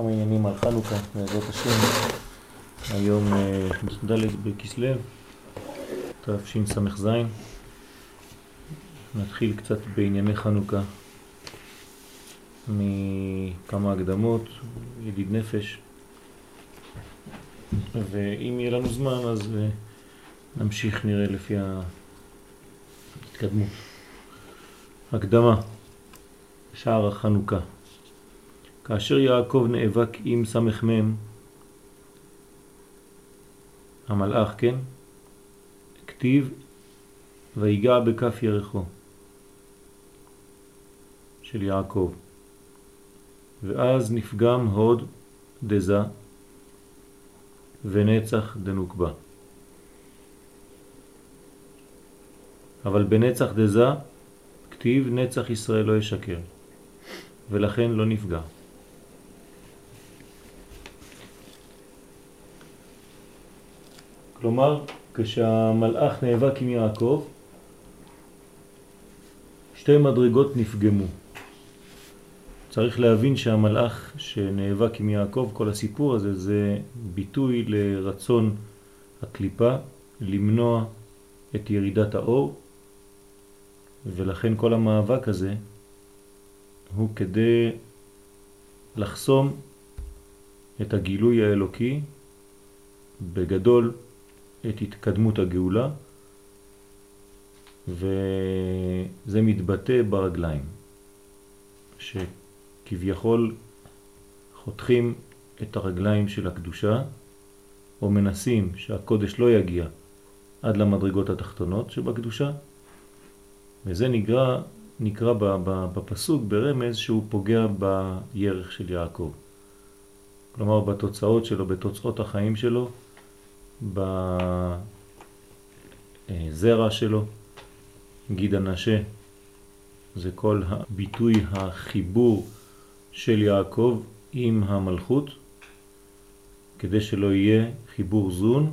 כמה עניינים על חנוכה, בעזרת השם, היום אה, ד' בכסלו, תשס"ז. נתחיל קצת בענייני חנוכה מכמה הקדמות, ידיד נפש, ואם יהיה לנו זמן אז אה, נמשיך נראה לפי ההתקדמות. הקדמה, שער החנוכה. כאשר יעקב נאבק עם סמ"ם, המלאך, כן? כתיב ויגע בכף ירחו של יעקב. ואז נפגם הוד דזה ונצח דנוקבה. אבל בנצח דזה כתיב נצח ישראל לא ישקר, ולכן לא נפגע. כלומר, כשהמלאך נאבק עם יעקב, שתי מדרגות נפגמו. צריך להבין שהמלאך שנאבק עם יעקב, כל הסיפור הזה זה ביטוי לרצון הקליפה למנוע את ירידת האור, ולכן כל המאבק הזה הוא כדי לחסום את הגילוי האלוקי בגדול את התקדמות הגאולה, וזה מתבטא ברגליים, שכביכול חותכים את הרגליים של הקדושה, או מנסים שהקודש לא יגיע עד למדרגות התחתונות שבקדושה, וזה נקרא, נקרא בפסוק ברמז שהוא פוגע בירך של יעקב. כלומר בתוצאות שלו, בתוצאות החיים שלו, בזרע שלו, גיד הנשה, זה כל הביטוי החיבור של יעקב עם המלכות, כדי שלא יהיה חיבור זון.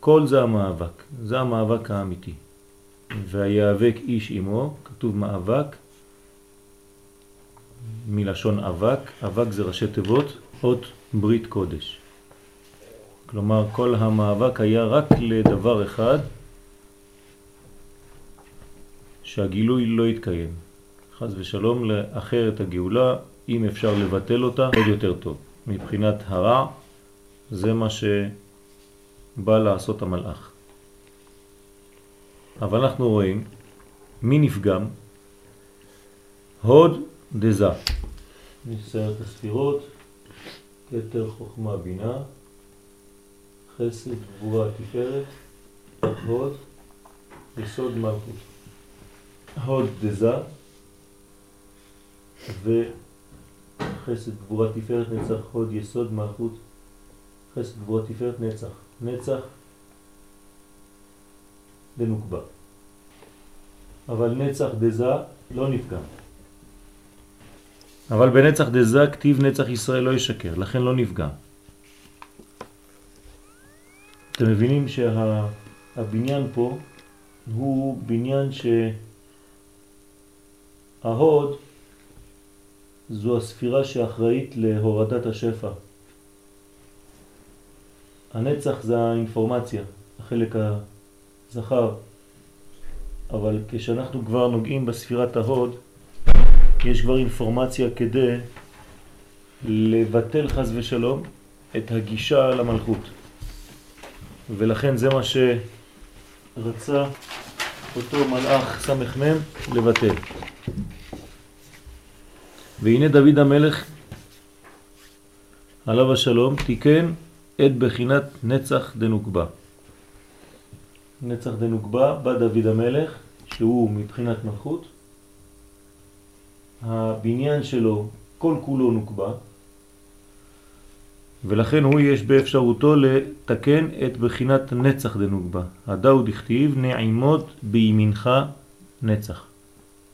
כל זה המאבק, זה המאבק האמיתי. והיאבק איש עמו, כתוב מאבק, מלשון אבק, אבק זה ראשי תיבות, אות ברית קודש. כלומר כל המאבק היה רק לדבר אחד, שהגילוי לא יתקיים. חז ושלום לאחר את הגאולה, אם אפשר לבטל אותה, עוד יותר טוב. מבחינת הרע, זה מה שבא לעשות המלאך. אבל אנחנו רואים מי נפגם? הוד דזה. מסערת הספירות, כתר חוכמה בינה. חסד, גבורה, תפארת, הוד, יסוד מלכות. הוד דזה וחסד, גבורה, תפארת, נצח, הוד, יסוד מלכות, חסד, גבורה, תפארת, נצח. נצח דנוקבה. אבל נצח דזה לא נפגם. אבל בנצח דזה כתיב נצח ישראל לא ישקר, לכן לא נפגם. אתם מבינים שהבניין שה, פה הוא בניין שההוד זו הספירה שאחראית להורדת השפע. הנצח זה האינפורמציה, החלק הזכר, אבל כשאנחנו כבר נוגעים בספירת ההוד, יש כבר אינפורמציה כדי לבטל חז ושלום את הגישה למלכות. ולכן זה מה שרצה אותו מלאך סמ"ם לבטל. והנה דוד המלך עליו השלום תיקן את בחינת נצח דנוקבה. נצח דנוקבה בא דוד המלך שהוא מבחינת מלכות. הבניין שלו כל כולו נוקבה ולכן הוא יש באפשרותו לתקן את בחינת נצח דנוגבה. הדאו דכתיב נעימות בימינך נצח.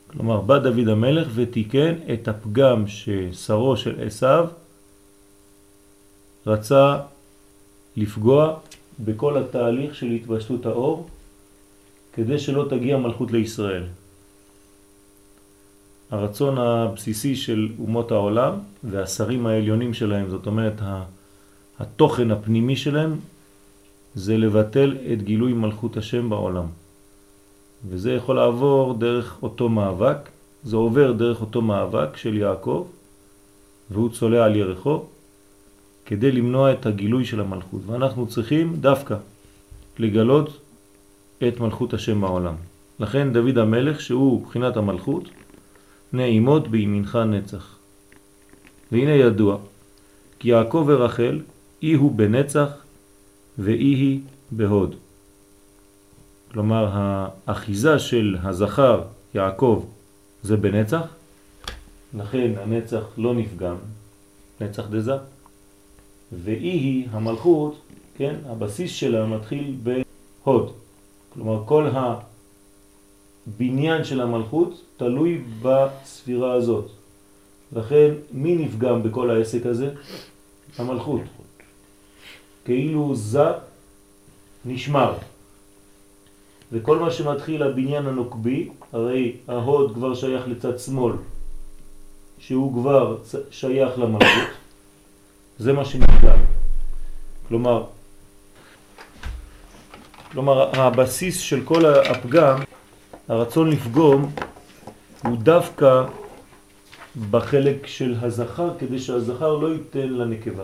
כלומר, בא דוד המלך ותיקן את הפגם ששרו של עשיו רצה לפגוע בכל התהליך של התבשטות האור כדי שלא תגיע מלכות לישראל. הרצון הבסיסי של אומות העולם והשרים העליונים שלהם, זאת אומרת התוכן הפנימי שלהם, זה לבטל את גילוי מלכות השם בעולם. וזה יכול לעבור דרך אותו מאבק, זה עובר דרך אותו מאבק של יעקב, והוא צולע על ירחו, כדי למנוע את הגילוי של המלכות. ואנחנו צריכים דווקא לגלות את מלכות השם בעולם. לכן דוד המלך, שהוא בחינת המלכות, נעימות בימינך נצח. והנה ידוע, כי יעקב ורחל, אי הוא בנצח ואי היא בהוד. כלומר, האחיזה של הזכר יעקב זה בנצח, לכן הנצח לא נפגם, נצח דזה, ואי היא המלכות, כן, הבסיס שלה מתחיל בהוד. כלומר, כל הבניין של המלכות תלוי בספירה הזאת. לכן, מי נפגם בכל העסק הזה? המלכות. כאילו זה נשמר. וכל מה שמתחיל הבניין הנוקבי, הרי ההוד כבר שייך לצד שמאל, שהוא כבר שייך למלכות, זה מה שנפגם. כלומר, כלומר הבסיס של כל הפגם, הרצון לפגום, הוא דווקא בחלק של הזכר, כדי שהזכר לא ייתן לנקבה.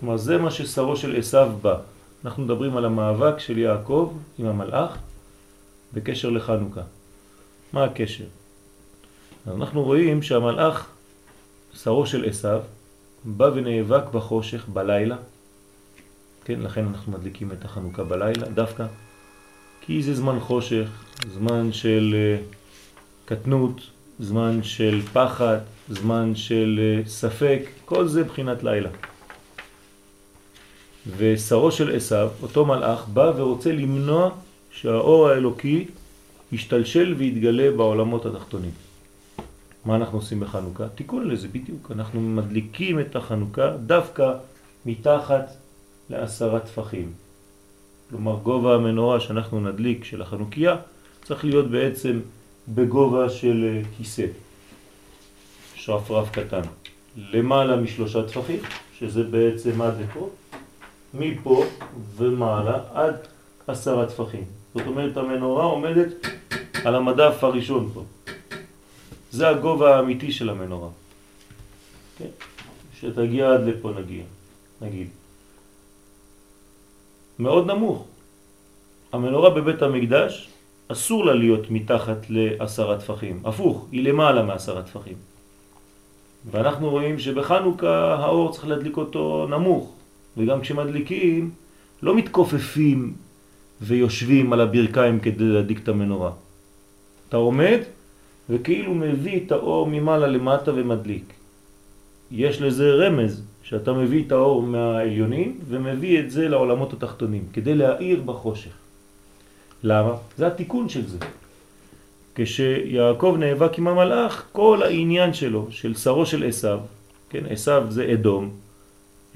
כלומר, זה מה ששרו של עשיו בא. אנחנו מדברים על המאבק של יעקב עם המלאך בקשר לחנוכה. מה הקשר? אנחנו רואים שהמלאך, שרו של עשיו, בא ונאבק בחושך בלילה. כן, לכן אנחנו מדליקים את החנוכה בלילה דווקא, כי זה זמן חושך, זמן של uh, קטנות, זמן של פחד, זמן של uh, ספק, כל זה בחינת לילה. ושרו של עשיו, אותו מלאך, בא ורוצה למנוע שהאור האלוקי ישתלשל ויתגלה בעולמות התחתונים. מה אנחנו עושים בחנוכה? תיקון לזה בדיוק. אנחנו מדליקים את החנוכה דווקא מתחת לעשרה טפחים. כלומר גובה המנורה שאנחנו נדליק של החנוכיה צריך להיות בעצם בגובה של אה, כיסא, שרפרף קטן, למעלה משלושה טפחים, שזה בעצם עד לפה, מפה ומעלה עד עשרה טפחים. זאת אומרת המנורה עומדת על המדף הראשון פה. זה הגובה האמיתי של המנורה. כן? שתגיע עד לפה נגיע, נגיד. מאוד נמוך. המנורה בבית המקדש אסור לה להיות מתחת לעשרה טפחים, הפוך, היא למעלה מעשרה טפחים. ואנחנו רואים שבחנוכה האור צריך להדליק אותו נמוך, וגם כשמדליקים לא מתכופפים ויושבים על הברכיים כדי להדליק את המנורה. אתה עומד וכאילו מביא את האור ממעלה למטה ומדליק. יש לזה רמז, שאתה מביא את האור מהעליונים ומביא את זה לעולמות התחתונים, כדי להאיר בחושך. למה? זה התיקון של זה. כשיעקב נאבק עם המלאך, כל העניין שלו, של שרו של עשיו, כן, עשיו זה אדום,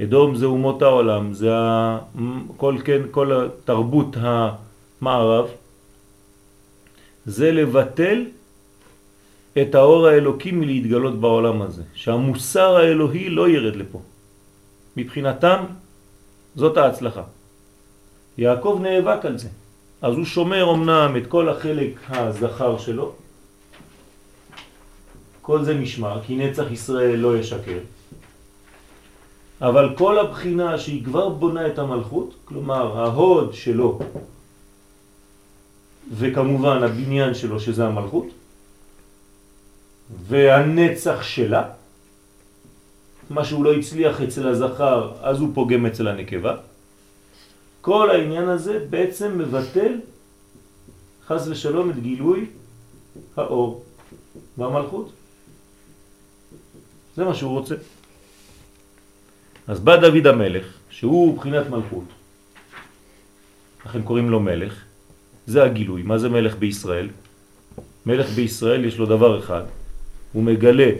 אדום זה אומות העולם, זה. כל, כן, כל התרבות המערב, זה לבטל את האור האלוקי מלהתגלות בעולם הזה, שהמוסר האלוהי לא ירד לפה. מבחינתם זאת ההצלחה. יעקב נאבק על זה. אז הוא שומר אמנם את כל החלק הזכר שלו, כל זה נשמר, כי נצח ישראל לא ישקר. אבל כל הבחינה שהיא כבר בונה את המלכות, כלומר ההוד שלו וכמובן הבניין שלו שזה המלכות והנצח שלה, מה שהוא לא הצליח אצל הזכר אז הוא פוגם אצל הנקבה, כל העניין הזה בעצם מבטל חס ושלום את גילוי האור והמלכות. זה מה שהוא רוצה. אז בא דוד המלך, שהוא בחינת מלכות, לכן קוראים לו מלך, זה הגילוי. מה זה מלך בישראל? מלך בישראל יש לו דבר אחד, הוא מגלה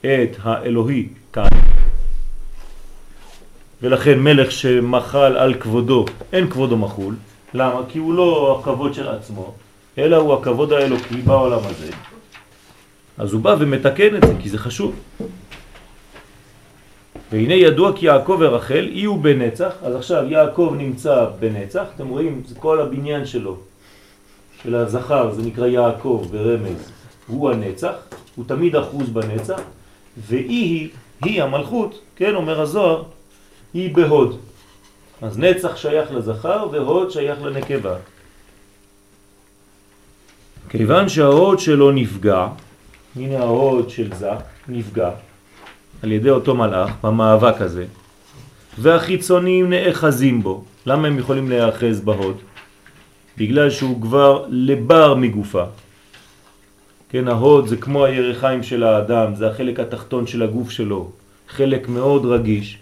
את האלוהי כאן, ולכן מלך שמחל על כבודו, אין כבודו מחול. למה? כי הוא לא הכבוד של עצמו, אלא הוא הכבוד האלוקי בעולם הזה. אז הוא בא ומתקן את זה, כי זה חשוב. והנה ידוע כי יעקב ורחל יהיו בנצח, אז עכשיו יעקב נמצא בנצח, אתם רואים, זה כל הבניין שלו, של הזכר, זה נקרא יעקב ברמז, הוא הנצח, הוא תמיד אחוז בנצח, והיא היא, המלכות, כן, אומר הזוהר, היא בהוד. אז נצח שייך לזכר והוד שייך לנקבה. כיוון שההוד שלו נפגע, הנה ההוד של זק נפגע על ידי אותו מלאך במאבק הזה, והחיצונים נאחזים בו. למה הם יכולים להאחז בהוד? בגלל שהוא כבר לבר מגופה. כן, ההוד זה כמו הירחיים של האדם, זה החלק התחתון של הגוף שלו, חלק מאוד רגיש,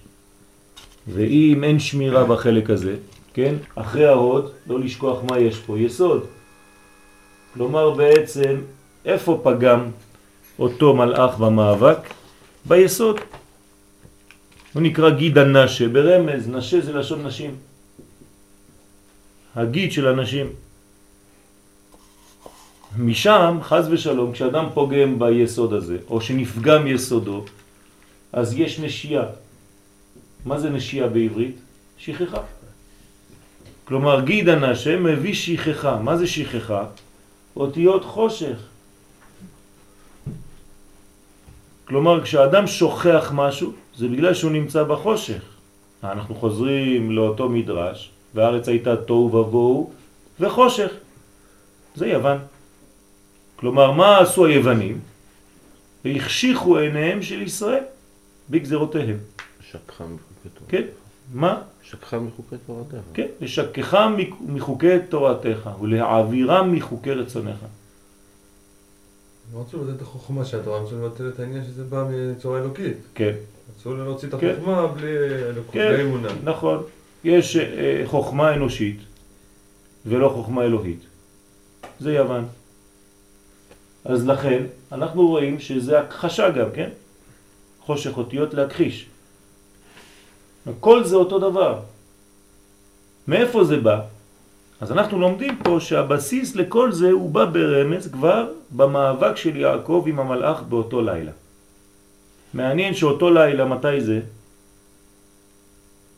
ואם אין שמירה בחלק הזה, כן, אחרי ההוד, לא לשכוח מה יש פה, יסוד. כלומר בעצם, איפה פגם אותו מלאך במאבק? ביסוד. הוא נקרא גיד הנשה, ברמז, נשה זה לשון נשים. הגיד של הנשים. משם, חז ושלום, כשאדם פוגם ביסוד הזה, או שנפגם יסודו, אז יש נשייה. מה זה נשייה בעברית? שכחה. כלומר, גיד הנשה מביא שכחה. מה זה שכחה? אותיות חושך. כלומר, כשאדם שוכח משהו, זה בגלל שהוא נמצא בחושך. אנחנו חוזרים לאותו מדרש, והארץ הייתה תוהו ובוהו וחושך. זה יוון. כלומר, מה עשו היוונים? והחשיכו עיניהם של ישראל בגזרותיהם. שקחה מחוקי תורתך. כן, מה? שקחה מחוקי תורתך. כן, לשכחה מחוקי תורתך ולהעבירם מחוקי רצונך. רצו לבטל את החוכמה שהתורה, רצו לבטל את העניין שזה בא מצורה אלוקית. כן. רצו להוציא את כן. החוכמה בלי אלוקות, כן, בלי אמונה. נכון. יש אה, חוכמה אנושית ולא חוכמה אלוהית. זה יוון. אז לכן אנחנו רואים שזה הכחשה גם, כן? חושך אותיות להכחיש. כל זה אותו דבר. מאיפה זה בא? אז אנחנו לומדים פה שהבסיס לכל זה הוא בא ברמז כבר במאבק של יעקב עם המלאך באותו לילה. מעניין שאותו לילה, מתי זה?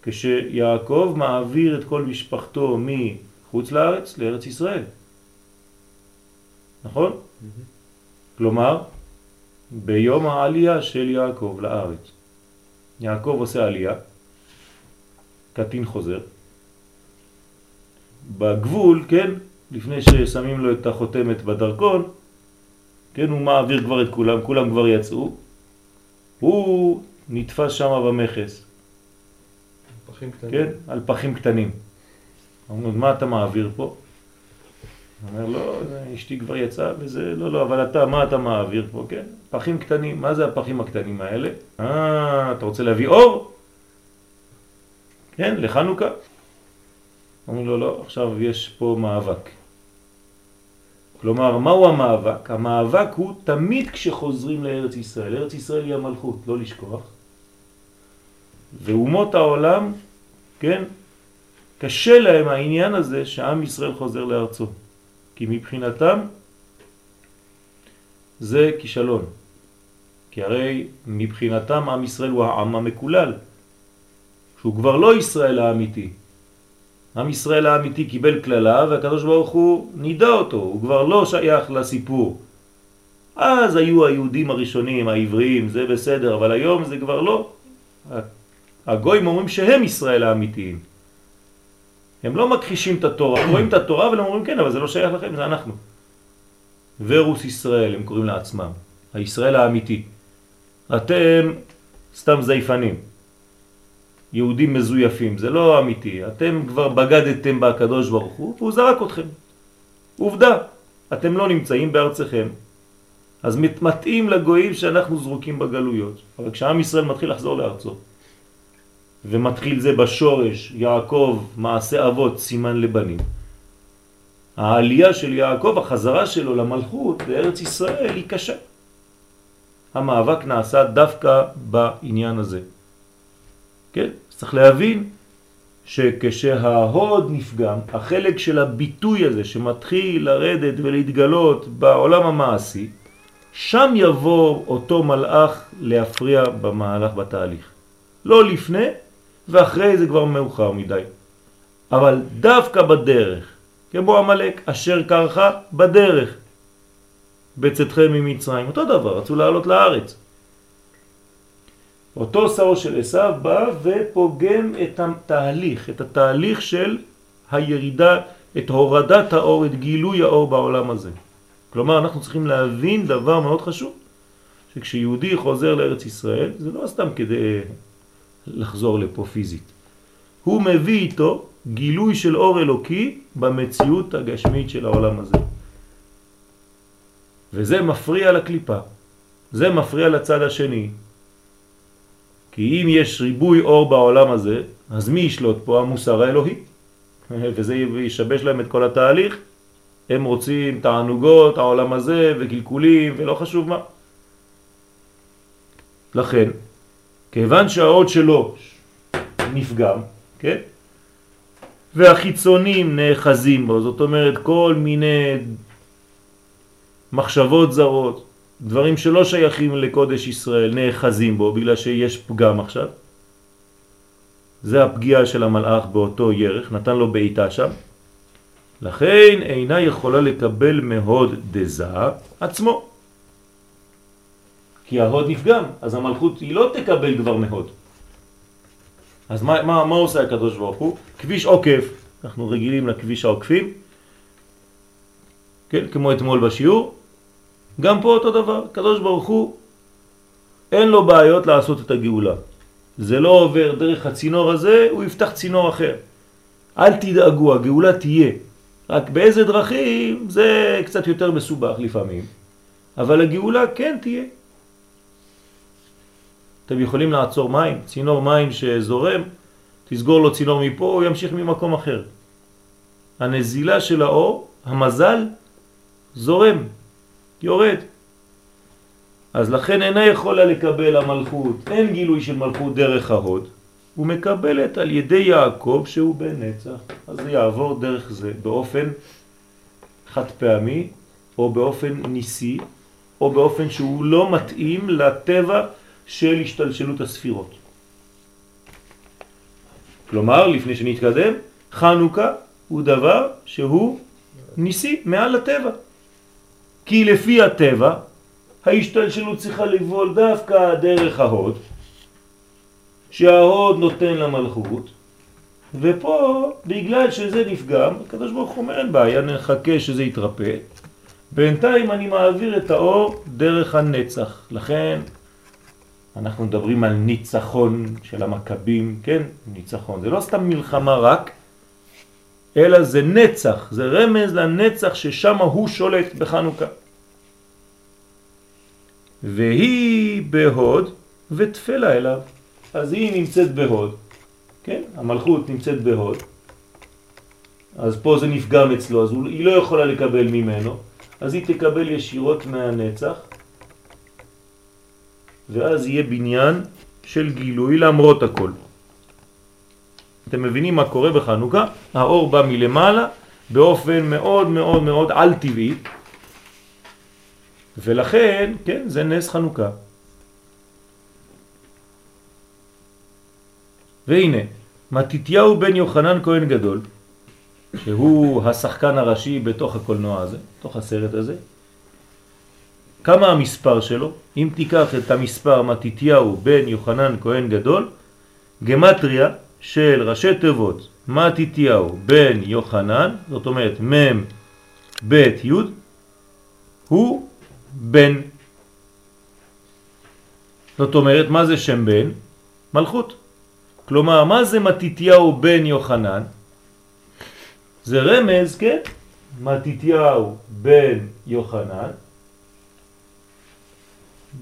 כשיעקב מעביר את כל משפחתו מחוץ לארץ לארץ ישראל. נכון? כלומר, ביום העלייה של יעקב לארץ. יעקב עושה עלייה, קטין חוזר. בגבול, כן, לפני ששמים לו את החותמת בדרכון, כן, הוא מעביר כבר את כולם, כולם כבר יצאו. הוא נתפס שם במכס, פחים קטנים. כן, על פחים קטנים. אומרים, מה אתה מעביר פה? הוא אומר, לא, אשתי כבר יצאה וזה, לא, לא, אבל אתה, מה אתה מעביר פה, כן? פחים קטנים, מה זה הפחים הקטנים האלה? אה, אתה רוצה להביא אור? כן, לחנוכה. אומרים לו, לא, עכשיו יש פה מאבק. כלומר, מהו המאבק? המאבק הוא תמיד כשחוזרים לארץ ישראל. ארץ ישראל היא המלכות, לא לשכוח. ואומות העולם, כן, קשה להם העניין הזה שעם ישראל חוזר לארצו. כי מבחינתם זה כישלון. כי הרי מבחינתם עם ישראל הוא העם המקולל, שהוא כבר לא ישראל האמיתי. עם ישראל האמיתי קיבל כללה והקדוש ברוך הוא נידע אותו, הוא כבר לא שייך לסיפור. אז היו היהודים הראשונים, העבריים, זה בסדר, אבל היום זה כבר לא. הגויים אומרים שהם ישראל האמיתיים. הם לא מכחישים את התורה, הם רואים את התורה אבל הם אומרים כן, אבל זה לא שייך לכם, זה אנחנו. ורוס ישראל, הם קוראים לעצמם, הישראל האמיתי. אתם סתם זייפנים, יהודים מזויפים, זה לא אמיתי. אתם כבר בגדתם בקדוש ברוך הוא והוא זרק אתכם. עובדה, אתם לא נמצאים בארצכם. אז מתאים לגויים שאנחנו זרוקים בגלויות. אבל כשעם ישראל מתחיל לחזור לארצו, ומתחיל זה בשורש, יעקב, מעשה אבות, סימן לבנים. העלייה של יעקב, החזרה שלו למלכות בארץ ישראל היא קשה. המאבק נעשה דווקא בעניין הזה. כן? צריך להבין שכשההוד נפגם, החלק של הביטוי הזה שמתחיל לרדת ולהתגלות בעולם המעשי, שם יבוא אותו מלאך להפריע במהלך בתהליך. לא לפני ואחרי זה כבר מאוחר מדי. אבל דווקא בדרך, כמו המלאק, אשר קרחה בדרך, בצאתכם ממצרים. אותו דבר, רצו לעלות לארץ. אותו שרו של עשיו בא ופוגם את התהליך, את התהליך של הירידה, את הורדת האור, את גילוי האור בעולם הזה. כלומר, אנחנו צריכים להבין דבר מאוד חשוב, שכשיהודי חוזר לארץ ישראל, זה לא סתם כדי לחזור לפה פיזית. הוא מביא איתו גילוי של אור אלוקי במציאות הגשמית של העולם הזה. וזה מפריע לקליפה, זה מפריע לצד השני. כי אם יש ריבוי אור בעולם הזה, אז מי ישלוט פה? המוסר האלוהי. וזה ישבש להם את כל התהליך. הם רוצים תענוגות, העולם הזה, וקלקולים, ולא חשוב מה. לכן, כיוון שהעוד שלו נפגם, כן? והחיצונים נאחזים בו, זאת אומרת כל מיני מחשבות זרות, דברים שלא שייכים לקודש ישראל נאחזים בו בגלל שיש פגם עכשיו. זה הפגיעה של המלאך באותו ירך, נתן לו בעיטה שם. לכן אינה יכולה לקבל מהוד דזה עצמו. כי ההוד נפגם, אז המלכות היא לא תקבל כבר מהוד. אז מה, מה, מה עושה הקדוש ברוך הוא? כביש עוקף, אנחנו רגילים לכביש העוקפים, כן, כמו אתמול בשיעור, גם פה אותו דבר, הקדוש ברוך הוא אין לו בעיות לעשות את הגאולה. זה לא עובר דרך הצינור הזה, הוא יפתח צינור אחר. אל תדאגו, הגאולה תהיה. רק באיזה דרכים זה קצת יותר מסובך לפעמים, אבל הגאולה כן תהיה. אתם יכולים לעצור מים, צינור מים שזורם, תסגור לו צינור מפה, הוא ימשיך ממקום אחר. הנזילה של האור, המזל, זורם, יורד. אז לכן אינה יכולה לקבל המלכות, אין גילוי של מלכות דרך ההוד, הוא מקבלת על ידי יעקב שהוא בן נצח, אז זה יעבור דרך זה באופן חד פעמי או באופן ניסי או באופן שהוא לא מתאים לטבע של השתלשלות הספירות. כלומר, לפני שנתקדם, חנוכה הוא דבר שהוא ניסי מעל הטבע. כי לפי הטבע, ההשתלשלות צריכה לבול דווקא דרך ההוד, שההוד נותן למלכות, ופה, בגלל שזה נפגם, הקדוש ברוך הוא אומר אין בעיה, נחכה שזה יתרפא. בינתיים אני מעביר את האור דרך הנצח. לכן אנחנו מדברים על ניצחון של המכבים, כן? ניצחון. זה לא סתם מלחמה רק, אלא זה נצח, זה רמז לנצח ששם הוא שולט בחנוכה. והיא בהוד ותפלה אליו. אז היא נמצאת בהוד, כן? המלכות נמצאת בהוד, אז פה זה נפגם אצלו, אז היא לא יכולה לקבל ממנו, אז היא תקבל ישירות מהנצח, ואז יהיה בניין של גילוי למרות הכל. אתם מבינים מה קורה בחנוכה? האור בא מלמעלה באופן מאוד מאוד מאוד על טבעי, ולכן, כן, זה נס חנוכה. והנה, מתיתיהו בן יוחנן כהן גדול, שהוא השחקן הראשי בתוך הקולנוע הזה, בתוך הסרט הזה. כמה המספר שלו? אם תיקח את המספר מתיתיהו בן יוחנן כהן גדול, גמטריה של ראשי תיבות מתיתיהו בן יוחנן, זאת אומרת מם בית י', הוא בן. זאת אומרת, מה זה שם בן? מלכות. כלומר, מה זה מתיתיהו בן יוחנן? זה רמז, כן? מתיתיהו בן יוחנן,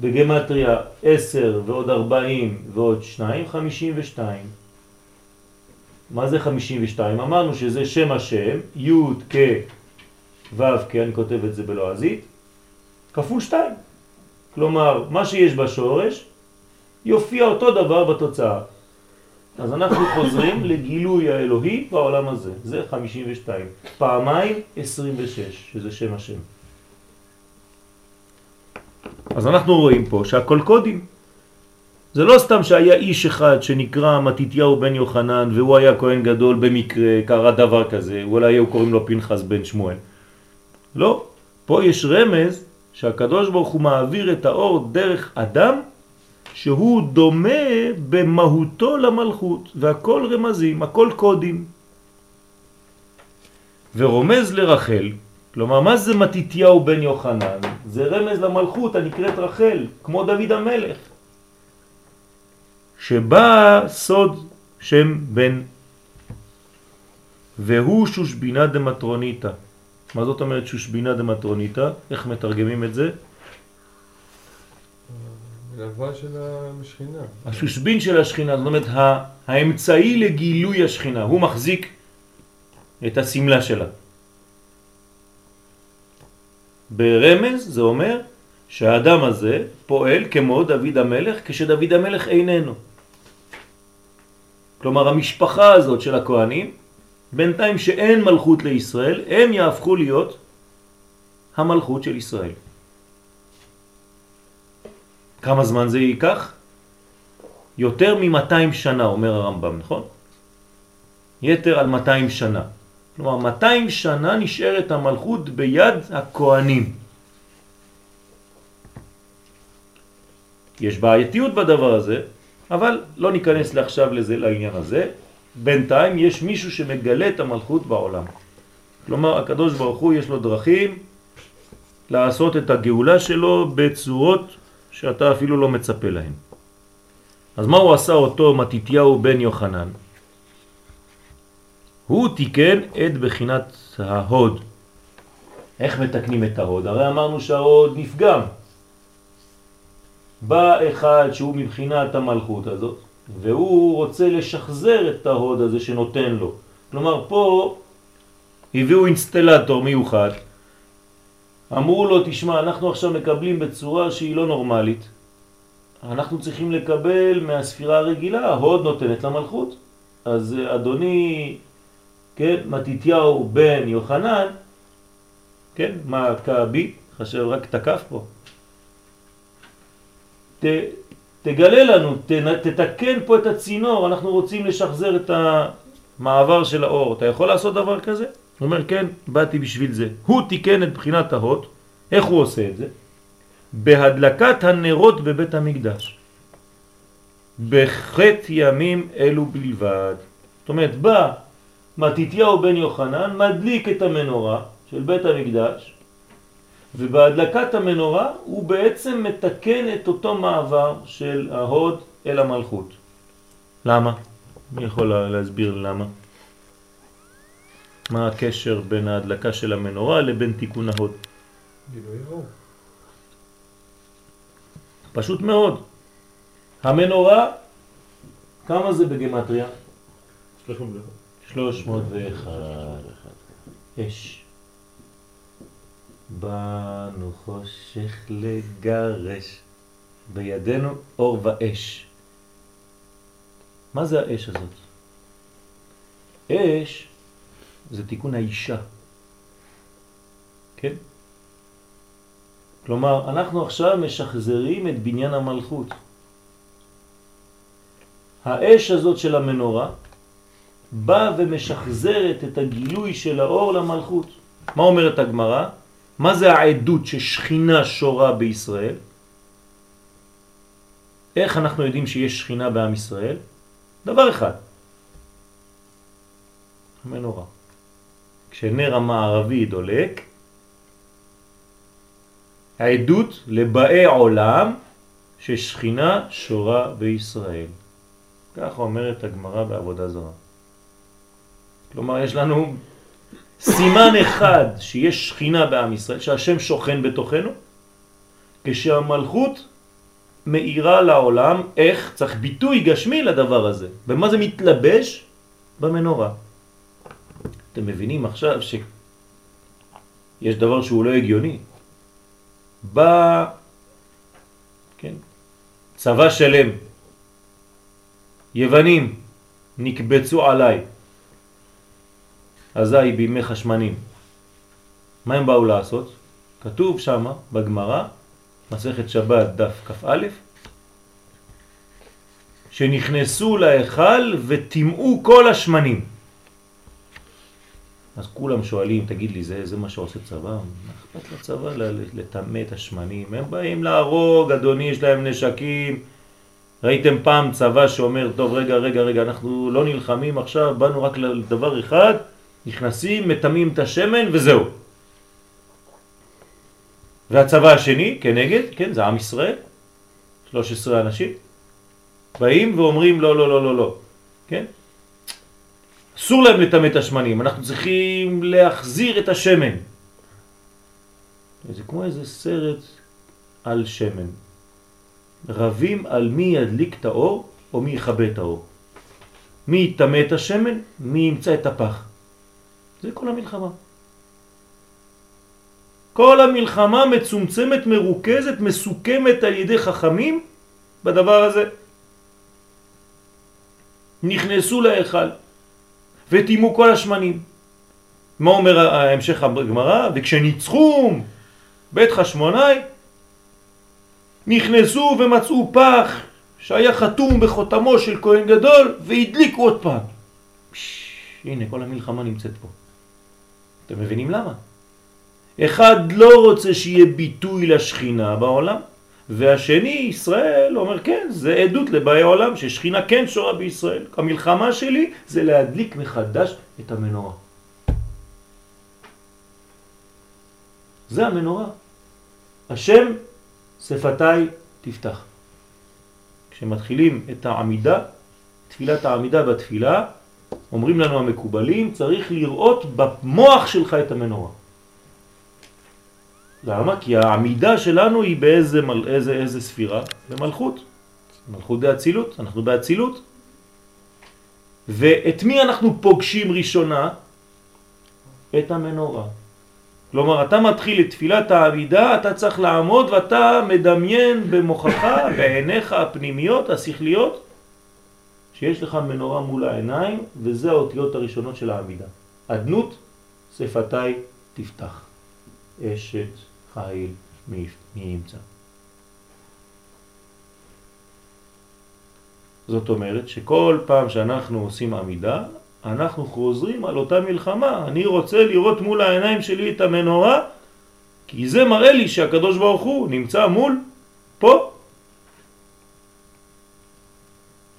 בגמטריה 10 ועוד 40 ועוד 2, 52. מה זה 52? אמרנו שזה שם השם, י' כ' ו' כ', אני כותב את זה בלועזית, כפול 2. כלומר, מה שיש בשורש יופיע אותו דבר בתוצאה. אז אנחנו חוזרים לגילוי האלוהי בעולם הזה, זה 52. פעמיים 26, שזה שם השם. אז אנחנו רואים פה שהכל קודים. זה לא סתם שהיה איש אחד שנקרא מתיתיהו בן יוחנן והוא היה כהן גדול במקרה, קרה דבר כזה, אולי היו קוראים לו פנחס בן שמואל. לא, פה יש רמז שהקדוש ברוך הוא מעביר את האור דרך אדם שהוא דומה במהותו למלכות, והכל רמזים, הכל קודים. ורומז לרחל, כלומר מה זה מתיתיהו בן יוחנן? זה רמז למלכות הנקראת רחל, כמו דוד המלך. שבא סוד שם בן והוא שושבינה דמטרוניתא. מה זאת אומרת שושבינה דמטרוניתא? איך מתרגמים את זה? מלווה של המשכינה. השושבין של השכינה, זאת אומרת האמצעי לגילוי השכינה, הוא מחזיק את הסמלה שלה. ברמז זה אומר שהאדם הזה פועל כמו דוד המלך כשדוד המלך איננו. כלומר המשפחה הזאת של הכהנים, בינתיים שאין מלכות לישראל, הם יהפכו להיות המלכות של ישראל. כמה זמן זה ייקח? יותר מ-200 שנה, אומר הרמב"ם, נכון? יתר על 200 שנה. כלומר, 200 שנה נשארת המלכות ביד הכהנים. יש בעייתיות בדבר הזה, אבל לא ניכנס לעכשיו לזה, לעניין הזה. בינתיים יש מישהו שמגלה את המלכות בעולם. כלומר, הקדוש ברוך הוא יש לו דרכים לעשות את הגאולה שלו בצורות שאתה אפילו לא מצפה להן. אז מה הוא עשה אותו מתיתיהו בן יוחנן? הוא תיקן את בחינת ההוד. איך מתקנים את ההוד? הרי אמרנו שההוד נפגם. בא אחד שהוא מבחינת המלכות הזאת, והוא רוצה לשחזר את ההוד הזה שנותן לו. כלומר, פה הביאו אינסטלטור מיוחד, אמרו לו, תשמע, אנחנו עכשיו מקבלים בצורה שהיא לא נורמלית. אנחנו צריכים לקבל מהספירה הרגילה, ההוד נותנת למלכות. אז אדוני, כן, מתיתיהו בן יוחנן, כן, מה קאבי, חשב רק תקף פה. ת, תגלה לנו, ת, תתקן פה את הצינור, אנחנו רוצים לשחזר את המעבר של האור. אתה יכול לעשות דבר כזה? הוא אומר, כן, באתי בשביל זה. הוא תיקן את בחינת ההוד. איך הוא עושה את זה? בהדלקת הנרות בבית המקדש. בחטא ימים אלו בלבד. זאת אומרת, בא מתיתיהו בן יוחנן, מדליק את המנורה של בית המקדש, ובהדלקת המנורה הוא בעצם מתקן את אותו מעבר של ההוד אל המלכות. למה? מי יכול להסביר למה? מה הקשר בין ההדלקה של המנורה לבין תיקון ההוד? גילוי אור. פשוט מאוד. המנורה, כמה זה בגמטריה? 301. אש. באנו חושך לגרש, בידינו אור ואש. מה זה האש הזאת? אש זה תיקון האישה. כן? כלומר, אנחנו עכשיו משחזרים את בניין המלכות. האש הזאת של המנורה באה ומשחזרת את הגילוי של האור למלכות. מה אומרת הגמרא? מה זה העדות ששכינה שורה בישראל? איך אנחנו יודעים שיש שכינה בעם ישראל? דבר אחד, המנורה. כשנר המערבי דולק, העדות לבאי עולם ששכינה שורה בישראל. ככה אומרת הגמרא בעבודה זרה. כלומר, יש לנו סימן אחד שיש שכינה בעם ישראל, שהשם שוכן בתוכנו, כשהמלכות מאירה לעולם, איך צריך ביטוי גשמי לדבר הזה. במה זה מתלבש? במנורה. אתם מבינים עכשיו שיש דבר שהוא לא הגיוני. בא, כן, צבא שלם, יוונים נקבצו עליי, אזי בימי חשמנים. מה הם באו לעשות? כתוב שם בגמרא מסכת שבת דף כ"א, שנכנסו להיכל וטימאו כל השמנים. אז כולם שואלים, תגיד לי, זה, זה מה שעושה צבא? מה אכפת לצבא לטמא את השמנים? הם באים להרוג, אדוני, יש להם נשקים. ראיתם פעם צבא שאומר, טוב, רגע, רגע, רגע, אנחנו לא נלחמים עכשיו, באנו רק לדבר אחד, נכנסים, מטמאים את השמן וזהו. והצבא השני, כנגד, כן, זה עם ישראל, 13 אנשים, באים ואומרים לא, לא, לא, לא, לא, כן? אסור להם לטמא את השמנים, אנחנו צריכים להחזיר את השמן. זה כמו איזה סרט על שמן. רבים על מי ידליק את האור או מי יכבה את האור. מי יטמא את השמן, מי ימצא את הפח. זה כל המלחמה. כל המלחמה מצומצמת, מרוכזת, מסוכמת על ידי חכמים בדבר הזה. נכנסו להיכל ותימו כל השמנים. מה אומר ההמשך הגמרא? וכשניצחום בית חשמונאי נכנסו ומצאו פח שהיה חתום בחותמו של כהן גדול והדליקו עוד פעם. פש, הנה כל המלחמה נמצאת פה. אתם מבינים למה? אחד לא רוצה שיהיה ביטוי לשכינה בעולם, והשני, ישראל, אומר כן, זה עדות לבאי העולם, ששכינה כן שורה בישראל. המלחמה שלי זה להדליק מחדש את המנורה. זה המנורה. השם שפתיי תפתח. כשמתחילים את העמידה, תפילת העמידה בתפילה, אומרים לנו המקובלים, צריך לראות במוח שלך את המנורה. למה? כי העמידה שלנו היא באיזה מל... איזה, איזה ספירה? במלכות. מלכות באצילות, אנחנו באצילות. ואת מי אנחנו פוגשים ראשונה? את המנורה. כלומר, אתה מתחיל את תפילת העמידה, אתה צריך לעמוד ואתה מדמיין במוחך, בעיניך הפנימיות, השכליות, שיש לך מנורה מול העיניים, וזה האותיות הראשונות של העמידה. אדנות, שפתיי תפתח. אשת חיל מי ימצא. זאת אומרת שכל פעם שאנחנו עושים עמידה, אנחנו חוזרים על אותה מלחמה. אני רוצה לראות מול העיניים שלי את המנורה, כי זה מראה לי שהקדוש ברוך הוא נמצא מול פה.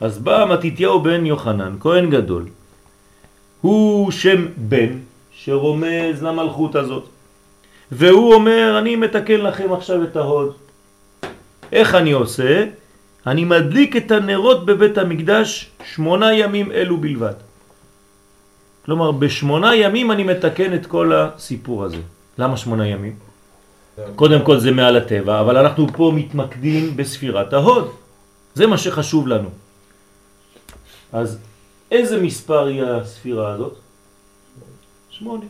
אז בא מתיתיהו בן יוחנן, כהן גדול. הוא שם בן שרומז למלכות הזאת. והוא אומר, אני מתקן לכם עכשיו את ההוד. איך אני עושה? אני מדליק את הנרות בבית המקדש שמונה ימים אלו בלבד. כלומר, בשמונה ימים אני מתקן את כל הסיפור הזה. למה שמונה ימים? קודם כל זה מעל הטבע, אבל אנחנו פה מתמקדים בספירת ההוד. זה מה שחשוב לנו. אז איזה מספר היא הספירה הזאת? שמונה.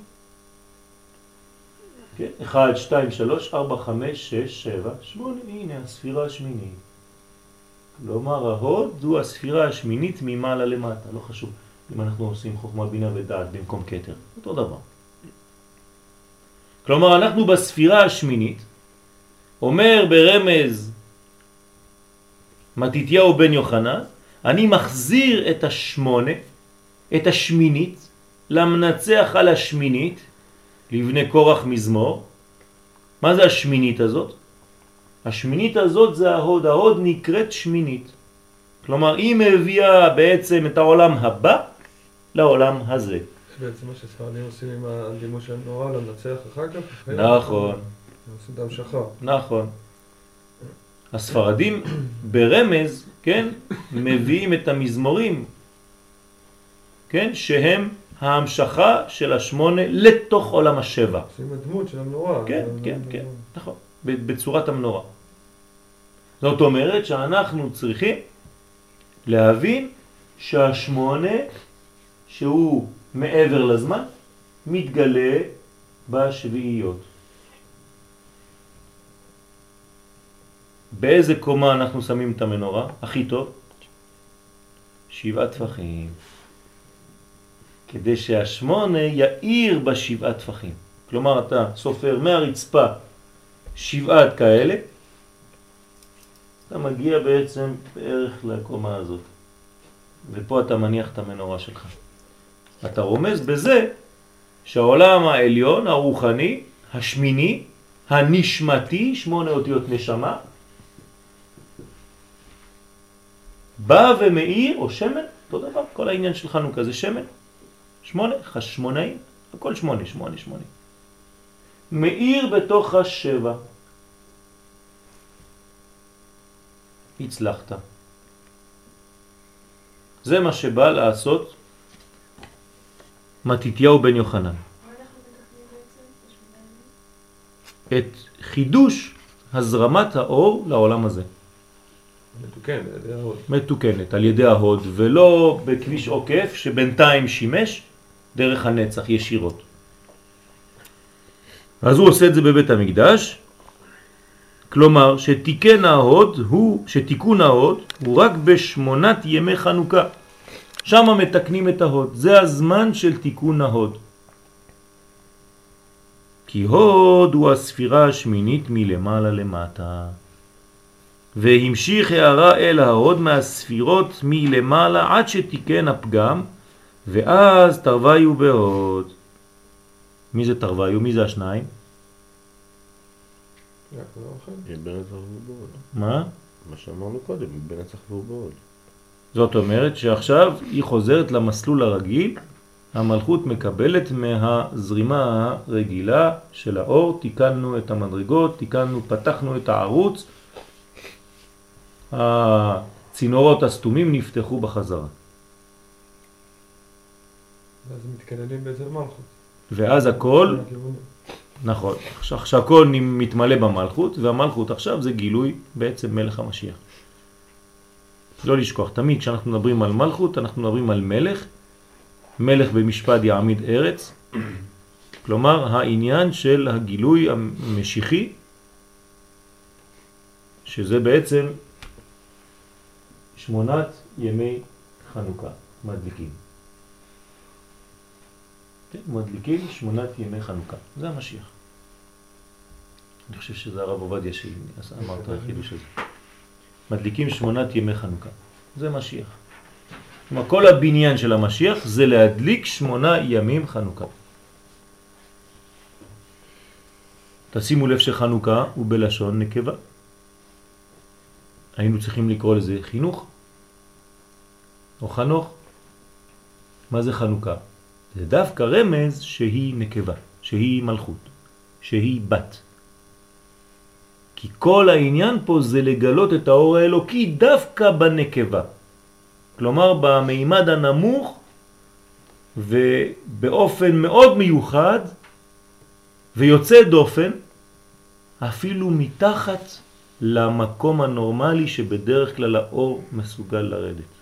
כן? 1, 2, 3, 4, 5, 6, 7, 8, הנה הספירה השמינית. כלומר ההוד זו הספירה השמינית ממעלה למטה, לא חשוב אם אנחנו עושים חוכמה בינה ודעת במקום קטר, אותו דבר. כלומר אנחנו בספירה השמינית, אומר ברמז מתיתיהו בן יוחנן, אני מחזיר את השמונה, את השמינית, למנצח על השמינית, לבני קורח מזמור. מה זה השמינית הזאת? השמינית הזאת זה ההוד, ההוד נקראת שמינית. כלומר, היא מביאה בעצם את העולם הבא לעולם הזה. זה בעצם מה שספרדים עושים עם הדימוי של נורא לנצח אחר כך? נכון. עושים את המשכה. נכון. הספרדים ברמז, כן, מביאים את המזמורים, כן, שהם ההמשכה של השמונה לתוך עולם השבע. עושים הדמות של המנורה. כן, כן, כן, נכון, בצורת המנורה. זאת אומרת שאנחנו צריכים להבין שהשמונה, שהוא מעבר לזמן, מתגלה בשביעיות. באיזה קומה אנחנו שמים את המנורה? הכי טוב? שבעה טפחים. כדי שהשמונה יאיר בשבעה טפחים. כלומר, אתה סופר מהרצפה שבעת כאלה, אתה מגיע בעצם בערך לקומה הזאת. ופה אתה מניח את המנורה שלך. אתה רומז בזה שהעולם העליון, הרוחני, השמיני, הנשמתי, שמונה אותיות נשמה, בא ומאיר, או שמן, אותו דבר, כל העניין של חנוכה זה שמן, שמונה, חשמונאים, הכל שמונה, שמונה, שמונה. מאיר בתוך השבע. הצלחת. זה מה שבא לעשות מתיתיהו בן יוחנן. את חידוש הזרמת האור לעולם הזה. ההוד. מתוקנת על ידי ההוד ולא בכביש עוקף שבינתיים שימש דרך הנצח ישירות. אז הוא עושה את זה בבית המקדש, כלומר שתיקן ההוד הוא, שתיקון ההוד הוא רק בשמונת ימי חנוכה. שם מתקנים את ההוד, זה הזמן של תיקון ההוד. כי הוד הוא הספירה השמינית מלמעלה למטה. והמשיך הערה אל ההוד מהספירות מלמעלה עד שתיקן הפגם, ואז תרוויו בהוד. מי זה תרוויו? מי זה השניים? מה? מה שאמרנו קודם, בנצח ובעוד. זאת אומרת שעכשיו היא חוזרת למסלול הרגיל, המלכות מקבלת מהזרימה הרגילה של האור, תיקנו את המדרגות, תיקנו, פתחנו את הערוץ, הצינורות הסתומים נפתחו בחזרה. ואז מתקננים בעצם מלכות. ואז הכל. נכון, עכשיו עכשיו הכל מתמלא במלכות, והמלכות עכשיו זה גילוי בעצם מלך המשיח. לא לשכוח, תמיד כשאנחנו מדברים על מלכות, אנחנו מדברים על מלך, מלך במשפט יעמיד ארץ, כלומר העניין של הגילוי המשיחי, שזה בעצם שמונת ימי חנוכה, מדליקים. כן, מדליקים שמונת ימי חנוכה, זה המשיח. אני חושב שזה הרב עובדיה שאמר את החידוש הזה. מדליקים שמונת ימי חנוכה, זה משיח. כלומר, כל הבניין של המשיח זה להדליק שמונה ימים חנוכה. תשימו לב שחנוכה הוא בלשון נקבה. היינו צריכים לקרוא לזה חינוך או חנוך. מה זה חנוכה? זה דווקא רמז שהיא נקבה, שהיא מלכות, שהיא בת. כי כל העניין פה זה לגלות את האור האלוקי דווקא בנקבה. כלומר במימד הנמוך ובאופן מאוד מיוחד ויוצא דופן אפילו מתחת למקום הנורמלי שבדרך כלל האור מסוגל לרדת.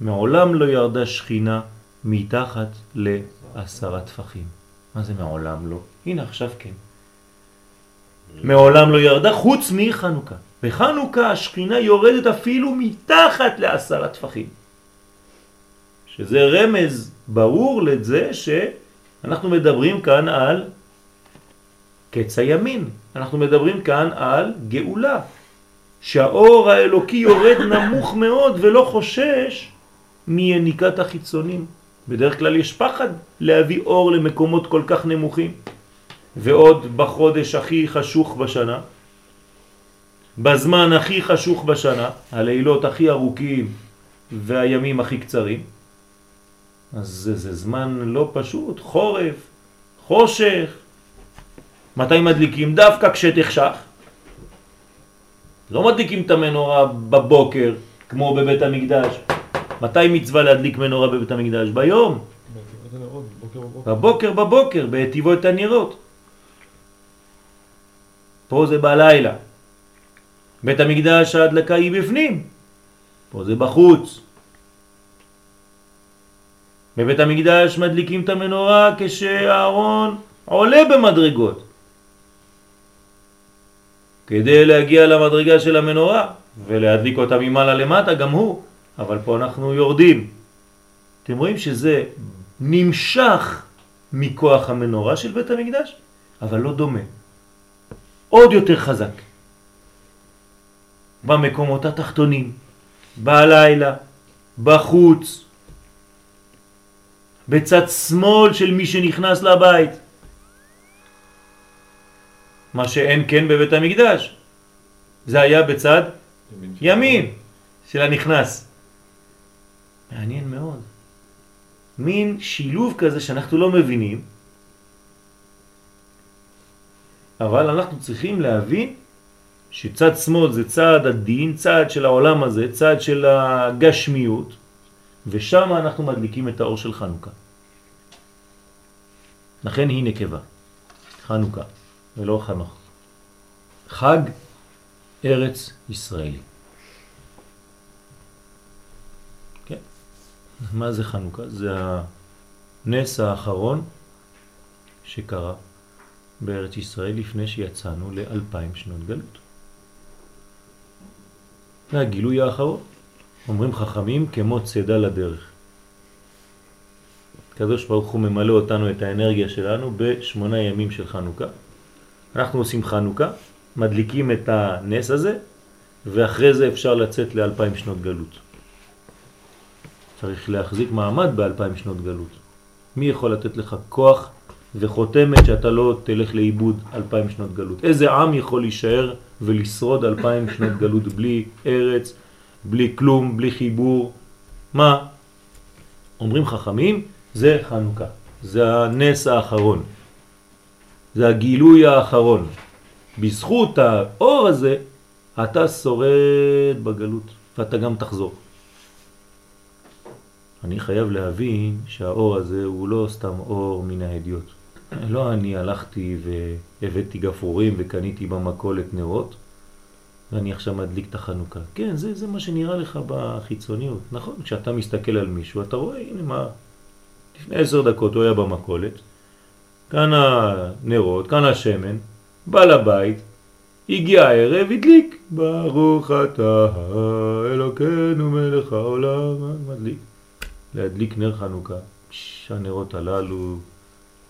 מעולם לא ירדה שכינה מתחת לעשרה טפחים. מה זה מעולם לא? הנה עכשיו כן. מעולם לא ירדה חוץ מחנוכה. בחנוכה השכינה יורדת אפילו מתחת לעשרה טפחים. שזה רמז ברור לזה שאנחנו מדברים כאן על קץ הימין. אנחנו מדברים כאן על גאולה. שהאור האלוקי יורד נמוך מאוד ולא חושש מיניקת החיצונים. בדרך כלל יש פחד להביא אור למקומות כל כך נמוכים. ועוד בחודש הכי חשוך בשנה, בזמן הכי חשוך בשנה, הלילות הכי ארוכים והימים הכי קצרים, אז זה, זה זמן לא פשוט, חורף, חושך. מתי מדליקים? דווקא כשתחשך. לא מדליקים את המנורה בבוקר, כמו בבית המקדש. מתי מצווה להדליק מנורה בבית המקדש? ביום. בבוקר בבוקר, בהטיבו את הנרות. פה זה בלילה. בית המקדש ההדלקה היא בפנים, פה זה בחוץ. בבית המקדש מדליקים את המנורה כשהארון עולה במדרגות. כדי להגיע למדרגה של המנורה ולהדליק אותה ממעלה למטה גם הוא, אבל פה אנחנו יורדים. אתם רואים שזה נמשך מכוח המנורה של בית המקדש, אבל לא דומה. עוד יותר חזק. במקומות התחתונים, בלילה, בחוץ, בצד שמאל של מי שנכנס לבית. מה שאין כן בבית המקדש. זה היה בצד ימין של הנכנס. מעניין מאוד. מין שילוב כזה שאנחנו לא מבינים, אבל אנחנו צריכים להבין שצד שמאל זה צד הדין, צד של העולם הזה, צד של הגשמיות, ושם אנחנו מדליקים את האור של חנוכה. לכן היא נקבה, חנוכה, ולא חנוך. חג ארץ ישראלי. מה זה חנוכה? זה הנס האחרון שקרה בארץ ישראל לפני שיצאנו לאלפיים שנות גלות. זה הגילוי האחרון. אומרים חכמים כמו צדה לדרך. הקדוש ברוך הוא ממלא אותנו את האנרגיה שלנו בשמונה ימים של חנוכה. אנחנו עושים חנוכה, מדליקים את הנס הזה, ואחרי זה אפשר לצאת לאלפיים שנות גלות. צריך להחזיק מעמד באלפיים שנות גלות. מי יכול לתת לך כוח וחותמת שאתה לא תלך לאיבוד אלפיים שנות גלות? איזה עם יכול להישאר ולשרוד אלפיים שנות גלות בלי ארץ, בלי כלום, בלי חיבור? מה? אומרים חכמים, זה חנוכה. זה הנס האחרון. זה הגילוי האחרון. בזכות האור הזה אתה שורד בגלות ואתה גם תחזור. אני חייב להבין שהאור הזה הוא לא סתם אור מן ההדיוט. לא אני הלכתי והבאתי גפרורים וקניתי במקולת נרות ואני עכשיו מדליק את החנוכה. כן, זה, זה מה שנראה לך בחיצוניות. נכון, כשאתה מסתכל על מישהו אתה רואה, הנה מה, לפני עשר דקות הוא היה במקולת, כאן הנרות, כאן השמן, בא לבית, הגיע הערב, הדליק, ברוך אתה אלוקינו מלך העולם, מדליק. להדליק נר חנוכה, שהנרות הללו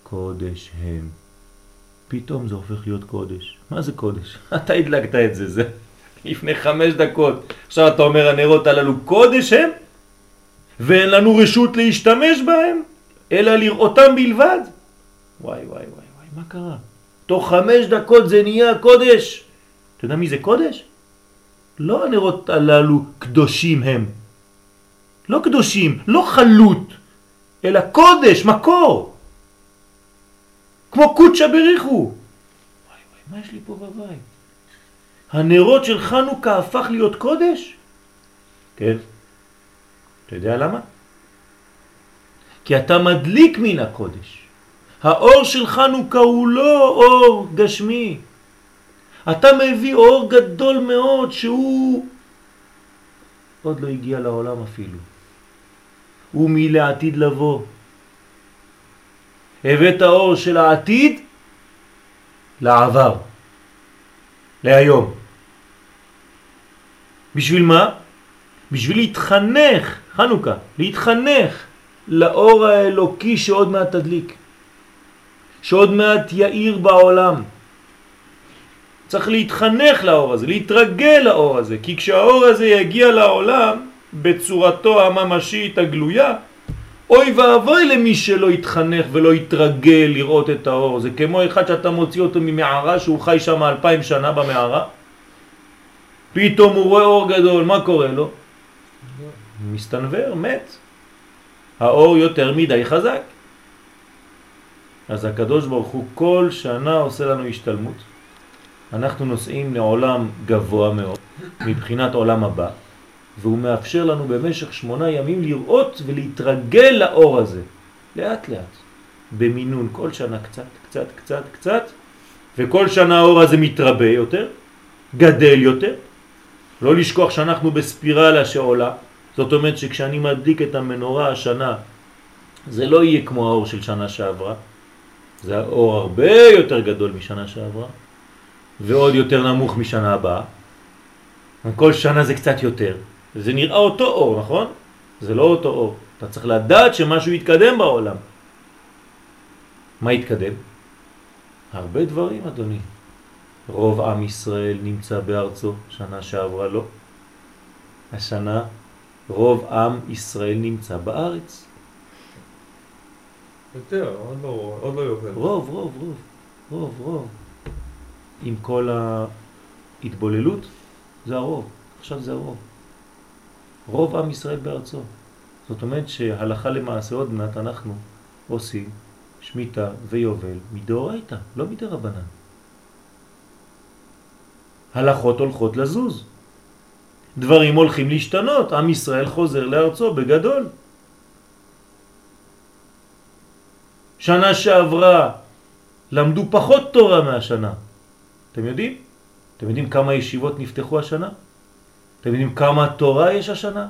קודש הם. פתאום זה הופך להיות קודש. מה זה קודש? אתה הדלקת את זה, זה לפני חמש דקות. עכשיו אתה אומר הנרות הללו קודש הם? ואין לנו רשות להשתמש בהם, אלא לראותם בלבד? וואי וואי וואי וואי, מה קרה? תוך חמש דקות זה נהיה קודש. אתה יודע מי זה קודש? לא הנרות הללו קדושים הם. לא קדושים, לא חלוט, אלא קודש, מקור. כמו קודשא בריחו. וואי וואי, מה יש לי פה בבית? הנרות של חנוכה הפך להיות קודש? כן. אתה יודע למה? כי אתה מדליק מן הקודש. האור של חנוכה הוא לא אור גשמי. אתה מביא אור גדול מאוד שהוא עוד לא הגיע לעולם אפילו. הוא מלעתיד לבוא. הבאת האור של העתיד לעבר, להיום. בשביל מה? בשביל להתחנך, חנוכה, להתחנך לאור האלוקי שעוד מעט תדליק, שעוד מעט יאיר בעולם. צריך להתחנך לאור הזה, להתרגל לאור הזה, כי כשהאור הזה יגיע לעולם בצורתו הממשית הגלויה, אוי ואבוי למי שלא יתחנך ולא יתרגל לראות את האור. זה כמו אחד שאתה מוציא אותו ממערה שהוא חי שם אלפיים שנה במערה, פתאום הוא רואה אור גדול, מה קורה לו? מסתנבר, מת. האור יותר מדי חזק. אז הקדוש ברוך הוא כל שנה עושה לנו השתלמות. אנחנו נוסעים לעולם גבוה מאוד, מבחינת עולם הבא, והוא מאפשר לנו במשך שמונה ימים לראות ולהתרגל לאור הזה, לאט לאט, במינון, כל שנה קצת, קצת, קצת, קצת, וכל שנה האור הזה מתרבה יותר, גדל יותר, לא לשכוח שאנחנו בספירלה שעולה, זאת אומרת שכשאני מדליק את המנורה השנה, זה לא יהיה כמו האור של שנה שעברה, זה האור הרבה יותר גדול משנה שעברה, ועוד יותר נמוך משנה הבאה. כל שנה זה קצת יותר. זה נראה אותו אור, נכון? זה לא אותו אור. אתה צריך לדעת שמשהו יתקדם בעולם. מה יתקדם? הרבה דברים, אדוני. רוב עם ישראל נמצא בארצו, שנה שעברה לא. השנה רוב עם ישראל נמצא בארץ. יותר, עוד לא, עוד לא יובל. רוב, רוב, רוב, רוב, רוב. עם כל ההתבוללות, זה הרוב. עכשיו זה הרוב. רוב עם ישראל בארצו. זאת אומרת שהלכה למעשה עוד מעט אנחנו עושים שמיטה ויובל מדאורייתא, לא מדי רבנן. הלכות הולכות לזוז. דברים הולכים להשתנות, עם ישראל חוזר לארצו בגדול. שנה שעברה למדו פחות תורה מהשנה. אתם יודעים? אתם יודעים כמה ישיבות נפתחו השנה? אתם יודעים כמה תורה יש השנה?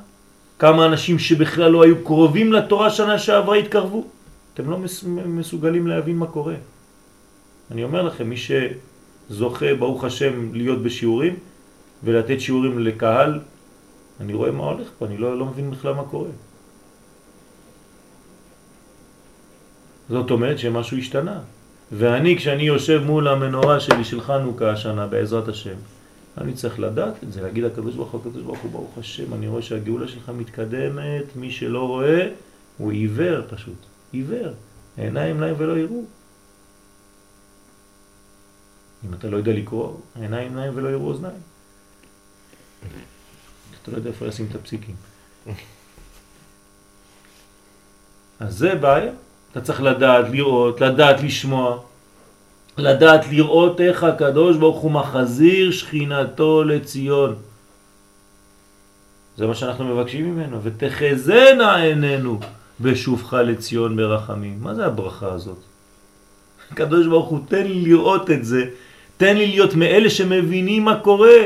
כמה אנשים שבכלל לא היו קרובים לתורה שנה שעברה התקרבו? אתם לא מסוגלים להבין מה קורה. אני אומר לכם, מי שזוכה, ברוך השם, להיות בשיעורים ולתת שיעורים לקהל, אני רואה מה הולך פה, אני לא, לא מבין בכלל מה קורה. זאת אומרת שמשהו השתנה. ואני, כשאני יושב מול המנורה שלי של חנוכה השנה, בעזרת השם, אני צריך לדעת את זה, להגיד לקדוש ברוך הוא, הקדוש ברוך הוא, ברוך השם, אני רואה שהגאולה שלך מתקדמת, מי שלא רואה הוא עיוור פשוט, עיוור, עיניים להם ולא יראו. אם אתה לא יודע לקרוא, עיניים להם ולא יראו אוזניים. אתה לא יודע איפה לשים את הפסיקים. אז זה בעיה. אתה צריך לדעת לראות, לדעת לשמוע, לדעת לראות איך הקדוש ברוך הוא מחזיר שכינתו לציון. זה מה שאנחנו מבקשים ממנו, ותחזנה עינינו בשובך לציון ברחמים. מה זה הברכה הזאת? הקדוש ברוך הוא, תן לי לראות את זה, תן לי להיות מאלה שמבינים מה קורה.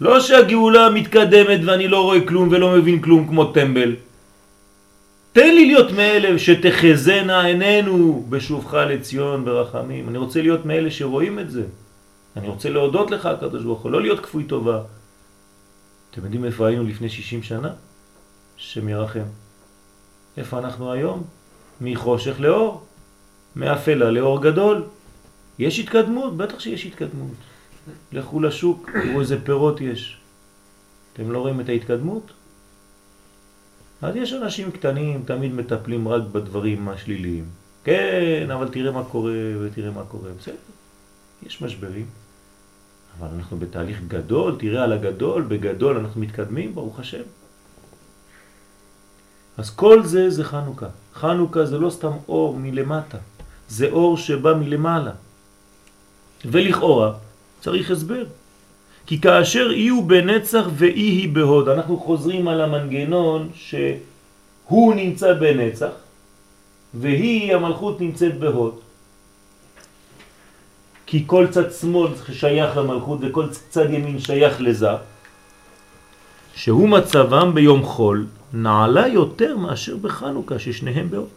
לא שהגאולה מתקדמת ואני לא רואה כלום ולא מבין כלום כמו טמבל. תן לי להיות מאלה שתחזנה עינינו בשובך לציון ברחמים. אני רוצה להיות מאלה שרואים את זה. אני רוצה להודות לך, הקדוש ברוך הוא, לא להיות כפוי טובה. אתם יודעים איפה היינו לפני 60 שנה? שם ירחם. איפה אנחנו היום? מחושך לאור, מאפלה לאור גדול. יש התקדמות? בטח שיש התקדמות. לכו לשוק, תראו איזה פירות יש. אתם לא רואים את ההתקדמות? אז יש אנשים קטנים, תמיד מטפלים רק בדברים השליליים. כן, אבל תראה מה קורה ותראה מה קורה. בסדר, יש משברים, אבל אנחנו בתהליך גדול, תראה על הגדול, בגדול אנחנו מתקדמים, ברוך השם. אז כל זה זה חנוכה. חנוכה זה לא סתם אור מלמטה, זה אור שבא מלמעלה. ולכאורה צריך הסבר. כי כאשר אי הוא בנצח ואי היא בהוד, אנחנו חוזרים על המנגנון שהוא נמצא בנצח והיא, המלכות, נמצאת בהוד. כי כל צד שמאל שייך למלכות וכל צד ימין שייך לזה, שהוא מצבם ביום חול נעלה יותר מאשר בחנוכה ששניהם בהוד.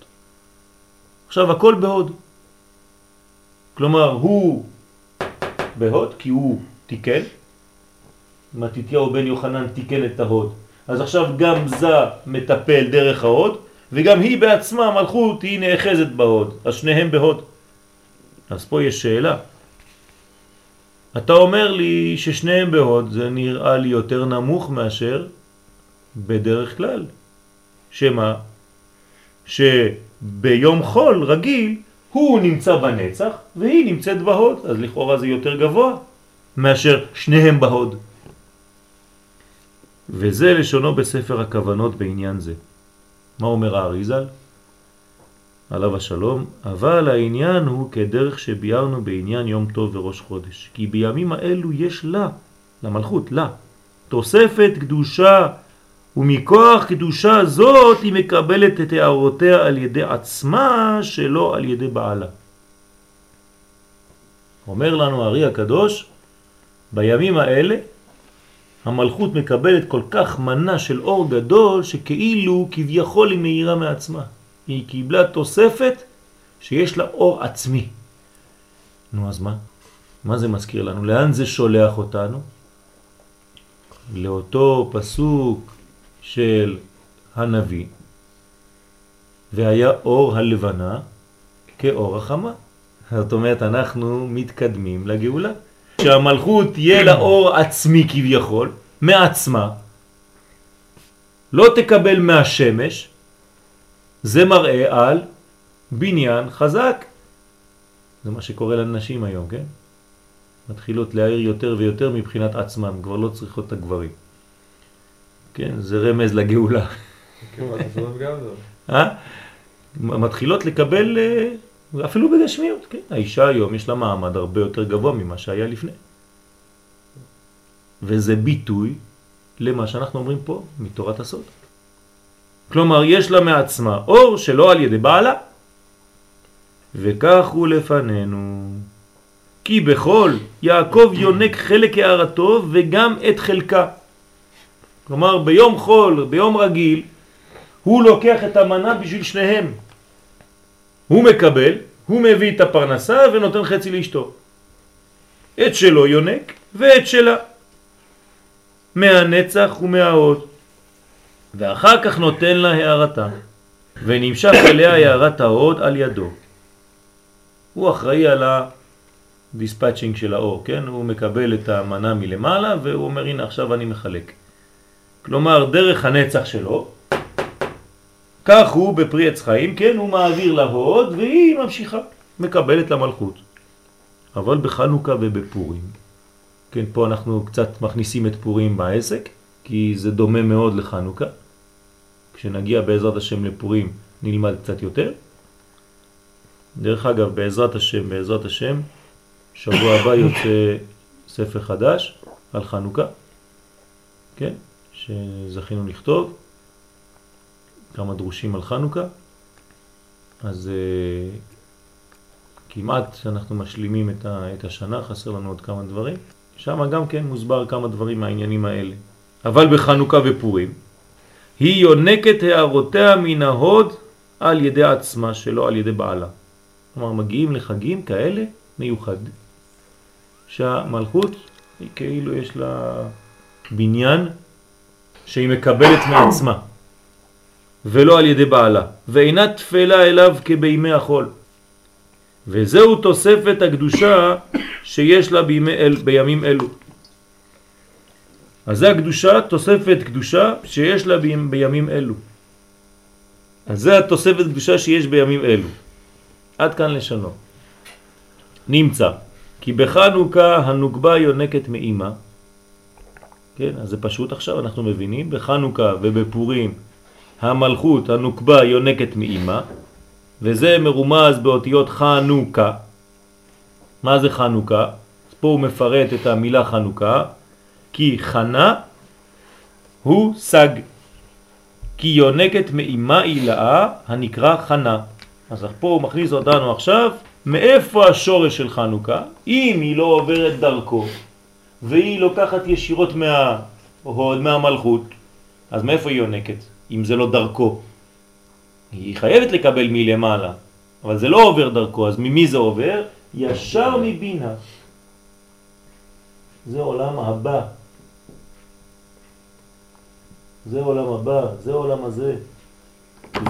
עכשיו הכל בהוד. כלומר הוא בהוד כי הוא תיקן, מתיתיהו בן יוחנן תיקן את ההוד. אז עכשיו גם זה מטפל דרך ההוד, וגם היא בעצמה, מלכות, היא נאחזת בהוד. אז שניהם בהוד. אז פה יש שאלה. אתה אומר לי ששניהם בהוד, זה נראה לי יותר נמוך מאשר בדרך כלל. שמה? שביום חול רגיל הוא נמצא בנצח והיא נמצאת בהוד, אז לכאורה זה יותר גבוה מאשר שניהם בהוד. וזה לשונו בספר הכוונות בעניין זה. מה אומר האריזל? עליו השלום, אבל העניין הוא כדרך שביארנו בעניין יום טוב וראש חודש, כי בימים האלו יש לה, למלכות, לה, תוספת קדושה, ומכוח קדושה זאת היא מקבלת את הערותיה על ידי עצמה שלא על ידי בעלה. אומר לנו הארי הקדוש, בימים האלה המלכות מקבלת כל כך מנה של אור גדול שכאילו כביכול היא מהירה מעצמה. היא קיבלה תוספת שיש לה אור עצמי. נו אז מה? מה זה מזכיר לנו? לאן זה שולח אותנו? לאותו פסוק של הנביא, והיה אור הלבנה כאור החמה. זאת אומרת, אנחנו מתקדמים לגאולה. שהמלכות תהיה לה אור עצמי כביכול, מעצמה, לא תקבל מהשמש, זה מראה על בניין חזק. זה מה שקורה לנשים היום, כן? מתחילות להעיר יותר ויותר מבחינת עצמם, כבר לא צריכות את הגברים. כן, זה רמז לגאולה. כמעט עשרות גם לא. אה? מתחילות לקבל אה, אפילו בגשמיות, כן? האישה היום יש לה מעמד הרבה יותר גבוה ממה שהיה לפני. וזה ביטוי למה שאנחנו אומרים פה מתורת הסוד. כלומר, יש לה מעצמה אור שלא על ידי בעלה. וכך הוא לפנינו. כי בכל יעקב יונק חלק הערתו וגם את חלקה. כלומר, ביום חול, ביום רגיל, הוא לוקח את המנה בשביל שניהם. הוא מקבל, הוא מביא את הפרנסה ונותן חצי לאשתו. את שלו יונק ואת שלה. מהנצח ומההוד. ואחר כך נותן לה הארתה, ונמשך אליה הארת ההוד על ידו. הוא אחראי על ה-dispatching של האור, כן? הוא מקבל את המנה מלמעלה והוא אומר הנה עכשיו אני מחלק. כלומר דרך הנצח שלו, כך הוא בפרי עץ חיים, כן? הוא מעביר להוד והיא ממשיכה, מקבלת למלכות. אבל בחנוכה ובפורים, כן, פה אנחנו קצת מכניסים את פורים בעסק, כי זה דומה מאוד לחנוכה. כשנגיע בעזרת השם לפורים נלמד קצת יותר. דרך אגב, בעזרת השם, בעזרת השם, שבוע הבא יוצא ספר חדש על חנוכה, כן, שזכינו לכתוב, כמה דרושים על חנוכה, אז uh, כמעט שאנחנו משלימים את, ה, את השנה, חסר לנו עוד כמה דברים, שם גם כן מוסבר כמה דברים מהעניינים האלה. אבל בחנוכה ופורים, היא יונקת הערותיה מן ההוד על ידי עצמה, שלא על ידי בעלה. כלומר, מגיעים לחגים כאלה מיוחד, שהמלכות היא כאילו יש לה בניין שהיא מקבלת מעצמה, ולא על ידי בעלה, ואינה תפלה אליו כבימי החול. וזהו תוספת הקדושה שיש לה בימי אל, בימים אלו. אז זה הקדושה, תוספת קדושה שיש לה בימים אלו. אז זה התוספת קדושה שיש בימים אלו. עד כאן לשונו. נמצא, כי בחנוכה הנוגבה יונקת מאימא, כן, אז זה פשוט עכשיו, אנחנו מבינים, בחנוכה ובפורים המלכות הנוקבה יונקת מאימא, וזה מרומז באותיות חנוכה. מה זה חנוכה? פה הוא מפרט את המילה חנוכה, כי חנה הוא סג, כי יונקת מאימה אילאה הנקרא חנה. אז פה הוא מכניס אותנו עכשיו, מאיפה השורש של חנוכה? אם היא לא עוברת דרכו, והיא לוקחת ישירות מההוד, מהמלכות, אז מאיפה היא יונקת, אם זה לא דרכו? היא חייבת לקבל מלמעלה, אבל זה לא עובר דרכו, אז ממי זה עובר? ישר מבינה. זה עולם הבא. זה עולם הבא, זה עולם הזה.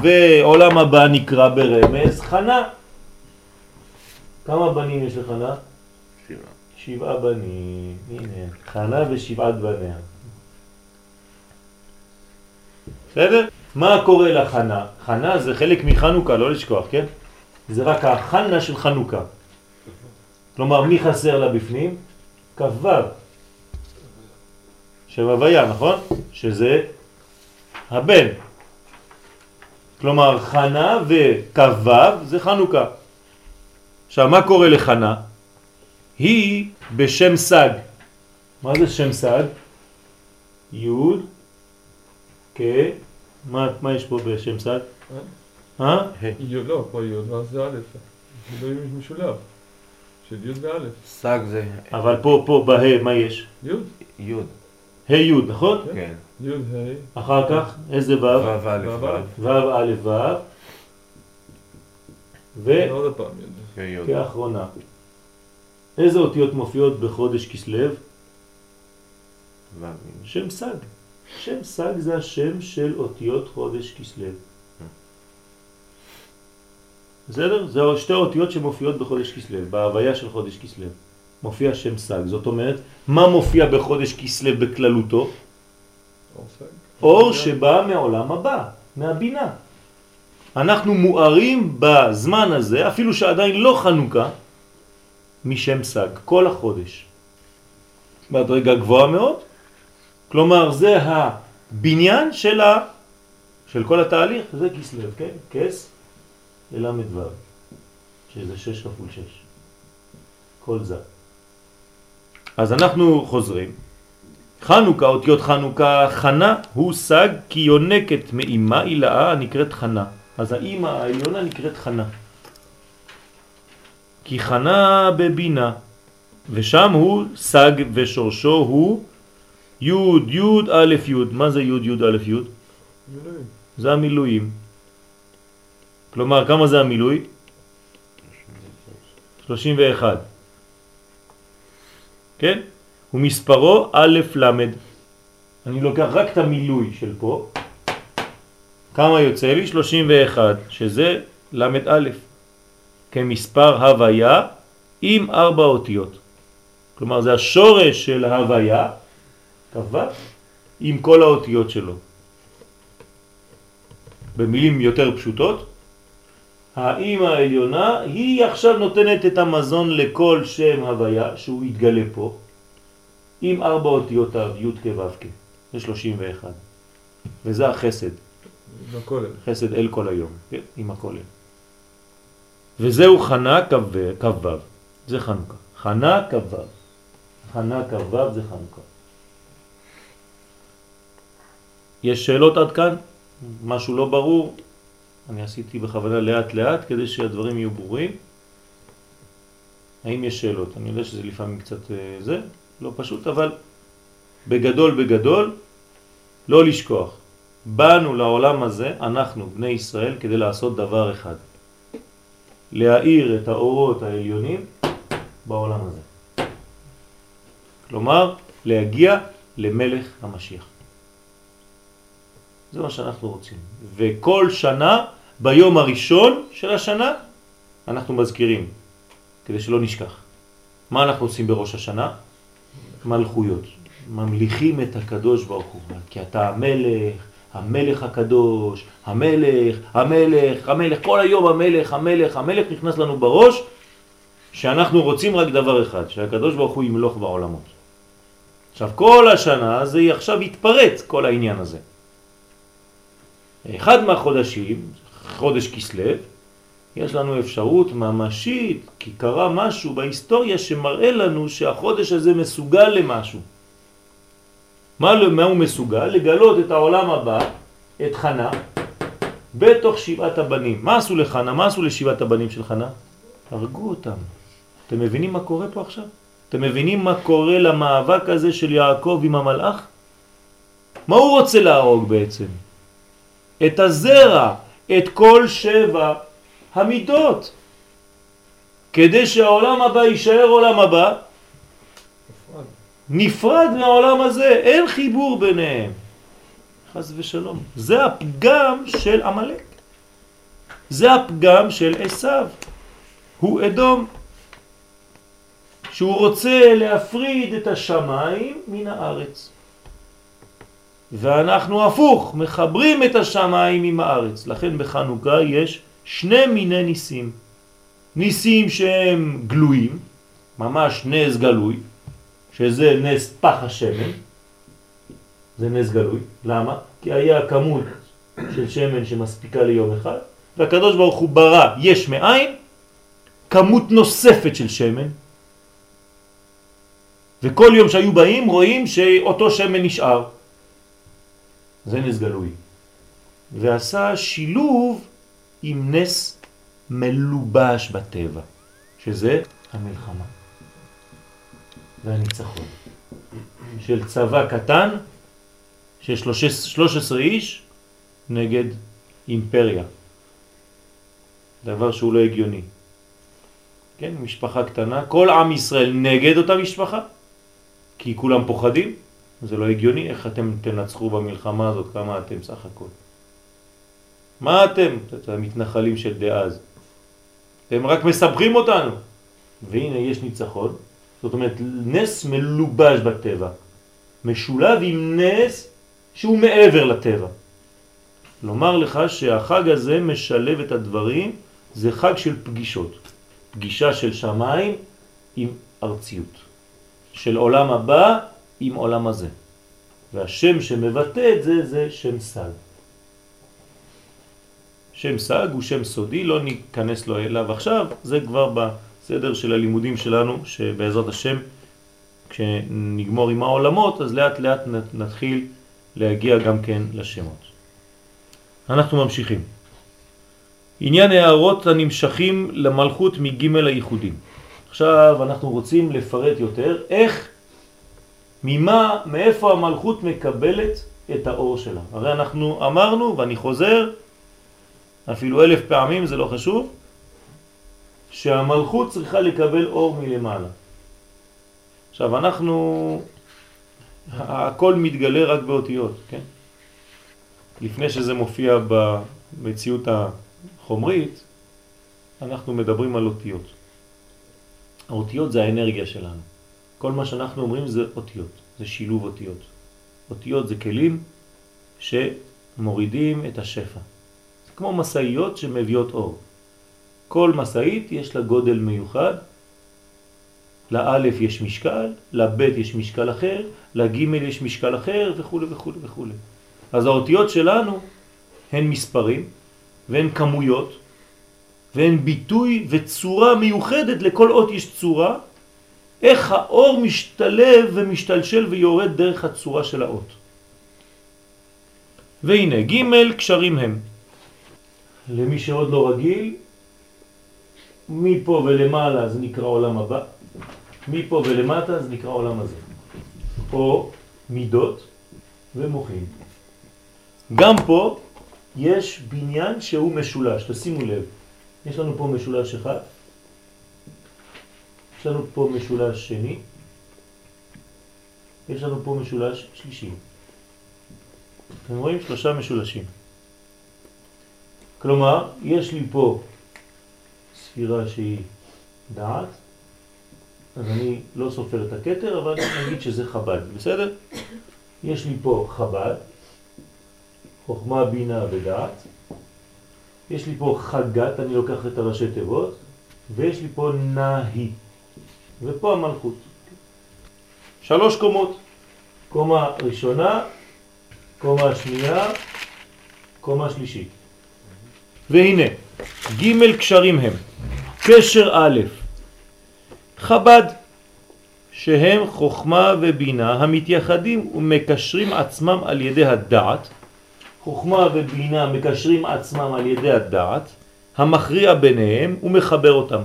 ועולם הבא נקרא ברמז חנה. כמה בנים יש לחנה? שבעה. שבעה בנים. הנה, חנה ושבעת בניה. בסדר? מה קורה לחנה? חנה זה חלק מחנוכה, לא לשכוח, כן? זה רק החנה של חנוכה. כלומר, מי חסר לה בפנים? כ"ו. שם הוויה, נכון? שזה הבן. כלומר, חנה וכ"ו זה חנוכה. עכשיו, מה קורה לחנה? היא בשם סג. מה זה שם סג? י' כ' מה, מה יש פה בשם סג? אה? י' לא, פה י' ואז זה א'. זה לא משולב. של י' וא'. סג זה אבל פה, פה בה, מה יש? י', י'. ה' י', נכון? כן. י', ה', אחר כך, איזה ו'? ו' א' ו' ו'. ו' א' ו' ועוד פעם י'. וכאחרונה. איזה אותיות מופיעות בחודש כסלו? ו'. שם סג. שם סג זה השם של אותיות חודש כסלו. בסדר? זה שתי אותיות שמופיעות בחודש כסלו, בהוויה של חודש כסלו. מופיע שם סג, זאת אומרת, מה מופיע בחודש כסלו בכללותו? אור שבא מעולם הבא, מהבינה. אנחנו מוארים בזמן הזה, אפילו שעדיין לא חנוכה, משם סג, כל החודש. מדרגה גבוהה מאוד, כלומר זה הבניין של, ה... של כל התהליך, זה כסלו, כן? כס לל"ו, שזה שש כפול שש, כל זה. אז אנחנו חוזרים. חנוכה, אותיות חנוכה, חנה הוא סג כי יונקת מאימה הילאה הנקראת חנה. אז האימא העליונה נקראת חנה. כי חנה בבינה, ושם הוא סג ושורשו הוא י' י' א' י'. מה זה י' י' א' י'? מילואים. זה המילואים. כלומר, כמה זה המילוי? 31. כן? ומספרו א' ל'. אני לוקח רק את המילוי של פה. כמה יוצא לי? 31, שזה ל' א', כמספר הוויה עם ארבע אותיות. כלומר זה השורש של ההוויה, כ"ו, עם כל האותיות שלו. במילים יותר פשוטות, האמא העליונה היא עכשיו נותנת את המזון לכל שם הוויה שהוא יתגלה פה עם ארבע אותיותיו י' כ' ו' כ', זה 31 וזה החסד, הכולל. חסד אל כל היום, כן? עם הכולל. וזהו חנה כ"ו, זה חנוכה, חנה כ"ו, חנה כ"ו זה חנוכה יש שאלות עד כאן? משהו לא ברור? אני עשיתי בכוונה לאט לאט כדי שהדברים יהיו ברורים. האם יש שאלות? אני יודע שזה לפעמים קצת אה, זה, לא פשוט, אבל בגדול בגדול, לא לשכוח. באנו לעולם הזה, אנחנו, בני ישראל, כדי לעשות דבר אחד. להאיר את האורות העליונים בעולם הזה. כלומר, להגיע למלך המשיח. זה מה שאנחנו רוצים. וכל שנה, ביום הראשון של השנה, אנחנו מזכירים, כדי שלא נשכח. מה אנחנו עושים בראש השנה? מלכויות. ממליכים את הקדוש ברוך הוא, כי אתה המלך, המלך הקדוש, המלך, המלך, המלך, כל היום המלך, המלך, המלך נכנס לנו בראש, שאנחנו רוצים רק דבר אחד, שהקדוש ברוך הוא ימלוך בעולמות. עכשיו כל השנה זה עכשיו יתפרץ כל העניין הזה. אחד מהחודשים, חודש כסלו, יש לנו אפשרות ממשית, כי קרה משהו בהיסטוריה שמראה לנו שהחודש הזה מסוגל למשהו. מה, מה הוא מסוגל? לגלות את העולם הבא, את חנה, בתוך שבעת הבנים. מה עשו לחנה? מה עשו לשבעת הבנים של חנה? הרגו אותם. אתם מבינים מה קורה פה עכשיו? אתם מבינים מה קורה למאבק הזה של יעקב עם המלאך? מה הוא רוצה להרוג בעצם? את הזרע, את כל שבע המידות. כדי שהעולם הבא יישאר עולם הבא, נפרד. נפרד מהעולם הזה, אין חיבור ביניהם. חס ושלום. זה הפגם של עמלק. זה הפגם של עשיו. הוא אדום. שהוא רוצה להפריד את השמיים מן הארץ. ואנחנו הפוך, מחברים את השמיים עם הארץ. לכן בחנוכה יש שני מיני ניסים. ניסים שהם גלויים, ממש נס גלוי, שזה נס פח השמן, זה נס גלוי. למה? כי היה כמות של שמן שמספיקה ליום אחד, והקדוש ברוך הוא ברא יש מאין, כמות נוספת של שמן, וכל יום שהיו באים רואים שאותו שמן נשאר. זה נס גלוי. ועשה שילוב עם נס מלובש בטבע, שזה המלחמה והניצחון. של צבא קטן של 13 איש נגד אימפריה. דבר שהוא לא הגיוני. כן, משפחה קטנה, כל עם ישראל נגד אותה משפחה, כי כולם פוחדים, זה לא הגיוני, איך אתם תנצחו במלחמה הזאת, כמה אתם סך הכל. מה אתם? את המתנחלים של דאז. הם רק מסבכים אותנו. והנה יש ניצחון, זאת אומרת נס מלובש בטבע, משולב עם נס שהוא מעבר לטבע. לומר לך שהחג הזה משלב את הדברים, זה חג של פגישות. פגישה של שמיים עם ארציות, של עולם הבא עם עולם הזה. והשם שמבטא את זה זה שם סל. שם סג הוא שם סודי, לא ניכנס לו אליו עכשיו, זה כבר בסדר של הלימודים שלנו, שבעזרת השם, כשנגמור עם העולמות, אז לאט לאט נתחיל להגיע גם כן לשמות. אנחנו ממשיכים. עניין הערות הנמשכים למלכות מג' הייחודים. עכשיו אנחנו רוצים לפרט יותר איך, ממה, מאיפה המלכות מקבלת את האור שלה. הרי אנחנו אמרנו, ואני חוזר, אפילו אלף פעמים, זה לא חשוב, שהמלכות צריכה לקבל אור מלמעלה. עכשיו אנחנו, הכל מתגלה רק באותיות, כן? לפני שזה מופיע במציאות החומרית, אנחנו מדברים על אותיות. האותיות זה האנרגיה שלנו. כל מה שאנחנו אומרים זה אותיות, זה שילוב אותיות. אותיות זה כלים שמורידים את השפע. זה כמו מסעיות שמביאות אור. כל מסעית יש לה גודל מיוחד, לאלף יש משקל, לבית יש משקל אחר, לגימל יש משקל אחר וכו' וכו' וכו'. אז האותיות שלנו הן מספרים והן כמויות והן ביטוי וצורה מיוחדת, לכל אות יש צורה, איך האור משתלב ומשתלשל ויורד דרך הצורה של האות. והנה, ג' קשרים הם. למי שעוד לא רגיל, מפה ולמעלה זה נקרא עולם הבא, מפה ולמטה זה נקרא עולם הזה. פה מידות ומוחים. גם פה יש בניין שהוא משולש, תשימו לב. יש לנו פה משולש אחד, יש לנו פה משולש שני, יש לנו פה משולש שלישי. אתם רואים? שלושה משולשים. כלומר, יש לי פה ספירה שהיא דעת, אז אני לא סופר את הקטר, אבל נגיד שזה חב"ד, בסדר? יש לי פה חב"ד, חוכמה, בינה ודעת. יש לי פה חגת, אני לוקח את הראשי תיבות, ויש לי פה נהי, ופה המלכות. שלוש קומות, קומה ראשונה, קומה שנייה, קומה שלישית. והנה, ג' קשרים הם, קשר א', חב"ד, שהם חוכמה ובינה המתייחדים ומקשרים עצמם על ידי הדעת, חוכמה ובינה מקשרים עצמם על ידי הדעת, המכריע ביניהם ומחבר אותם.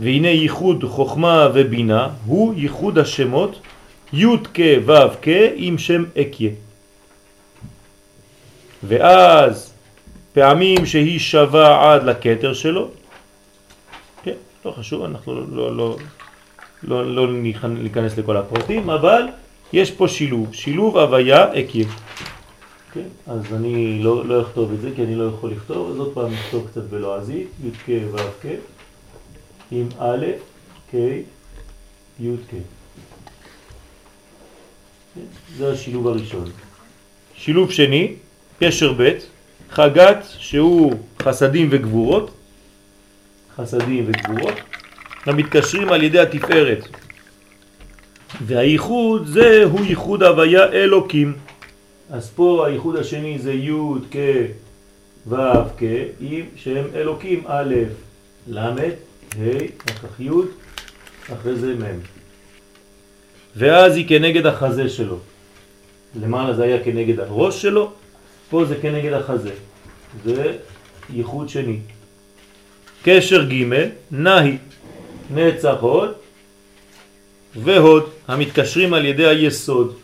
והנה ייחוד חוכמה ובינה הוא ייחוד השמות י' כ' ו' כ' עם שם אקיה. ואז פעמים שהיא שווה עד לקטר שלו, כן, לא חשוב, אנחנו לא, לא, לא, לא, לא ניכנס לכל הפרטים, אבל יש פה שילוב, שילוב הוויה אקיה. כן, אז אני לא, לא אכתוב את זה כי אני לא יכול לכתוב, אז עוד פעם נכתוב קצת בלועזית, י' כ' ו' כ', עם א', כ', י'. כן, זה השילוב הראשון. שילוב שני, קשר ב', חגת שהוא חסדים וגבורות, חסדים וגבורות, המתקשרים על ידי התפארת. והייחוד זה הוא ייחוד הוויה אלוקים. אז פה הייחוד השני זה י' כ' ו' כ', שהם אלוקים א', ל', ה', אחר י', אחרי זה מ'. ואז היא כנגד החזה שלו. למעלה זה היה כנגד הראש שלו, פה זה כנגד החזה. זה ייחוד שני. קשר ג' נהי, נצח הוד והוד המתקשרים על ידי היסוד.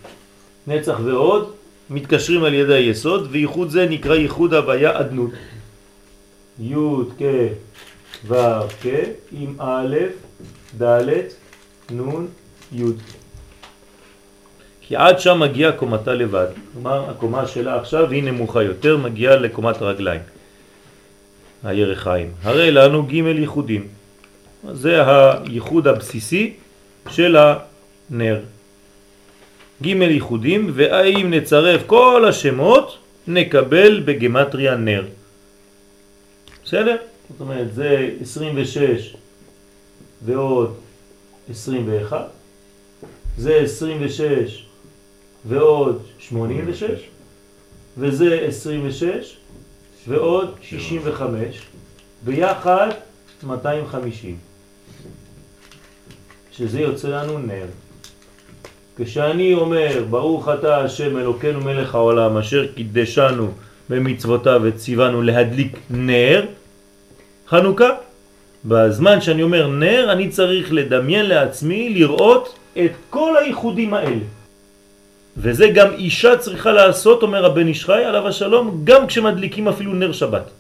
נצח והוד מתקשרים על ידי היסוד, וייחוד זה נקרא ייחוד הוויה אדנות. י' כ' ו' כ' עם א', ד', נ', י'. כי עד שם מגיעה קומתה לבד. כלומר, הקומה שלה עכשיו היא נמוכה יותר, מגיעה לקומת הרגליים. הירך חיים. הרי לנו ג' ייחודים. זה הייחוד הבסיסי של הנר. ג' ייחודים, והאם נצרף כל השמות, נקבל בגמטריה נר. בסדר? זאת אומרת, זה 26 ועוד 21, זה 26 ועוד 86, וזה 26 ועוד 65, ביחד 250, שזה יוצא לנו נר. כשאני אומר, ברוך אתה השם אלוקינו מלך העולם, אשר קידשנו במצוותיו וציוונו להדליק נר, חנוכה, בזמן שאני אומר נר, אני צריך לדמיין לעצמי, לראות את כל הייחודים האלה. וזה גם אישה צריכה לעשות, אומר הבן ישחי עליו השלום, גם כשמדליקים אפילו נר שבת.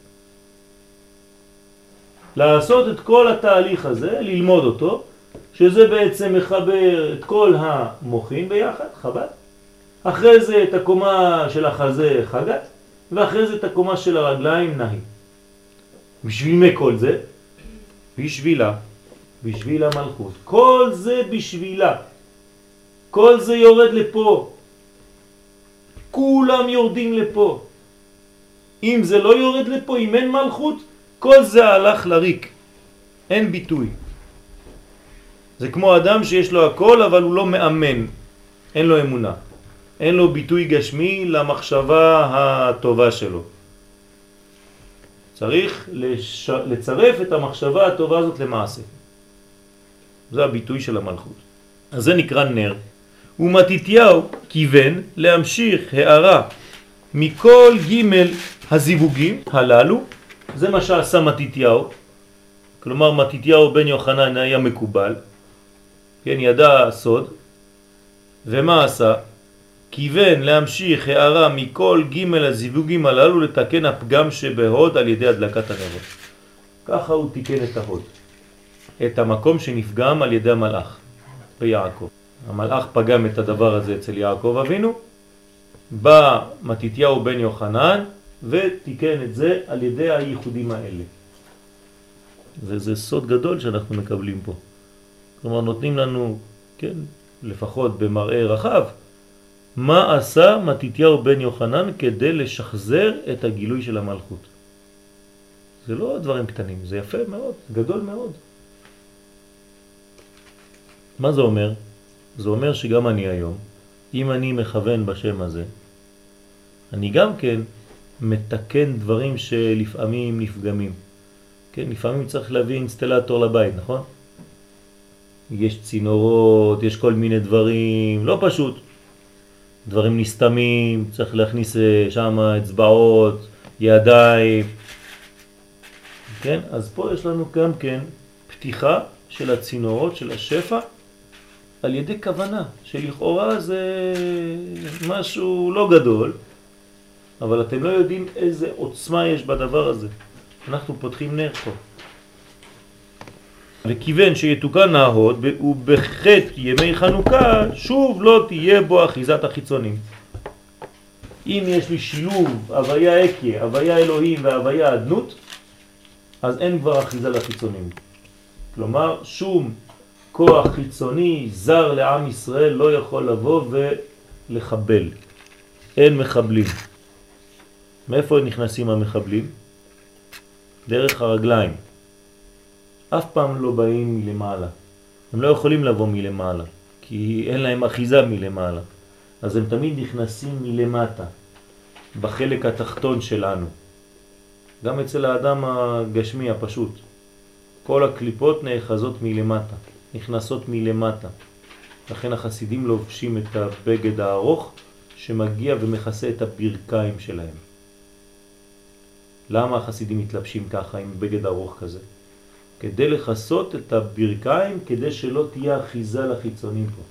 לעשות את כל התהליך הזה, ללמוד אותו, שזה בעצם מחבר את כל המוחים ביחד, חב"ד, אחרי זה את הקומה של החזה חגת, ואחרי זה את הקומה של הרגליים נהי. בשביל מה כל זה? בשבילה, בשביל המלכות. כל זה בשבילה. כל זה יורד לפה. כולם יורדים לפה. אם זה לא יורד לפה, אם אין מלכות, כל זה הלך לריק. אין ביטוי. זה כמו אדם שיש לו הכל אבל הוא לא מאמן, אין לו אמונה. אין לו ביטוי גשמי למחשבה הטובה שלו. צריך לש... לצרף את המחשבה הטובה הזאת למעשה. זה הביטוי של המלכות. אז זה נקרא נר. ומתיתיהו כיוון להמשיך הערה מכל ג' הזיווגים הללו, זה מה שעשה מתיתיהו, כלומר מתיתיהו בן יוחנן היה מקובל, כן, ידע סוד, ומה עשה? כיוון להמשיך הערה מכל ג' הזיווגים הללו לתקן הפגם שבהוד על ידי הדלקת הנרות. ככה הוא תיקן את ההוד, את המקום שנפגם על ידי המלאך ביעקב. המלאך פגם את הדבר הזה אצל יעקב אבינו, בא מתיתיהו בן יוחנן ותיקן את זה על ידי הייחודים האלה. וזה סוד גדול שאנחנו מקבלים פה. כלומר נותנים לנו, כן, לפחות במראה רחב, מה עשה מתיתיהו בן יוחנן כדי לשחזר את הגילוי של המלכות. זה לא דברים קטנים, זה יפה מאוד, גדול מאוד. מה זה אומר? זה אומר שגם אני היום, אם אני מכוון בשם הזה, אני גם כן מתקן דברים שלפעמים נפגמים. כן, לפעמים צריך להביא אינסטלטור לבית, נכון? יש צינורות, יש כל מיני דברים, לא פשוט. דברים נסתמים, צריך להכניס אה, שם אצבעות, ידיים. כן? אז פה יש לנו גם כן פתיחה של הצינורות, של השפע, על ידי כוונה, שלכאורה זה משהו לא גדול, אבל אתם לא יודעים איזה עוצמה יש בדבר הזה. אנחנו פותחים נר פה. וכיוון שיתוקן ההוד ובחטא ימי חנוכה שוב לא תהיה בו אחיזת החיצונים. אם יש לי שילוב הוויה אקיה, הוויה אלוהים והוויה אדנות, אז אין כבר אחיזה לחיצונים. כלומר, שום כוח חיצוני זר לעם ישראל לא יכול לבוא ולחבל. אין מחבלים. מאיפה נכנסים המחבלים? דרך הרגליים. אף פעם לא באים מלמעלה. הם לא יכולים לבוא מלמעלה, כי אין להם אחיזה מלמעלה. אז הם תמיד נכנסים מלמטה, בחלק התחתון שלנו. גם אצל האדם הגשמי הפשוט. כל הקליפות נאחזות מלמטה, נכנסות מלמטה. לכן החסידים לובשים את הבגד הארוך שמגיע ומכסה את הברכיים שלהם. למה החסידים מתלבשים ככה עם בגד ארוך כזה? כדי לחסות את הברכיים, כדי שלא תהיה אחיזה לחיצונים פה.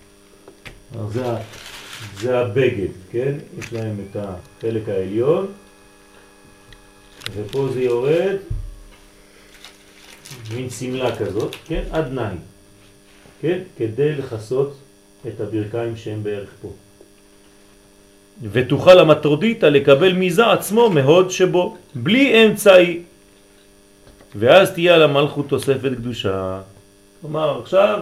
זה, זה הבגד, כן? יש להם את החלק העליון, ופה זה יורד מין סמלה כזאת, כן? עד נאי, כן? כדי לחסות את הברכיים שהם בערך פה. ותוכל המטרודיתא לקבל מזה עצמו מהוד שבו, בלי אמצעי. ואז תהיה על המלכות תוספת קדושה. כלומר, עכשיו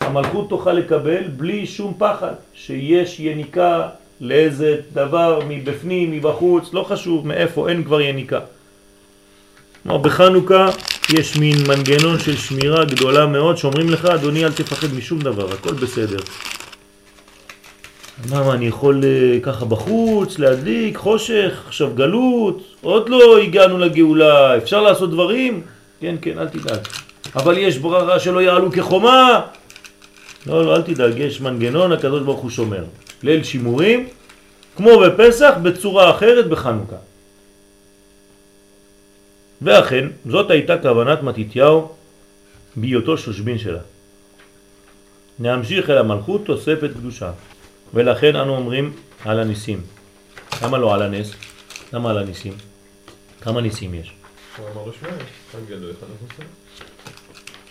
המלכות תוכל לקבל בלי שום פחד, שיש יניקה לאיזה דבר מבפנים, מבחוץ, לא חשוב מאיפה, אין כבר יניקה. כלומר, בחנוכה יש מין מנגנון של שמירה גדולה מאוד שאומרים לך, אדוני, אל תפחד משום דבר, הכל בסדר. מה, אני יכול uh, ככה בחוץ, להדליק, חושך, עכשיו גלות, עוד לא הגענו לגאולה, אפשר לעשות דברים? כן, כן, אל תדאג. אבל יש בררה שלא יעלו כחומה. לא, לא, אל תדאג, יש מנגנון, הקדוש ברוך הוא שומר. ליל שימורים, כמו בפסח, בצורה אחרת בחנוכה. ואכן, זאת הייתה כוונת מתיתיהו בהיותו שושבין שלה. נמשיך אל המלכות תוספת קדושה. ולכן אנו אומרים על הניסים. למה לא על הנס? למה על הניסים? כמה ניסים יש? מחוסר.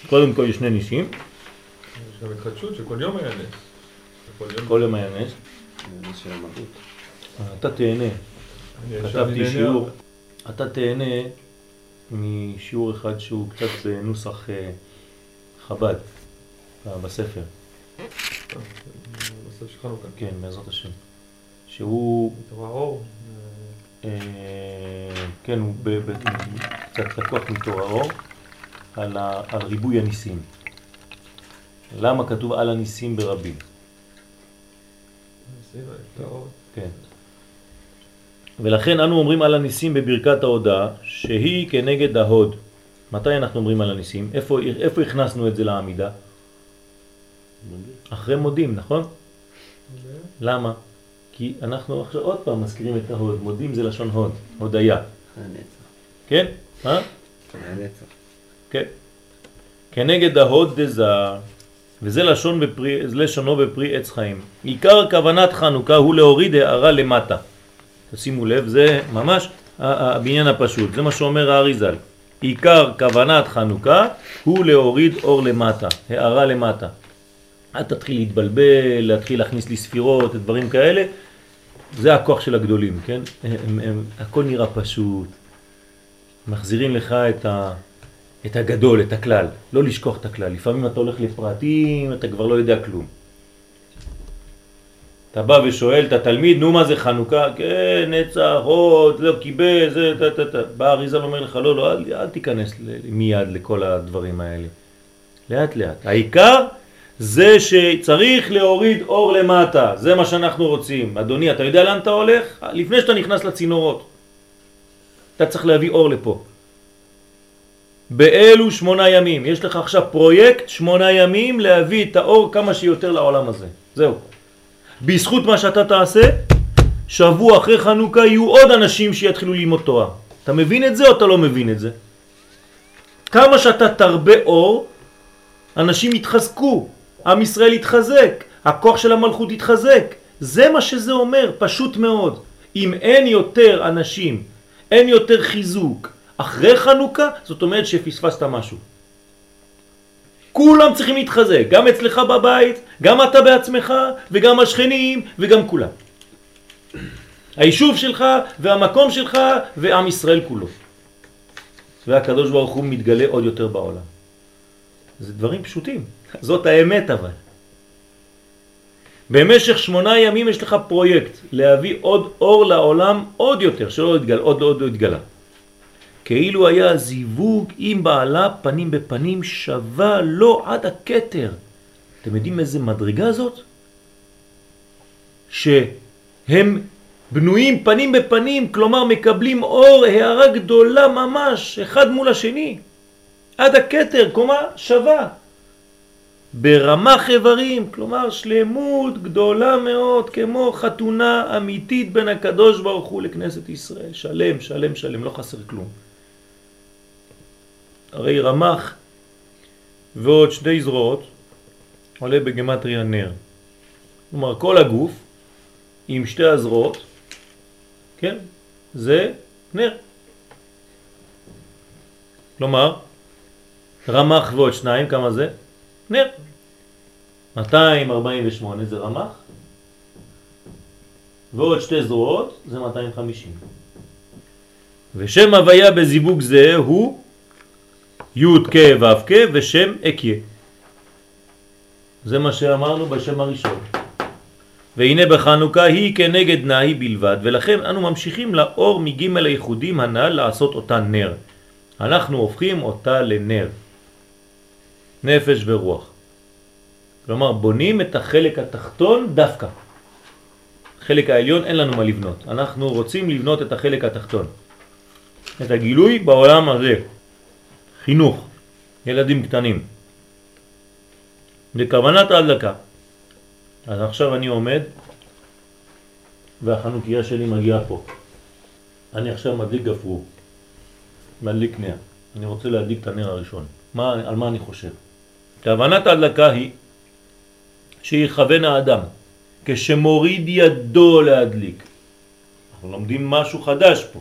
קודם כל יש שני ניסים, יש גם התחדשות שכל יום היה נס. כל יום. היה נס. המלכות. אתה תהנה, כתבתי. שיעור, אתה תהנה משיעור אחד שהוא קצת בנוסח אה, חב"ד אה, בספר, בסוף של חנוכה. כן, בעזרת השם, שהוא, מתעורר אור. אה, כן, הוא קצת לקוח מתור האור על, ה, על ריבוי הניסים. למה כתוב על הניסים ברבים? כן. ולכן אנו אומרים על הניסים בברכת ההודעה שהיא כנגד ההוד. מתי אנחנו אומרים על הניסים? איפה, איפה הכנסנו את זה לעמידה? אחרי מודים, נכון? למה? כי אנחנו עכשיו עוד פעם מזכירים את ההוד. מודים זה לשון הוד, הודיה. כן? מה? הנצח. כן. כנגד ההוד דזה, וזה לשון בפרי, לשונו בפרי עץ חיים. עיקר כוונת חנוכה הוא להוריד הערה למטה. תשימו לב, זה ממש הבניין הפשוט, זה מה שאומר האריזל. עיקר כוונת חנוכה הוא להוריד אור למטה, הערה למטה. אל תתחיל להתבלבל, להתחיל להכניס לי ספירות, דברים כאלה. זה הכוח של הגדולים, כן? הם, הם, הכל נראה פשוט. מחזירים לך את, ה, את הגדול, את הכלל. לא לשכוח את הכלל. לפעמים אתה הולך לפרטים, אתה כבר לא יודע כלום. אתה בא ושואל את התלמיד, נו מה זה חנוכה? כן, נצח, עוד, לא קיבל, זה, תה, תה, תה. בא אריזל אומר לך, לא, לא, אל, אל תיכנס מיד לכל הדברים האלה. לאט לאט. העיקר זה שצריך להוריד אור למטה, זה מה שאנחנו רוצים. אדוני, אתה יודע לאן אתה הולך? לפני שאתה נכנס לצינורות. אתה צריך להביא אור לפה. באלו שמונה ימים, יש לך עכשיו פרויקט שמונה ימים להביא את האור כמה שיותר לעולם הזה. זהו. בזכות מה שאתה תעשה, שבוע אחרי חנוכה יהיו עוד אנשים שיתחילו ללמוד תורה. אתה מבין את זה או אתה לא מבין את זה? כמה שאתה תרבה אור, אנשים יתחזקו, עם ישראל יתחזק, הכוח של המלכות יתחזק. זה מה שזה אומר, פשוט מאוד. אם אין יותר אנשים, אין יותר חיזוק אחרי חנוכה, זאת אומרת שפספסת משהו. כולם צריכים להתחזק, גם אצלך בבית, גם אתה בעצמך, וגם השכנים, וגם כולם. היישוב שלך, והמקום שלך, ועם ישראל כולו. והקדוש ברוך הוא מתגלה עוד יותר בעולם. זה דברים פשוטים, זאת האמת אבל. במשך שמונה ימים יש לך פרויקט להביא עוד אור לעולם עוד יותר, שלא התגלה, עוד לא התגלה. כאילו היה זיווג עם בעלה פנים בפנים שווה לו עד הכתר. אתם יודעים איזה מדרגה זאת? שהם בנויים פנים בפנים, כלומר מקבלים אור, הערה גדולה ממש, אחד מול השני. עד הכתר, קומה שווה. ברמח איברים, כלומר שלמות גדולה מאוד, כמו חתונה אמיתית בין הקדוש ברוך הוא לכנסת ישראל. שלם, שלם, שלם, לא חסר כלום. הרי רמח ועוד שתי זרועות עולה בגמטריה נר. כלומר, כל הגוף עם שתי הזרועות, כן, זה נר. כלומר, רמח ועוד שניים, כמה זה? נר. 248 זה רמח, ועוד שתי זרועות זה 250. ושם הוויה בזיווג זה הוא י' כ' ו' כ' ושם אקיה. זה מה שאמרנו בשם הראשון. והנה בחנוכה היא כנגד נאי בלבד, ולכן אנו ממשיכים לאור מג' הייחודים הנ"ל לעשות אותה נר. אנחנו הופכים אותה לנר, נפש ורוח. כלומר, בונים את החלק התחתון דווקא. חלק העליון אין לנו מה לבנות, אנחנו רוצים לבנות את החלק התחתון. את הגילוי בעולם הזה, חינוך, ילדים קטנים. בכוונת ההדלקה. אז עכשיו אני עומד והחנוכיה שלי מגיעה פה. אני עכשיו מדליק גפרור, מדליק נר. אני רוצה להדליק את הנר הראשון. מה, על מה אני חושב? כוונת ההדלקה היא שיכוון האדם כשמוריד ידו להדליק. אנחנו לומדים משהו חדש פה.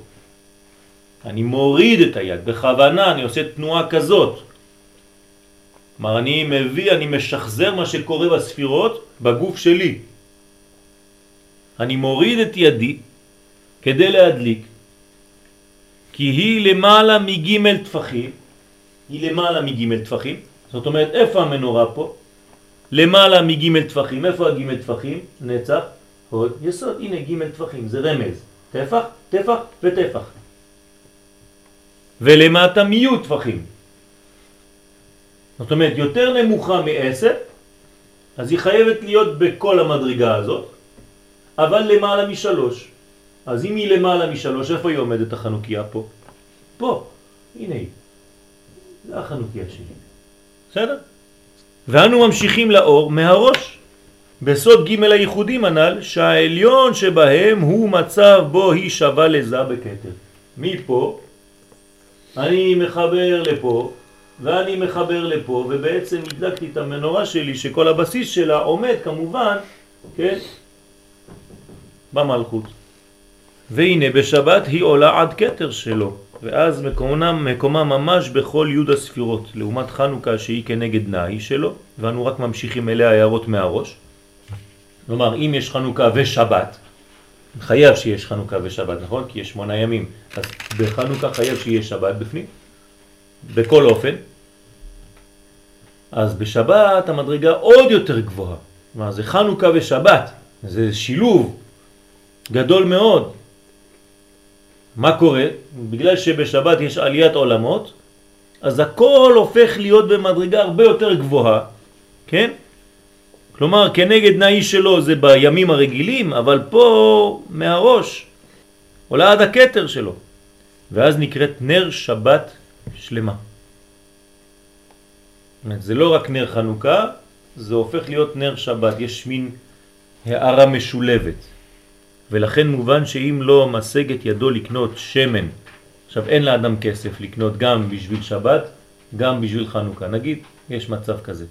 אני מוריד את היד, בכוונה אני עושה תנועה כזאת. כלומר, אני מביא, אני משחזר מה שקורה בספירות בגוף שלי. אני מוריד את ידי כדי להדליק, כי היא למעלה מג' תפחים, היא למעלה מג' תפחים, זאת אומרת, איפה המנורה פה? למעלה מג' תפחים, איפה הג' תפחים? נצח, הוד, יסוד, הנה ג' תפחים, זה רמז, טפח, טפח וטפח. ולמטה מי' תפחים. זאת אומרת, יותר נמוכה מ-10, אז היא חייבת להיות בכל המדרגה הזאת, אבל למעלה משלוש. אז אם היא למעלה משלוש, איפה היא עומדת החנוכיה פה? פה, הנה היא. זה החנוכיה שלי. בסדר? ואנו ממשיכים לאור מהראש. בסוד ג' הייחודים הנ"ל, שהעליון שבהם הוא מצב בו היא שווה לזה בכתר. מפה אני מחבר לפה, ואני מחבר לפה, ובעצם הדלקתי את המנורה שלי, שכל הבסיס שלה עומד כמובן, כן, במלכות. והנה בשבת היא עולה עד כתר שלו, ואז מקומה, מקומה ממש בכל יוד הספירות, לעומת חנוכה שהיא כנגד נאי שלו, ואנו רק ממשיכים אליה הערות מהראש. כלומר, אם יש חנוכה ושבת, חייב שיש חנוכה ושבת, נכון? כי יש שמונה ימים. אז בחנוכה חייב שיהיה שבת בפנים, בכל אופן. אז בשבת המדרגה עוד יותר גבוהה. כלומר, זה חנוכה ושבת, זה שילוב גדול מאוד. מה קורה? בגלל שבשבת יש עליית עולמות, אז הכל הופך להיות במדרגה הרבה יותר גבוהה, כן? כלומר, כנגד נאי שלו זה בימים הרגילים, אבל פה מהראש עולה עד הקטר שלו. ואז נקראת נר שבת שלמה. זה לא רק נר חנוכה, זה הופך להיות נר שבת, יש מין הערה משולבת. ולכן מובן שאם לא משג את ידו לקנות שמן, עכשיו אין לאדם כסף לקנות גם בשביל שבת, גם בשביל חנוכה, נגיד, יש מצב כזה.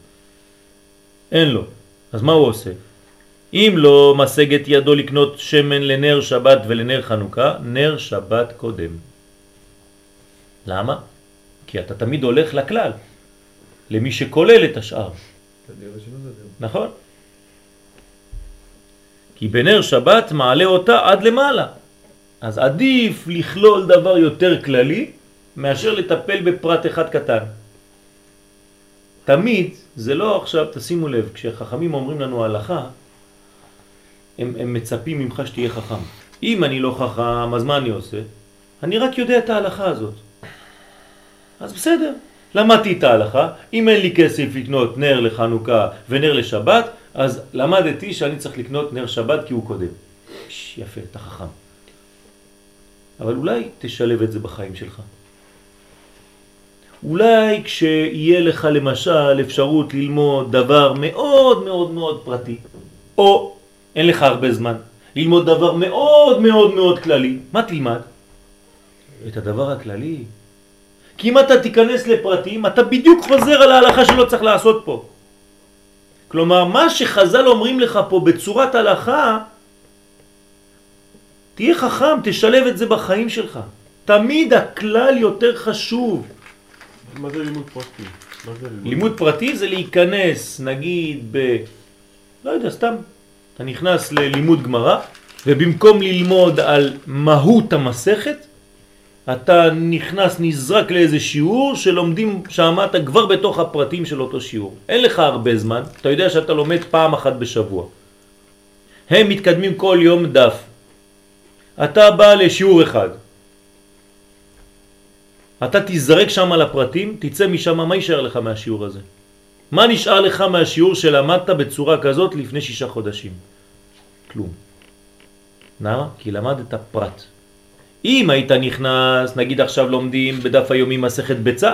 אין לו. אז מה הוא עושה? אם לא משג את ידו לקנות שמן לנר שבת ולנר חנוכה, נר שבת קודם. למה? כי אתה תמיד הולך לכלל, למי שכולל את השאר. נכון? כי בנר שבת מעלה אותה עד למעלה. אז עדיף לכלול דבר יותר כללי מאשר לטפל בפרט אחד קטן. תמיד, זה לא עכשיו, תשימו לב, כשחכמים אומרים לנו הלכה, הם, הם מצפים ממך שתהיה חכם. אם אני לא חכם, אז מה אני עושה? אני רק יודע את ההלכה הזאת. אז בסדר, למדתי את ההלכה, אם אין לי כסף לקנות נר לחנוכה ונר לשבת, אז למדתי שאני צריך לקנות נר שבת כי הוא קודם. יפה, אתה חכם. אבל אולי תשלב את זה בחיים שלך. אולי כשיהיה לך למשל אפשרות ללמוד דבר מאוד מאוד מאוד פרטי, או אין לך הרבה זמן, ללמוד דבר מאוד מאוד מאוד כללי, מה תלמד? את הדבר הכללי. כי אם אתה תיכנס לפרטים, אתה בדיוק חוזר על ההלכה שלא צריך לעשות פה. כלומר, מה שחז"ל אומרים לך פה בצורת הלכה, תהיה חכם, תשלב את זה בחיים שלך. תמיד הכלל יותר חשוב. מה זה לימוד פרטי? מה זה לימוד? לימוד פרטי זה להיכנס, נגיד, ב... לא יודע, סתם. אתה נכנס ללימוד גמרא, ובמקום ללמוד על מהות המסכת, אתה נכנס, נזרק לאיזה שיעור שלומדים שם, אתה כבר בתוך הפרטים של אותו שיעור. אין לך הרבה זמן, אתה יודע שאתה לומד פעם אחת בשבוע. הם מתקדמים כל יום דף. אתה בא לשיעור אחד. אתה תזרק שם על הפרטים, תצא משם, מה יישאר לך מהשיעור הזה? מה נשאר לך מהשיעור שלמדת בצורה כזאת לפני שישה חודשים? כלום. למה? כי למדת פרט. אם היית נכנס, נגיד עכשיו לומדים בדף היומי מסכת ביצה,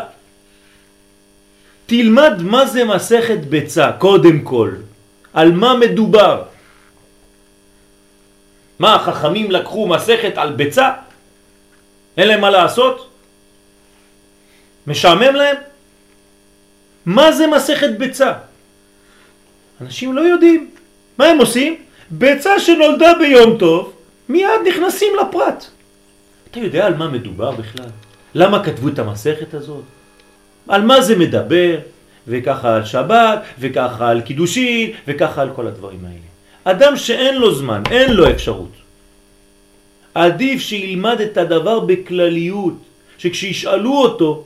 תלמד מה זה מסכת ביצה, קודם כל. על מה מדובר? מה, החכמים לקחו מסכת על ביצה? אין להם מה לעשות? משעמם להם? מה זה מסכת ביצה? אנשים לא יודעים. מה הם עושים? ביצה שנולדה ביום טוב, מיד נכנסים לפרט. אתה יודע על מה מדובר בכלל? למה כתבו את המסכת הזאת? על מה זה מדבר? וככה על שבת, וככה על קידושין, וככה על כל הדברים האלה. אדם שאין לו זמן, אין לו אפשרות. עדיף שילמד את הדבר בכלליות, שכשישאלו אותו,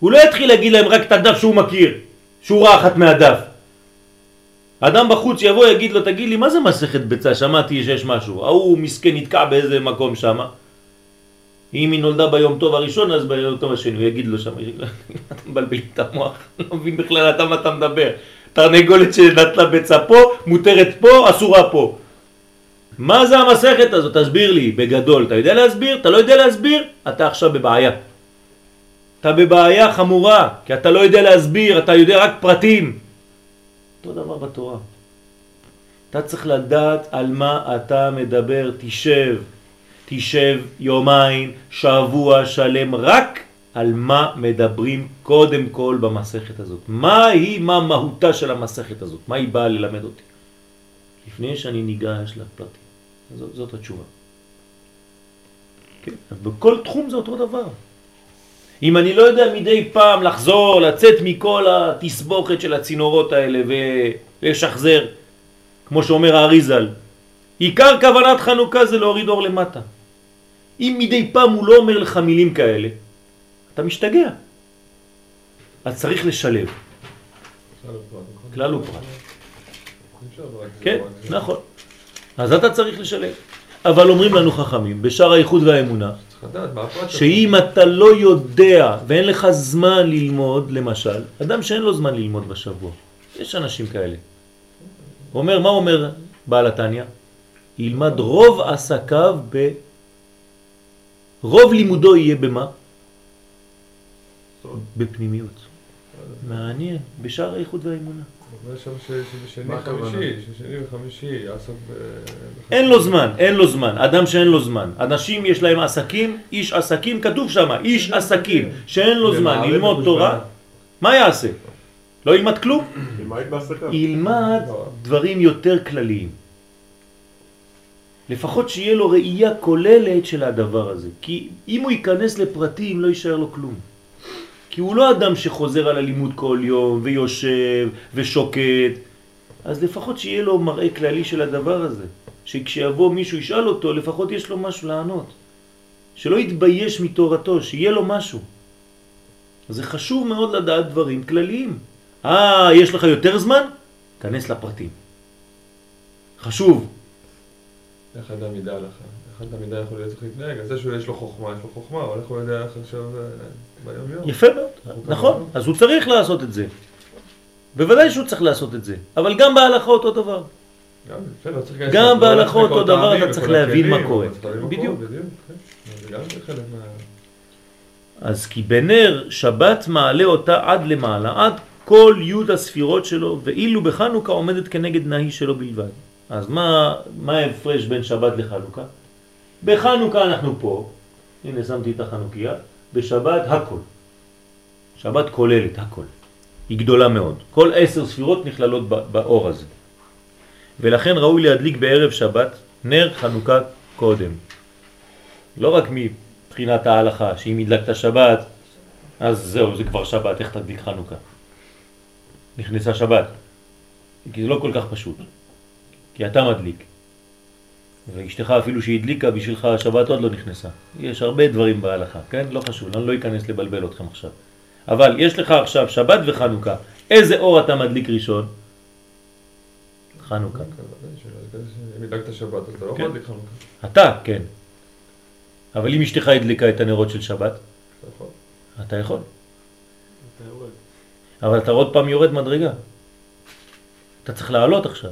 הוא לא יתחיל להגיד להם רק את הדף שהוא מכיר, שורה אחת מהדף. אדם בחוץ יבוא יגיד לו, תגיד לי, מה זה מסכת ביצה? שמעתי שיש משהו. ההוא מסכן נתקע באיזה מקום שם. אם היא נולדה ביום טוב הראשון, אז ביום טוב השני, הוא יגיד לו שם, אתה מבלבל את המוח, לא מבין בכלל אתה מה אתה מדבר. תרנגולת שנטלה ביצה פה, מותרת פה, אסורה פה. מה זה המסכת הזאת? תסביר לי, בגדול. אתה יודע להסביר? אתה לא יודע להסביר? אתה עכשיו בבעיה. אתה בבעיה חמורה, כי אתה לא יודע להסביר, אתה יודע רק פרטים. אותו דבר בתורה. אתה צריך לדעת על מה אתה מדבר, תשב, תשב יומיים, שבוע שלם, רק על מה מדברים קודם כל במסכת הזאת. מה היא, מה מהותה של המסכת הזאת? מה היא באה ללמד אותי? לפני שאני ניגש לפרטים. זאת, זאת התשובה. כן, בכל תחום זה אותו דבר. אם אני לא יודע מדי פעם לחזור, לצאת מכל התסבוכת של הצינורות האלה ולשחזר, כמו שאומר האריזל, עיקר כוונת חנוכה זה להוריד אור למטה. אם מדי פעם הוא לא אומר לך מילים כאלה, אתה משתגע. אז צריך לשלב. כלל ופרט. כן, נכון. אז אתה צריך לשלב. אבל אומרים לנו חכמים, בשאר האיחוד והאמונה, שאם אתה לא יודע ואין לך זמן ללמוד, למשל, אדם שאין לו זמן ללמוד בשבוע, יש אנשים כאלה. הוא אומר, מה אומר בעל התניא? ילמד רוב עסקיו ב... רוב לימודו יהיה במה? בפנימיות. מעניין, בשאר האיחוד והאמונה. אין לו זמן, אין לו זמן, אדם שאין לו זמן. אנשים יש להם עסקים, איש עסקים, כתוב שם, איש עסקים, שאין לו זמן ללמוד תורה, מה יעשה? לא ילמד כלום? ילמד דברים יותר כלליים. לפחות שיהיה לו ראייה כוללת של הדבר הזה. כי אם הוא ייכנס לפרטים לא יישאר לו כלום. כי הוא לא אדם שחוזר על הלימוד כל יום ויושב ושוקט, אז לפחות שיהיה לו מראה כללי של הדבר הזה. שכשיבוא מישהו ישאל אותו, לפחות יש לו משהו לענות. שלא יתבייש מתורתו, שיהיה לו משהו. זה חשוב מאוד לדעת דברים כלליים. אה, יש לך יותר זמן? כנס לפרטים. חשוב. איך אדם ידע לך? איך אדם ידע הוא צריך להתנהג? זה שיש לו חוכמה, יש לו חוכמה, אבל איך הוא יודע איך עכשיו אה? יפה מאוד, נכון, אז הוא צריך לעשות את זה. בוודאי שהוא צריך לעשות את זה, אבל גם בהלכה אותו דבר. גם בהלכה אותו דבר אתה צריך להבין מה קורה. בדיוק. כן. אז כי בנר שבת מעלה אותה עד למעלה, עד כל י' הספירות שלו, ואילו בחנוכה עומדת כנגד נהי שלו בלבד. אז מה, מה ההפרש בין שבת לחנוכה? בחנוכה אנחנו פה, הנה שמתי את החנוכיה, בשבת הכל. שבת כוללת הכל. היא גדולה מאוד. כל עשר ספירות נכללות באור הזה. ולכן ראוי להדליק בערב שבת נר חנוכה קודם. לא רק מבחינת ההלכה, שאם הדלקת שבת, אז זהו, זה כבר שבת, איך תדליק חנוכה? נכנסה שבת. כי זה לא כל כך פשוט. כי אתה מדליק. ואשתך אפילו שהדליקה בשבילך השבת עוד לא נכנסה. יש הרבה דברים בהלכה, כן? לא חשוב, אני לא אכנס לבלבל אתכם עכשיו. אבל יש לך עכשיו שבת וחנוכה, איזה אור אתה מדליק ראשון? חנוכה. אם הדלקת שבת, אז אתה לא כן. להדליק חנוכה. אתה, כן. אבל אם אשתך הדליקה את הנרות של שבת, אתה יכול. אתה יכול. אבל אתה עוד פעם יורד מדרגה. אתה צריך לעלות עכשיו.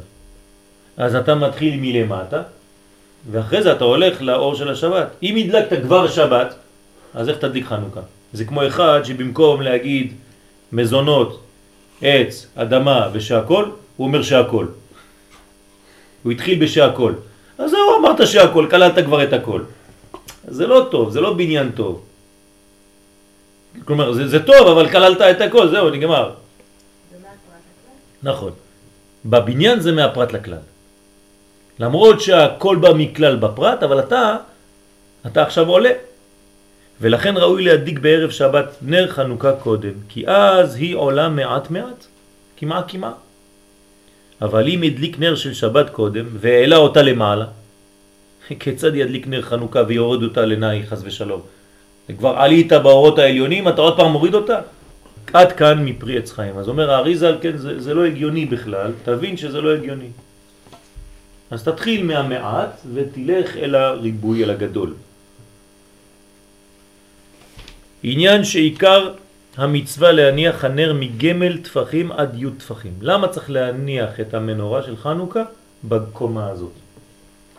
אז אתה מתחיל מלמטה, ואחרי זה אתה הולך לאור של השבת. אם הדלקת כבר שבת, אז איך תדליק חנוכה? זה כמו אחד שבמקום להגיד מזונות, עץ, אדמה ושהכל, הוא אומר שהכל. הוא התחיל בשהכל. אז זהו, אמרת שהכל, כללת כבר את הכל. זה לא טוב, זה לא בניין טוב. כלומר, זה, זה טוב, אבל כללת את הכל, זהו, נגמר. נכון. בבניין זה מהפרט לכלל. למרות שהכל בא מכלל בפרט, אבל אתה, אתה עכשיו עולה. ולכן ראוי להדליק בערב שבת נר חנוכה קודם, כי אז היא עולה מעט מעט, כמעט כמעט. אבל אם הדליק נר של שבת קודם והעלה אותה למעלה, כיצד ידליק נר חנוכה ויורד אותה לנאי חס ושלום? כבר עלית באורות העליונים, אתה עוד פעם מוריד אותה? עד כאן מפרי עץ חיים. אז אומר האריזל, כן, זה, זה לא הגיוני בכלל, תבין שזה לא הגיוני. אז תתחיל מהמעט ותלך אל הריבוי, אל הגדול. עניין שעיקר המצווה להניח הנר מגמל תפחים עד י' תפחים. למה צריך להניח את המנורה של חנוכה בקומה הזאת?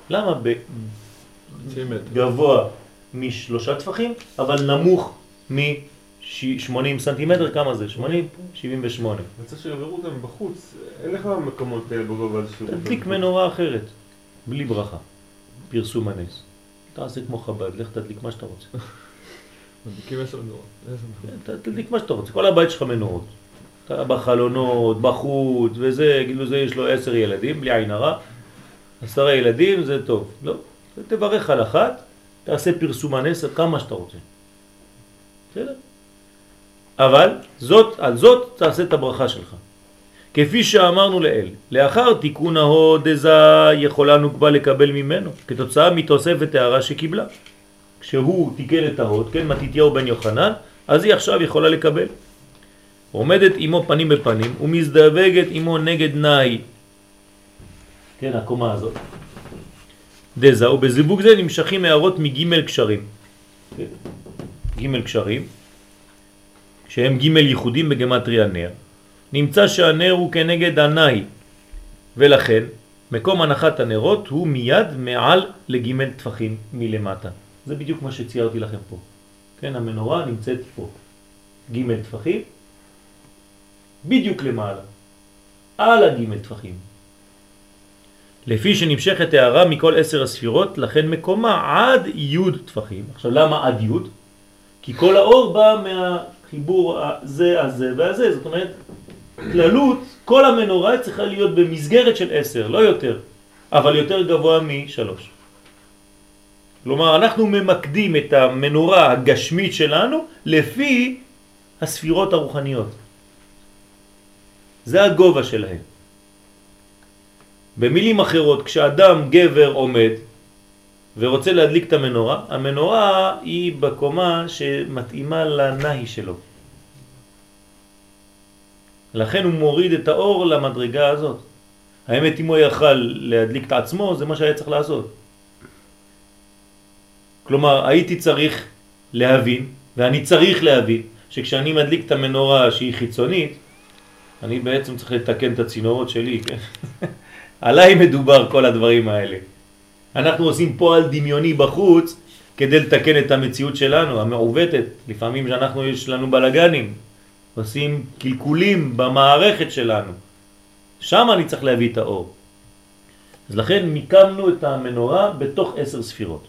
למה. בגבוה משלושה טפחים, אבל נמוך מ-80 סנטימטר, כמה זה? 80? 78. אני צריך שיעברו אותם בחוץ. אין לך מקומות כאלה בגובה אותם תדליק. מנורה אחרת, בלי ברכה, פרסום הנס. תעשה כמו חב"ד, לך תדליק מה שאתה רוצה. מדליקים עשר נורות. עשר נורות. ת- תדליק מה שאתה רוצה, כל הבית שלך מנורות. אתה בחלונות, בחוץ, וזה, כאילו זה יש לו עשר ילדים, בלי עין הרע. עשרה ילדים זה טוב. לא, תברך על אחת, תעשה פרסום הנס כמה שאתה רוצה. בסדר? אבל זאת, על זאת תעשה את הברכה שלך. כפי שאמרנו לאל, לאחר תיקון ההוד דזה יכולה נוקבה לקבל ממנו, כתוצאה מתוספת הערה שקיבלה. כשהוא תיקן את ההוד, כן, מתתיהו בן יוחנן, אז היא עכשיו יכולה לקבל. עומדת עמו פנים בפנים ומזדווגת עמו נגד נאי. כן, הקומה הזאת. דזה, ובזיווג זה נמשכים הערות מגימל קשרים. כן, גימל קשרים, שהם גימל ייחודים בגמטריה נר. נמצא שהנר הוא כנגד הנאי, ולכן מקום הנחת הנרות הוא מיד מעל לגימל טפחים מלמטה. זה בדיוק מה שציירתי לכם פה. כן, המנורה נמצאת פה. גימל טפחים, בדיוק למעלה. על הגימל טפחים. לפי שנמשכת הערה מכל עשר הספירות, לכן מקומה עד י' טפחים. עכשיו למה עד י'? כי כל האור בא מהחיבור הזה, הזה והזה. זאת אומרת, כללות, כל המנורה צריכה להיות במסגרת של עשר, לא יותר, אבל יותר גבוה משלוש. כלומר, אנחנו ממקדים את המנורה הגשמית שלנו לפי הספירות הרוחניות. זה הגובה שלהם. במילים אחרות, כשאדם גבר עומד ורוצה להדליק את המנורה, המנורה היא בקומה שמתאימה לנהי שלו. לכן הוא מוריד את האור למדרגה הזאת. האמת אם הוא יכל להדליק את עצמו, זה מה שהיה צריך לעשות. כלומר, הייתי צריך להבין, ואני צריך להבין, שכשאני מדליק את המנורה שהיא חיצונית, אני בעצם צריך לתקן את הצינורות שלי, כן? עליי מדובר כל הדברים האלה. אנחנו עושים פועל דמיוני בחוץ כדי לתקן את המציאות שלנו, המעוותת. לפעמים שאנחנו, יש לנו בלגנים, עושים קלקולים במערכת שלנו. שם אני צריך להביא את האור. אז לכן מיקמנו את המנורה בתוך עשר ספירות.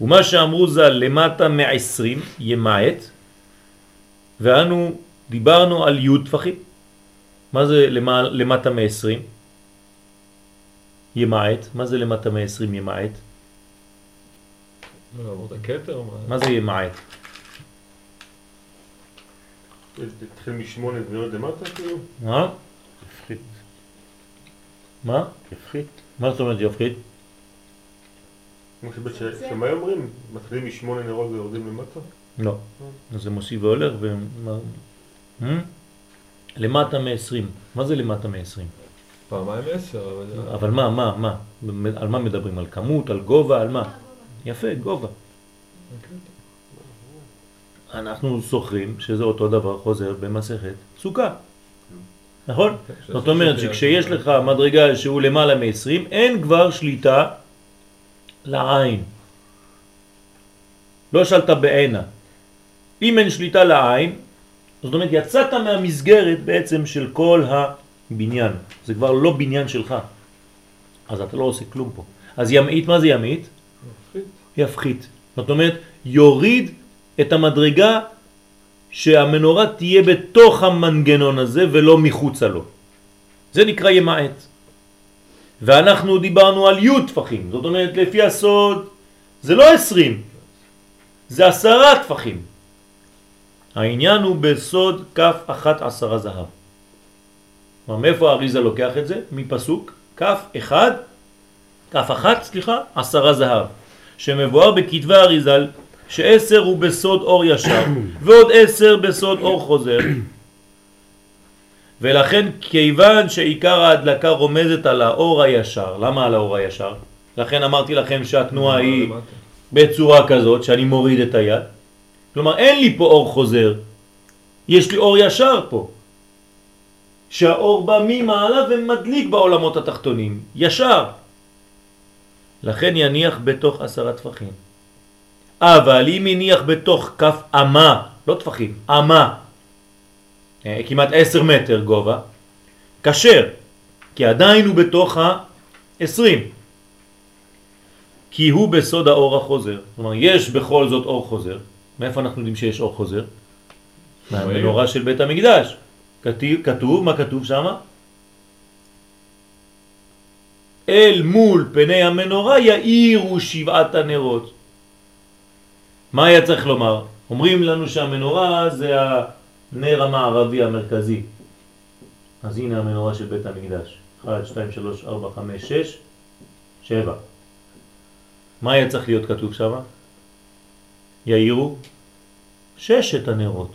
ומה שאמרו ז"ל למטה מעשרים ימעט, ואנו דיברנו על י' טפחים. מה זה למע... למטה מעשרים? ימעט. מה זה למטה מעשרים ימעט? לא? מה? זה ימעט? תתחיל משמונה גבינות למטה כאילו? מה? יפחית. מה? יפחית. מה זאת אומרת יפחית? כמו שבית ש- שמאי אומרים, מתחילים משמונה נרות ויורדים למטה? לא. אז זה מוסיף והולך ו... Hmm? למטה מ-20. מה זה למטה מ-20? פעמיים עשר, אבל... אבל מה, מה, מה? על מה מדברים? על כמות, על גובה, על מה? יפה, גובה. אנחנו זוכרים שזה אותו דבר חוזר במסכת סוכה. נכון? זאת אומרת שכשיש לך מדרגה שהוא למעלה מ-20, אין כבר שליטה לעין. לא שאלת בעינה. אם אין שליטה לעין, זאת אומרת יצאת מהמסגרת בעצם של כל הבניין. זה כבר לא בניין שלך. אז אתה לא עושה כלום פה. אז ימעיט, מה זה ימעיט? מפחיד. יפחית. זאת אומרת, יוריד את המדרגה שהמנורה תהיה בתוך המנגנון הזה ולא מחוצה לו. זה נקרא ימעט. ואנחנו דיברנו על י' טפחים, זאת אומרת לפי הסוד זה לא עשרים, זה עשרה טפחים. העניין הוא בסוד כף אחת עשרה זהב. כלומר, מאיפה האריזה לוקח את זה? מפסוק כף אחד, כף אחת, סליחה, עשרה זהב, שמבואר בכתבי האריזל שעשר הוא בסוד אור ישר ועוד עשר בסוד אור חוזר ולכן כיוון שעיקר ההדלקה רומזת על האור הישר, למה על האור הישר? לכן אמרתי לכם שהתנועה היא. בצורה כזאת שאני מוריד את היד כלומר אין לי פה אור חוזר יש לי אור ישר פה שהאור בא ממעלה ומדליק בעולמות התחתונים ישר לכן יניח בתוך עשרה טפחים אבל אם יניח בתוך כף אמה, לא טפחים, אמה, אה, כמעט עשר מטר גובה, כשר, כי עדיין הוא בתוך ה-20. כי הוא בסוד האור החוזר. כלומר, יש בכל זאת אור חוזר. מאיפה אנחנו יודעים שיש אור חוזר? מהמנורה של בית המקדש. כתוב, כתוב מה כתוב שם? אל מול פני המנורה יאירו שבעת הנרות. מה היה צריך לומר? אומרים לנו שהמנורה זה הנר המערבי המרכזי. אז הנה המנורה של בית המקדש. 1, 2, 3, 4, 5, 6, 7. מה היה צריך להיות כתוב שם? יאירו ששת הנרות.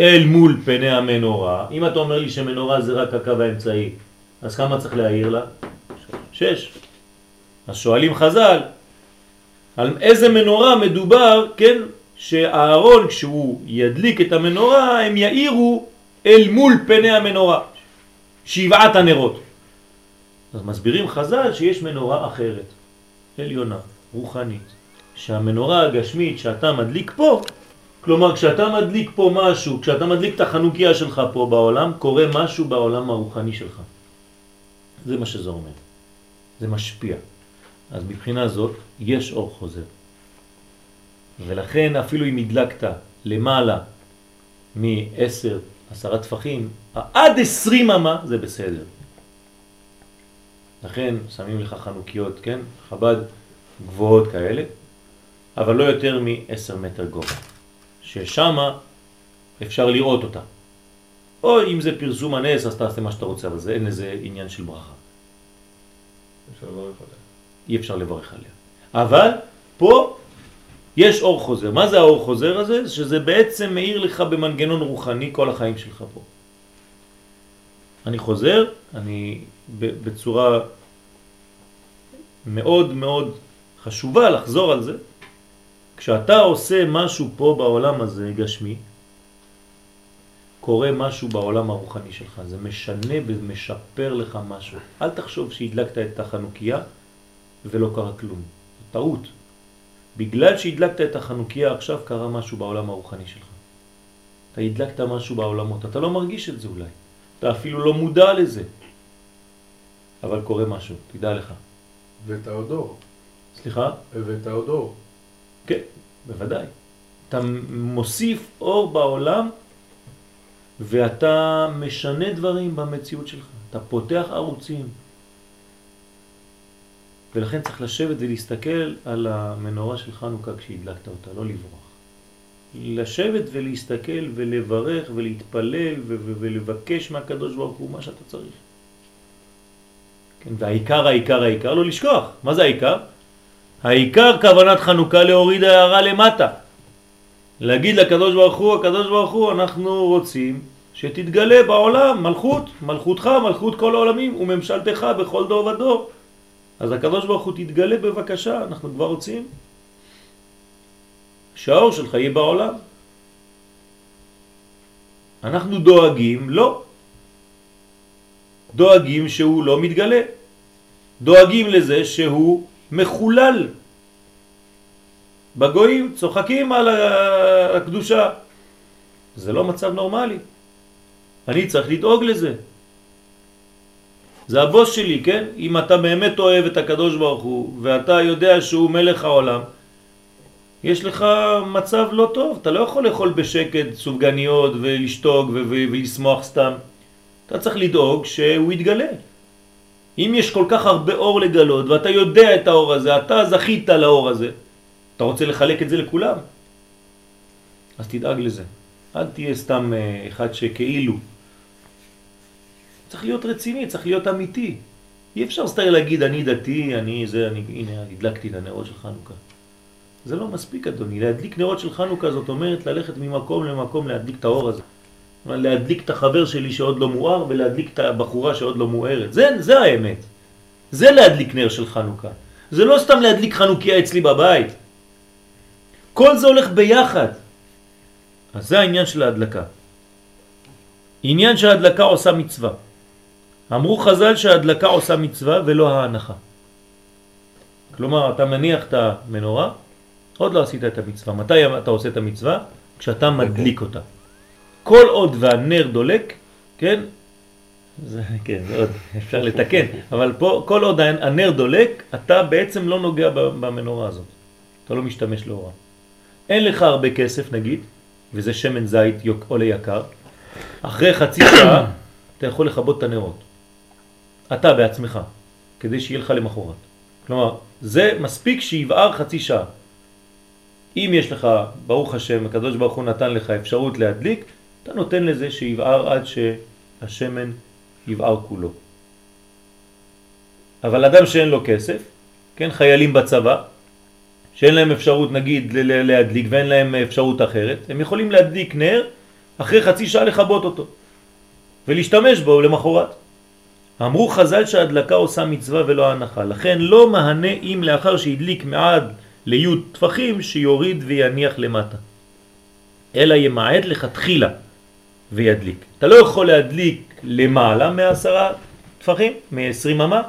אל מול פני המנורה, אם אתה אומר לי שמנורה זה רק הקו האמצעי, אז כמה צריך להעיר לה? שש. אז שואלים חז"ל, על איזה מנורה מדובר, כן, שהארון כשהוא ידליק את המנורה הם יאירו אל מול פני המנורה, שבעת הנרות. אז מסבירים חז"ל שיש מנורה אחרת, עליונה, רוחנית, שהמנורה הגשמית שאתה מדליק פה, כלומר כשאתה מדליק פה משהו, כשאתה מדליק את החנוכיה שלך פה בעולם, קורה משהו בעולם הרוחני שלך. זה מה שזה אומר. זה משפיע. אז מבחינה זאת יש אור חוזר. ולכן אפילו אם הדלקת למעלה מ-10, עשרה טפחים, עד 20 אמה זה בסדר. לכן שמים לך חנוכיות, כן? חב"ד גבוהות כאלה, אבל לא יותר מ-10 מטר גובה. ששמה אפשר לראות אותה. או אם זה פרסום הנס, אז תעשה מה שאתה רוצה, אבל זה אין לזה עניין של ברכה. אפשר. אי אפשר לברך עליה. אבל פה יש אור חוזר. מה זה האור חוזר הזה? שזה בעצם מאיר לך במנגנון רוחני כל החיים שלך פה. אני חוזר, אני בצורה מאוד מאוד חשובה לחזור על זה. כשאתה עושה משהו פה בעולם הזה גשמי, קורה משהו בעולם הרוחני שלך, זה משנה ומשפר לך משהו. אל תחשוב שהדלקת את החנוכיה ולא קרה כלום. זו טעות. בגלל שהדלקת את החנוכיה עכשיו קרה משהו בעולם הרוחני שלך. אתה הדלקת משהו בעולמות, אתה לא מרגיש את זה אולי. אתה אפילו לא מודע לזה. אבל קורה משהו, תדע לך. ואת האודור. סליחה? ואת האודור. כן, בוודאי. אתה מוסיף אור בעולם ואתה משנה דברים במציאות שלך. אתה פותח ערוצים. ולכן צריך לשבת ולהסתכל על המנורה של חנוכה כשהדלקת אותה, לא לברוח. לשבת ולהסתכל ולברך ולהתפלל ולבקש מהקדוש ברוך הוא מה שאתה צריך. כן, והעיקר, העיקר, העיקר, לא לשכוח. מה זה העיקר? העיקר כוונת חנוכה להוריד הערה למטה. להגיד לקדוש ברוך הוא, הקדוש ברוך הוא, אנחנו רוצים שתתגלה בעולם מלכות, מלכותך, מלכות כל העולמים וממשלתך בכל דור ודור. אז הקדוש ברוך הוא תתגלה בבקשה, אנחנו כבר רוצים שהאור שלך יהיה בעולם. אנחנו דואגים, לא. דואגים שהוא לא מתגלה. דואגים לזה שהוא מחולל. בגויים צוחקים על הקדושה. זה לא מצב נורמלי. אני צריך לדאוג לזה. זה הבוס שלי, כן? אם אתה באמת אוהב את הקדוש ברוך הוא ואתה יודע שהוא מלך העולם, יש לך מצב לא טוב, אתה לא יכול לאכול בשקט סופגניות ולשתוק ולשמוח סתם. אתה צריך לדאוג שהוא יתגלה. אם יש כל כך הרבה אור לגלות ואתה יודע את האור הזה, אתה זכית לאור הזה, אתה רוצה לחלק את זה לכולם, אז תדאג לזה. אל תהיה סתם אה, אחד שכאילו. צריך להיות רציני, צריך להיות אמיתי. אי אפשר סתם להגיד אני דתי, אני זה, אני, הנה, הדלקתי את הנרות של חנוכה. זה לא מספיק אדוני, להדליק נרות של חנוכה זאת אומרת ללכת ממקום למקום להדליק את האור הזה. להדליק את החבר שלי שעוד לא מואר ולהדליק את הבחורה שעוד לא מוארת. זה, זה האמת. זה להדליק נר של חנוכה. זה לא סתם להדליק חנוכיה אצלי בבית. כל זה הולך ביחד. אז זה העניין של ההדלקה. עניין שההדלקה עושה מצווה. אמרו חז"ל שההדלקה עושה מצווה ולא ההנחה. כלומר, אתה מניח את המנורה, עוד לא עשית את המצווה. מתי אתה עושה את המצווה? כשאתה מדליק אותה. כל עוד והנר דולק, כן? זה, כן, זה עוד אפשר לתקן, אבל פה כל עוד הנר דולק, אתה בעצם לא נוגע במנורה הזאת. אתה לא משתמש לאורה. אין לך הרבה כסף נגיד, וזה שמן זית עולה יקר, אחרי חצי שעה אתה יכול לכבות את הנרות. אתה בעצמך, כדי שיהיה לך למחרת. כלומר, זה מספיק שיבער חצי שעה. אם יש לך, ברוך השם, הקדוש ברוך הוא נתן לך אפשרות להדליק, אתה נותן לזה שיבער עד שהשמן יבער כולו. אבל אדם שאין לו כסף, כן, חיילים בצבא, שאין להם אפשרות נגיד להדליק ואין להם אפשרות אחרת, הם יכולים להדליק נר אחרי חצי שעה לכבות אותו ולהשתמש בו למחרת. אמרו חז"ל שההדלקה עושה מצווה ולא הנחה, לכן לא מהנה אם לאחר שהדליק מעד ליוד טפחים שיוריד ויניח למטה, אלא ימעט לכתחילה וידליק. אתה לא יכול להדליק למעלה מעשרה טפחים, מ-20 אמה,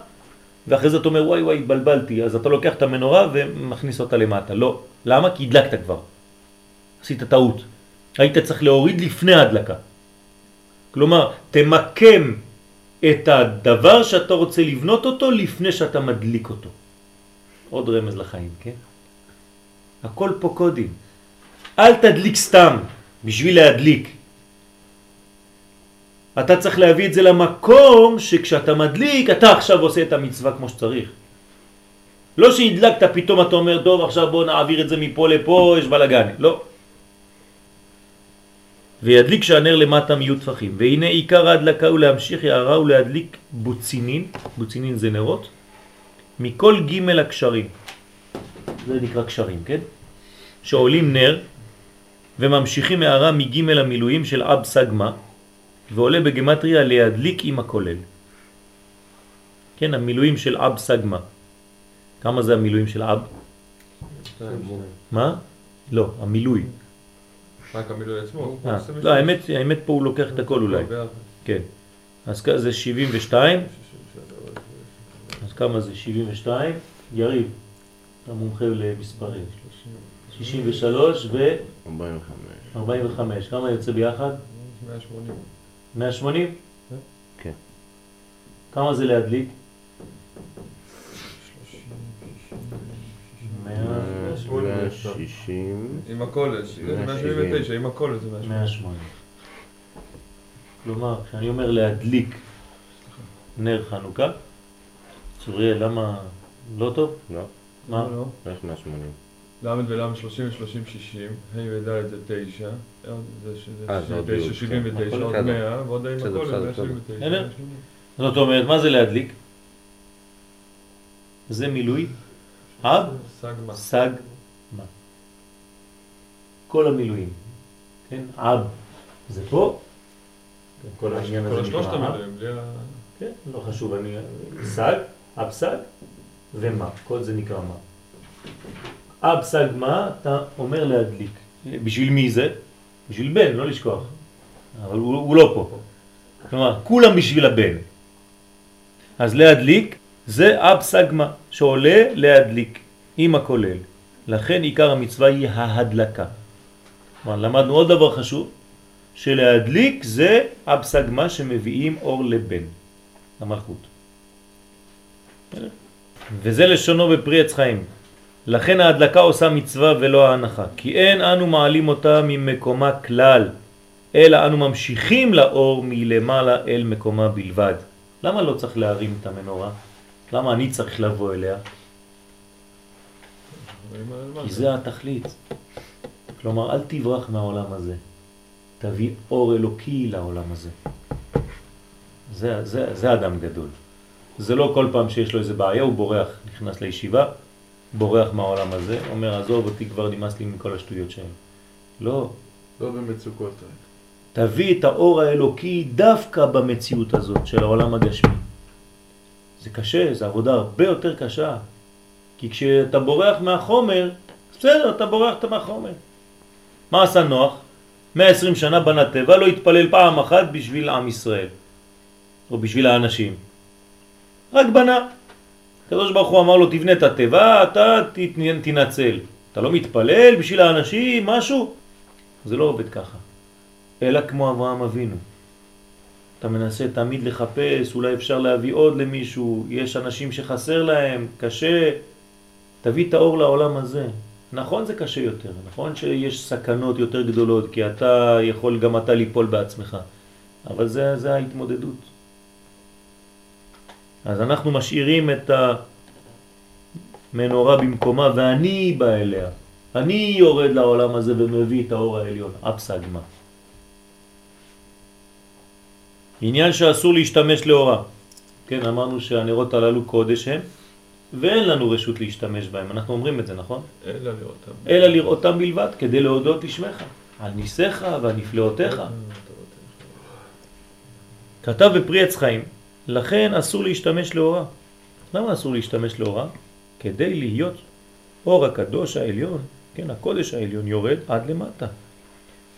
ואחרי זה אתה אומר וואי וואי בלבלתי, אז אתה לוקח את המנורה ומכניס אותה למטה. לא. למה? כי הדלקת כבר. עשית טעות. היית צריך להוריד לפני ההדלקה. כלומר, תמקם את הדבר שאתה רוצה לבנות אותו לפני שאתה מדליק אותו. עוד רמז לחיים, כן? הכל פה קודים. אל תדליק סתם בשביל להדליק. אתה צריך להביא את זה למקום שכשאתה מדליק, אתה עכשיו עושה את המצווה כמו שצריך. לא שהדלקת, פתאום אתה אומר, טוב, עכשיו בוא נעביר את זה מפה לפה, יש בלגן. לא. וידליק שהנר למטה מיהיו טפחים. והנה עיקר ההדלקה הוא להמשיך יערה ולהדליק בוצינין, בוצינין זה נרות, מכל ג' הקשרים. זה נקרא קשרים, כן? שעולים נר וממשיכים הערה מג' המילואים של אב סגמה, ועולה בגמטריה להדליק עם הכולל. כן, המילואים של אב סגמה. כמה זה המילואים של אב? מה? לא, המילוי. רק המילוי עצמו? אה, לא, האמת, האמת פה הוא לוקח את הכל אולי. כן. אז זה 72. אז כמה זה 72? יריב, אתה מומחה למספרים. 63 ו... 45. 45. כמה יוצא ביחד? 180. 180? כן. כמה זה להדליק? 160. עם זה 179, עם הקולת זה 180. 180. כלומר, כשאני אומר להדליק נר חנוכה, צוריאל, למה לא טוב? לא, מה? לא. איך 180? ל' ול' 30 ו-30 60, ה' וד' זה 9, זה אה, זה עוד 9, י', 79, כן. עוד בסדר. 100, ועוד עם בסדר, הקולת בסדר, 179. בסדר. זאת אומרת, מה זה להדליק? זה מילוי אב. סג, מה. כל המילואים, כן? אב זה פה, כן, כל העניין כל הזה נקרא אב. כן, לא חשוב, אני, סג, אב סג ומה, כל זה נקרא מה. אב סג מה, אתה אומר להדליק. בשביל מי זה? בשביל בן, לא לשכוח. אבל הוא, הוא לא פה. כלומר, כולם בשביל הבן. אז להדליק זה אב סגמה, שעולה להדליק, עם הכולל. לכן עיקר המצווה היא ההדלקה. כלומר, למדנו עוד דבר חשוב, שלהדליק זה אב סגמה שמביאים אור לבן, למלכות. וזה לשונו בפרי עץ חיים. לכן ההדלקה עושה מצווה ולא ההנחה, כי אין אנו מעלים אותה ממקומה כלל, אלא אנו ממשיכים לאור מלמעלה אל מקומה בלבד. למה לא צריך להרים את המנורה? למה אני צריך לבוא אליה? כי זה התכלית. כלומר, אל תברח מהעולם הזה. תביא אור אלוקי לעולם הזה. זה, זה, זה אדם גדול. זה לא כל פעם שיש לו איזה בעיה, הוא בורח, נכנס לישיבה, בורח מהעולם הזה, אומר, עזוב אותי, כבר נמאס לי מכל השטויות שלהם. לא, לא במצוקות. תביא את האור האלוקי דווקא במציאות הזאת של העולם הגשמי. זה קשה, זה עבודה הרבה יותר קשה. כי כשאתה בורח מהחומר, בסדר, אתה בורח מהחומר. מה עשה נוח? 120 שנה בנה טבע, לא התפלל פעם אחת בשביל עם ישראל, או בשביל האנשים. רק בנה. הקדוש ברוך הוא אמר לו, תבנה את הטבע, אתה תנצל. אתה לא מתפלל בשביל האנשים, משהו? זה לא עובד ככה. אלא כמו אברהם אבינו. אתה מנסה תמיד לחפש, אולי אפשר להביא עוד למישהו, יש אנשים שחסר להם, קשה. תביא את האור לעולם הזה. נכון זה קשה יותר, נכון שיש סכנות יותר גדולות, כי אתה יכול גם אתה ליפול בעצמך, אבל זה, זה ההתמודדות. אז אנחנו משאירים את המנורה במקומה ואני בא אליה. אני יורד לעולם הזה ומביא את האור העליון, אפסגמה. עניין שאסור להשתמש לאורה. כן, אמרנו שהנרות הללו קודש הם, ואין לנו רשות להשתמש בהם. אנחנו אומרים את זה, נכון? אלא לראותם. אלא לראותם בלבד, כדי להודות לשמך, על ניסיך ועל נפלאותיך. כתב בפרי עץ חיים, לכן אסור להשתמש לאורה. למה אסור להשתמש לאורה? כדי להיות אור הקדוש העליון, כן, הקודש העליון יורד עד למטה,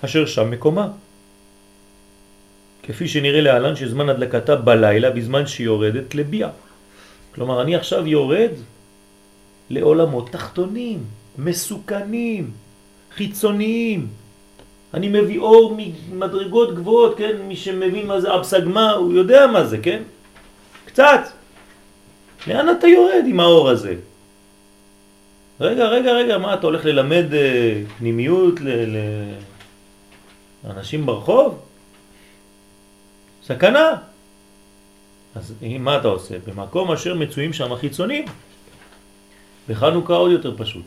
אשר שם מקומה. כפי שנראה להלן שזמן הדלקתה בלילה בזמן שהיא יורדת לביאה. כלומר, אני עכשיו יורד לעולמות תחתונים, מסוכנים, חיצוניים. אני מביא אור ממדרגות גבוהות, כן? מי שמבין מה זה אבסגמה, הוא יודע מה זה, כן? קצת. לאן אתה יורד עם האור הזה? רגע, רגע, רגע, מה, אתה הולך ללמד אה, פנימיות לאנשים ברחוב? סכנה. אז מה אתה עושה? במקום אשר מצויים שם החיצונים. בחנוכה עוד יותר פשוט.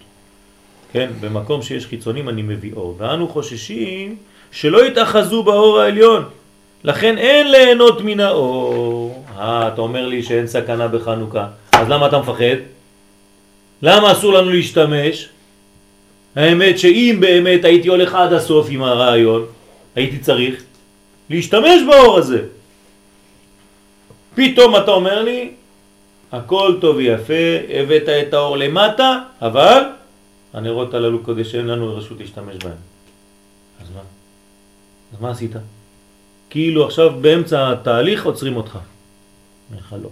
כן, במקום שיש חיצונים אני מביא אור. ואנו חוששים שלא יתאחזו באור העליון. לכן אין ליהנות מן האור. אה, אתה אומר לי שאין סכנה בחנוכה. אז למה אתה מפחד? למה אסור לנו להשתמש? האמת שאם באמת הייתי הולך עד הסוף עם הרעיון, הייתי צריך להשתמש באור הזה. פתאום אתה אומר לי, הכל טוב ויפה, הבאת את האור למטה, אבל הנרות הללו קודש אין לנו רשות להשתמש בהם. אז מה? אז מה עשית? כאילו עכשיו באמצע התהליך עוצרים אותך. אומר.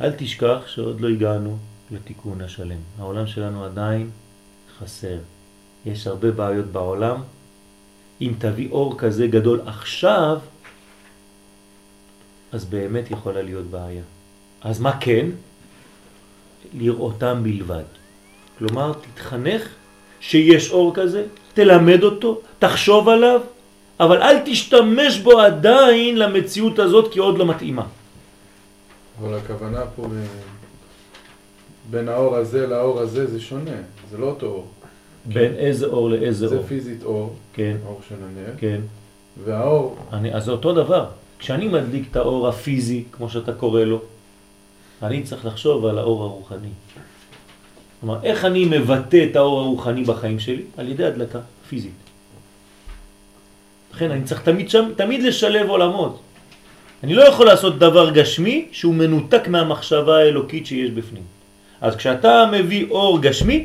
אל תשכח שעוד לא הגענו לתיקון השלם. העולם שלנו עדיין חסר. יש הרבה בעיות בעולם. אם תביא אור כזה גדול עכשיו, אז באמת יכולה להיות בעיה. אז מה כן? לראותם בלבד. כלומר, תתחנך שיש אור כזה, תלמד אותו, תחשוב עליו, אבל אל תשתמש בו עדיין למציאות הזאת כי עוד לא מתאימה. אבל הכוונה פה. בין האור הזה לאור הזה זה שונה, זה לא אותו אור. בין איזה אור לאיזה זה אור. פיזית אור, כן, האור של הנר, כן. והאור, אני, אז זה אותו דבר. כשאני מדליק את האור הפיזי, כמו שאתה קורא לו, אני צריך לחשוב על האור הרוחני. כלומר, איך אני מבטא את האור הרוחני בחיים שלי? על ידי הדלקה פיזית. לכן אני צריך תמיד, שם, תמיד לשלב עולמות. אני לא יכול לעשות דבר גשמי שהוא מנותק מהמחשבה האלוקית שיש בפנים. אז כשאתה מביא אור גשמי,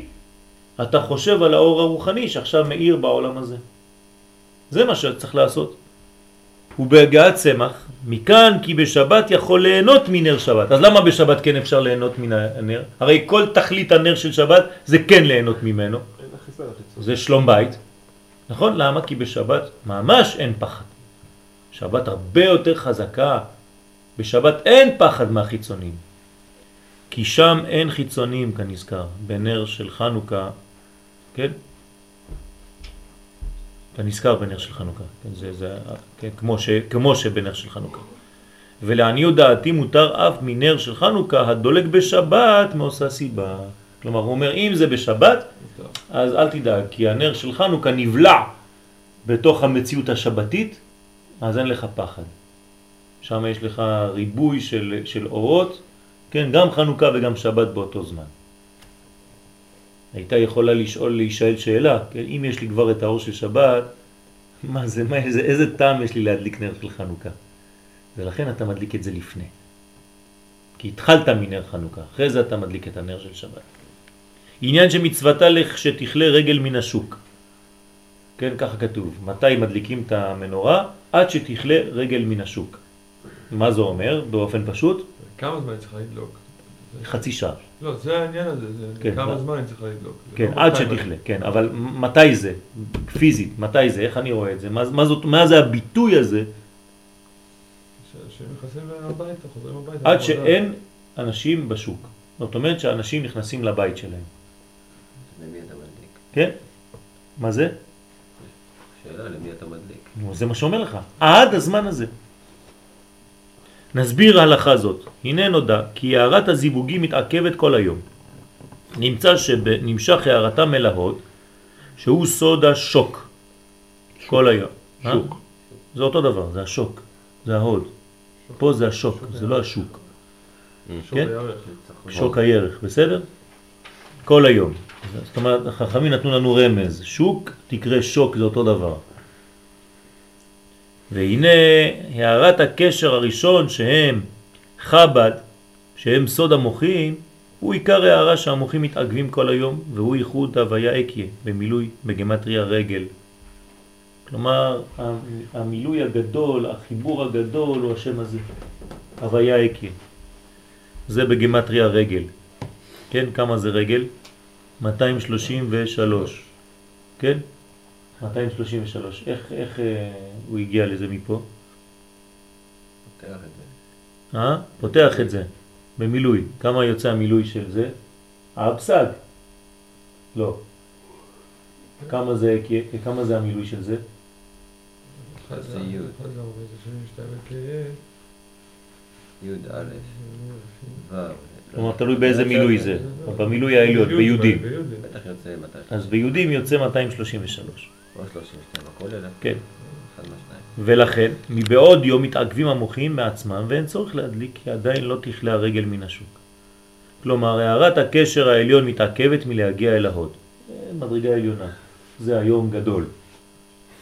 אתה חושב על האור הרוחני שעכשיו מאיר בעולם הזה. זה מה שצריך לעשות. ובהגעת צמח, מכאן כי בשבת יכול ליהנות מנר שבת. אז למה בשבת כן אפשר ליהנות מן הנר? הרי כל תכלית הנר של שבת זה כן ליהנות ממנו. זה שלום בית. נכון? למה? כי בשבת ממש אין פחד. שבת הרבה יותר חזקה. בשבת אין פחד מהחיצונים. כי שם אין חיצונים כנזכר. בנר של חנוכה, כן? כנזכר בנר של חנוכה. כן, זה, זה, כן, כמו, ש, כמו שבנר של חנוכה. ולעניות דעתי מותר אף מנר של חנוכה הדולק בשבת מעושה סיבה. כלומר, הוא אומר, אם זה בשבת. אז אל תדאג, כי הנר של חנוכה נבלע בתוך המציאות השבתית, אז אין לך פחד. שם יש לך ריבוי של, של אורות, כן, גם חנוכה וגם שבת באותו זמן. הייתה יכולה לשאול, להישאל שאלה, כן, אם יש לי כבר את האור של שבת, מה זה, מה, איזה, איזה טעם יש לי להדליק נר של חנוכה? ולכן אתה מדליק את זה לפני. כי התחלת מנר חנוכה, אחרי זה אתה מדליק את הנר של שבת. עניין שמצוותה לך שתכלה רגל מן השוק. כן, ככה כתוב. מתי מדליקים את המנורה? עד שתכלה רגל מן השוק. מה זה אומר? באופן פשוט? כמה זמן צריכה לדלוק? חצי שעה. לא, זה העניין הזה, זה כן, כמה מה- זמן אני צריכה לדלוק. כן, לא עד שתכלה, כן, אבל מתי זה? פיזית, מתי זה? איך אני רואה את זה? מה, מה, זאת, מה זה הביטוי הזה? ש- שהם נכנסים הביתה, חוזרים הביתה. עד לעבודה. שאין אנשים בשוק. זאת אומרת שאנשים נכנסים לבית שלהם. למי אתה מדליק? כן? מה זה? שאלה, למי אתה מדליק? נו, זה מה שאומר לך. עד הזמן הזה. נסביר הלכה זאת. הנה נודע כי הערת הזיווגים מתעכבת כל היום. נמצא שנמשך הערתה מלהות, שהוא סוד השוק. כל היום. שוק. זה אותו דבר, זה השוק. זה ההוד. פה זה השוק, זה לא השוק. שוק כן? הירך. שוק הירך, בסדר? כל היום. זאת אומרת, החכמים נתנו לנו רמז. שוק תקרא שוק, זה אותו דבר. והנה הערת הקשר הראשון שהם חב"ד, שהם סוד המוחים, הוא עיקר הערה שהמוחים מתעכבים כל היום, והוא ייחוד הוויה אקיה, במילוי בגמטריה רגל. כלומר, המילוי הגדול, החיבור הגדול הוא השם הזה, הוויה אקיה. זה בגמטריה רגל. כן, כמה זה רגל? 233. כן? 233. איך, איך אה, הוא הגיע לזה מפה? פותח את זה. אה? פותח את זה במילוי. כמה יוצא המילוי של זה? האבסג. לא. כמה זה, כמה זה המילוי של זה? אחד זה זה י'. אחד זה 42 וקהיה. י' א', ו'. כלומר, תלוי באיזה מילוי זה. במילוי העליון, ביהודים. אז ביהודים יוצא 233. או 32, הכל אלה. כן. ולכן, מבעוד יום מתעכבים המוחים מעצמם ואין צורך להדליק כי עדיין לא תכלה הרגל מן השוק. כלומר, הערת הקשר העליון מתעכבת מלהגיע אל ההוד. אה, מדרגה עליונה. זה היום גדול.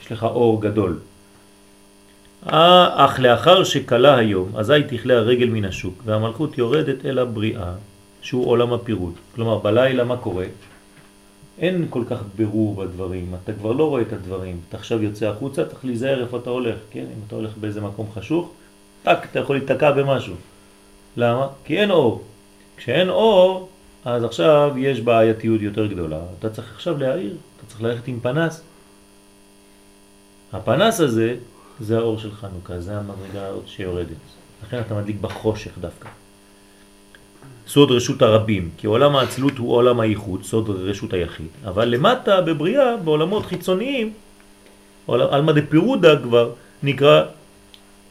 יש לך אור גדול. אה, אך לאחר שקלה היום, אזי תכלה הרגל מן השוק, והמלכות יורדת אל הבריאה, שהוא עולם הפירוט. כלומר, בלילה מה קורה? אין כל כך ברור בדברים, אתה כבר לא רואה את הדברים. אתה עכשיו יוצא החוצה, צריך להיזהר איפה אתה הולך, כן? אם אתה הולך באיזה מקום חשוך, טק, אתה יכול להתקע במשהו. למה? כי אין אור. כשאין אור, אז עכשיו יש בעייתיות יותר גדולה. אתה צריך עכשיו להעיר, אתה צריך ללכת עם פנס. הפנס הזה זה האור של חנוכה, זה המדרגה שיורדת. לכן אתה מדליק בחושך דווקא. סוד רשות הרבים, כי עולם האצילות הוא עולם הייחוד, סוד רשות היחיד, אבל למטה בבריאה, בעולמות חיצוניים, עלמא דפירודה כבר נקרא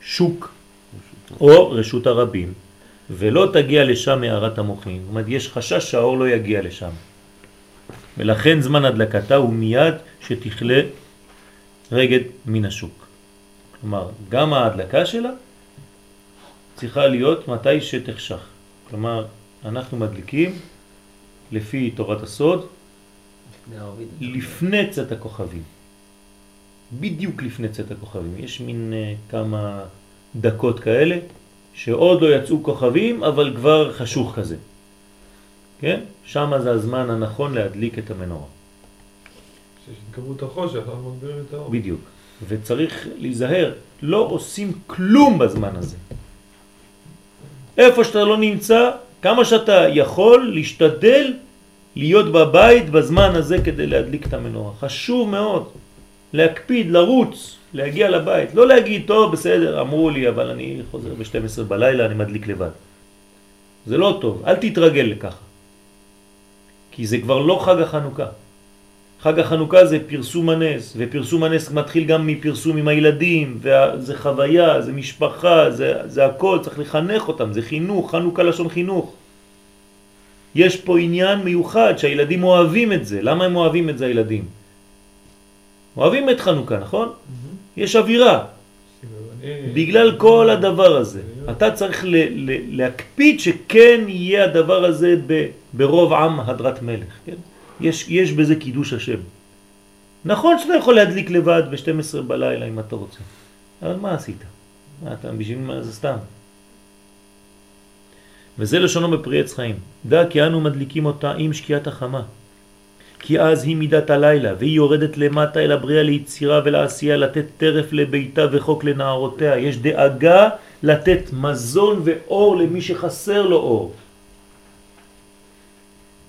שוק או רשות הרבים, ולא תגיע לשם מערת המוחין. זאת אומרת, יש חשש שהאור לא יגיע לשם. ולכן זמן הדלקתה הוא מיד שתכלה רגד מן השוק. כלומר, גם ההדלקה שלה צריכה להיות מתי שתחשך. כלומר, אנחנו מדליקים לפי תורת הסוד, לפני צאת הכוכבים. בדיוק לפני צאת הכוכבים. יש מין uh, כמה דקות כאלה, שעוד לא יצאו כוכבים, אבל כבר חשוך כזה. כן? שם זה הזמן הנכון להדליק את המנורה. שיש התגברות החושך, אנחנו מגבירים את האור. בדיוק. וצריך להיזהר, לא עושים כלום בזמן הזה. איפה שאתה לא נמצא, כמה שאתה יכול להשתדל להיות בבית בזמן הזה כדי להדליק את המנורה. חשוב מאוד להקפיד, לרוץ, להגיע לבית. לא להגיד, טוב, בסדר, אמרו לי, אבל אני חוזר ב-12 בלילה, אני מדליק לבד. זה לא טוב, אל תתרגל לככה. כי זה כבר לא חג החנוכה. חג החנוכה זה פרסום הנס, ופרסום הנס מתחיל גם מפרסום עם הילדים, וזה חוויה, זה משפחה, זה, זה הכל, צריך לחנך אותם, זה חינוך, חנוכה לשון חינוך. יש פה עניין מיוחד שהילדים אוהבים את זה. למה הם אוהבים את זה הילדים? אוהבים את חנוכה, נכון? יש אווירה. בגלל כל הדבר הזה. אתה צריך ל- ל- להקפיד שכן יהיה הדבר הזה ברוב עם הדרת מלך. כן? יש, יש בזה קידוש השם. נכון שאתה יכול להדליק לבד ב-12 בלילה אם אתה רוצה, אבל מה עשית? מה אתה, בשביל מה זה סתם? וזה לשונו בפרי עץ חיים. דע כי אנו מדליקים אותה עם שקיעת החמה. כי אז היא מידת הלילה, והיא יורדת למטה אל הבריאה ליצירה ולעשייה, לתת טרף לביתה וחוק לנערותיה. יש דאגה לתת מזון ואור למי שחסר לו אור.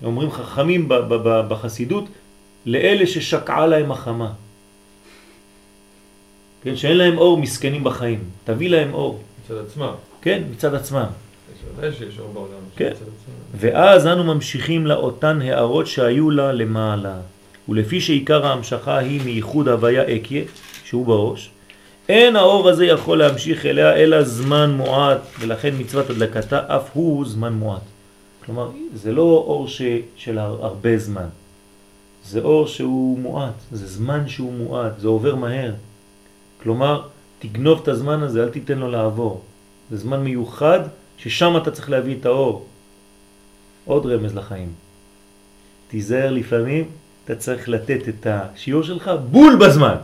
אומרים חכמים בחסידות, לאלה ששקעה להם החמה. כן, שאין להם אור מסכנים בחיים. תביא להם אור. מצד עצמם. כן, מצד עצמם. שיש אור בעולם. כן. ואז אנו ממשיכים לאותן הערות שהיו לה למעלה. ולפי שעיקר ההמשכה היא מייחוד הוויה אקיה, שהוא בראש, אין האור הזה יכול להמשיך אליה אלא זמן מועט, ולכן מצוות הדלקתה אף הוא זמן מועט. כלומר, זה לא אור ש... של הר- הרבה זמן, זה אור שהוא מועט, זה זמן שהוא מועט, זה עובר מהר. כלומר, תגנוב את הזמן הזה, אל תיתן לו לעבור. זה זמן מיוחד ששם אתה צריך להביא את האור. עוד רמז לחיים. תיזהר לפעמים, אתה צריך לתת את השיעור שלך בול בזמן.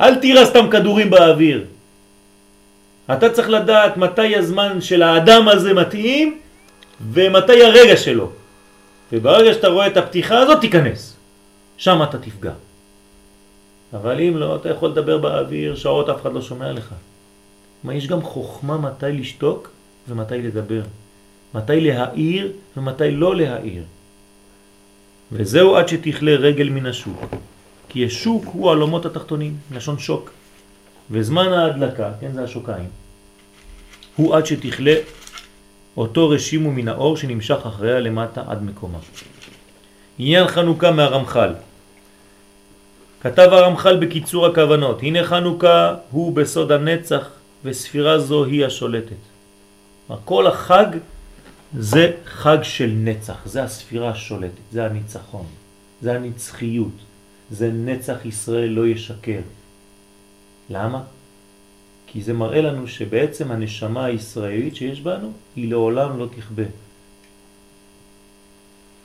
אל תירה סתם כדורים באוויר. אתה צריך לדעת מתי הזמן של האדם הזה מתאים ומתי הרגע שלו. וברגע שאתה רואה את הפתיחה הזאת, תיכנס. שם אתה תפגע. אבל אם לא, אתה יכול לדבר באוויר, שעות אף אחד לא שומע לך. מה, יש גם חוכמה מתי לשתוק ומתי לדבר. מתי להעיר ומתי לא להעיר. וזהו עד שתכלה רגל מן השוק. כי השוק הוא העולמות התחתונים, לשון שוק. וזמן ההדלקה, כן זה השוקיים, הוא עד שתכלה אותו רשימו מן האור שנמשך אחריה למטה עד מקומה. עניין חנוכה מהרמח"ל. כתב הרמח"ל בקיצור הכוונות, הנה חנוכה הוא בסוד הנצח וספירה זו היא השולטת. כל החג זה חג של נצח, זה הספירה השולטת, זה הניצחון, זה הנצחיות, זה נצח ישראל לא ישקר. למה? כי זה מראה לנו שבעצם הנשמה הישראלית שיש בנו היא לעולם לא תכבה.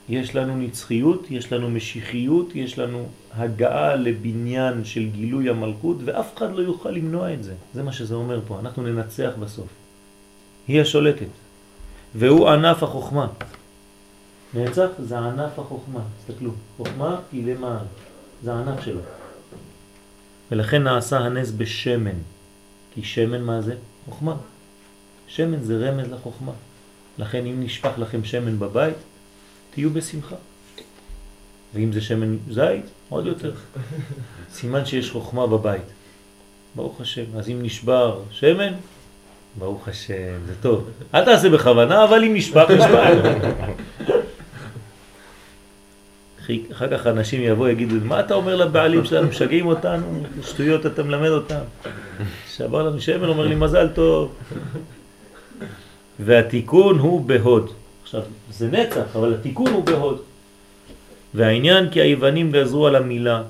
יש לנו נצחיות, יש לנו משיחיות, יש לנו הגעה לבניין של גילוי המלכות ואף אחד לא יוכל למנוע את זה. זה מה שזה אומר פה, אנחנו ננצח בסוף. היא השולטת. והוא ענף החוכמה. נצח זה ענף החוכמה, תסתכלו, חוכמה היא למעלה, זה הענף שלו. ולכן נעשה הנס בשמן, כי שמן מה זה? חוכמה. שמן זה רמז לחוכמה. לכן אם נשפך לכם שמן בבית, תהיו בשמחה. ואם זה שמן זית, עוד יותר. סימן שיש חוכמה בבית. ברוך השם. אז אם נשבר שמן, ברוך השם, זה טוב. אל תעשה בכוונה, אבל אם נשפך, נשפך. אחר כך אנשים יבואו יגידו, מה אתה אומר לבעלים שלנו, משגעים אותנו, שטויות אתה מלמד אותם. שבר לנו שמן, אומר לי מזל טוב. והתיקון הוא בהוד. עכשיו, זה נצח, אבל התיקון הוא בהוד. והעניין כי היוונים גזרו על המילה.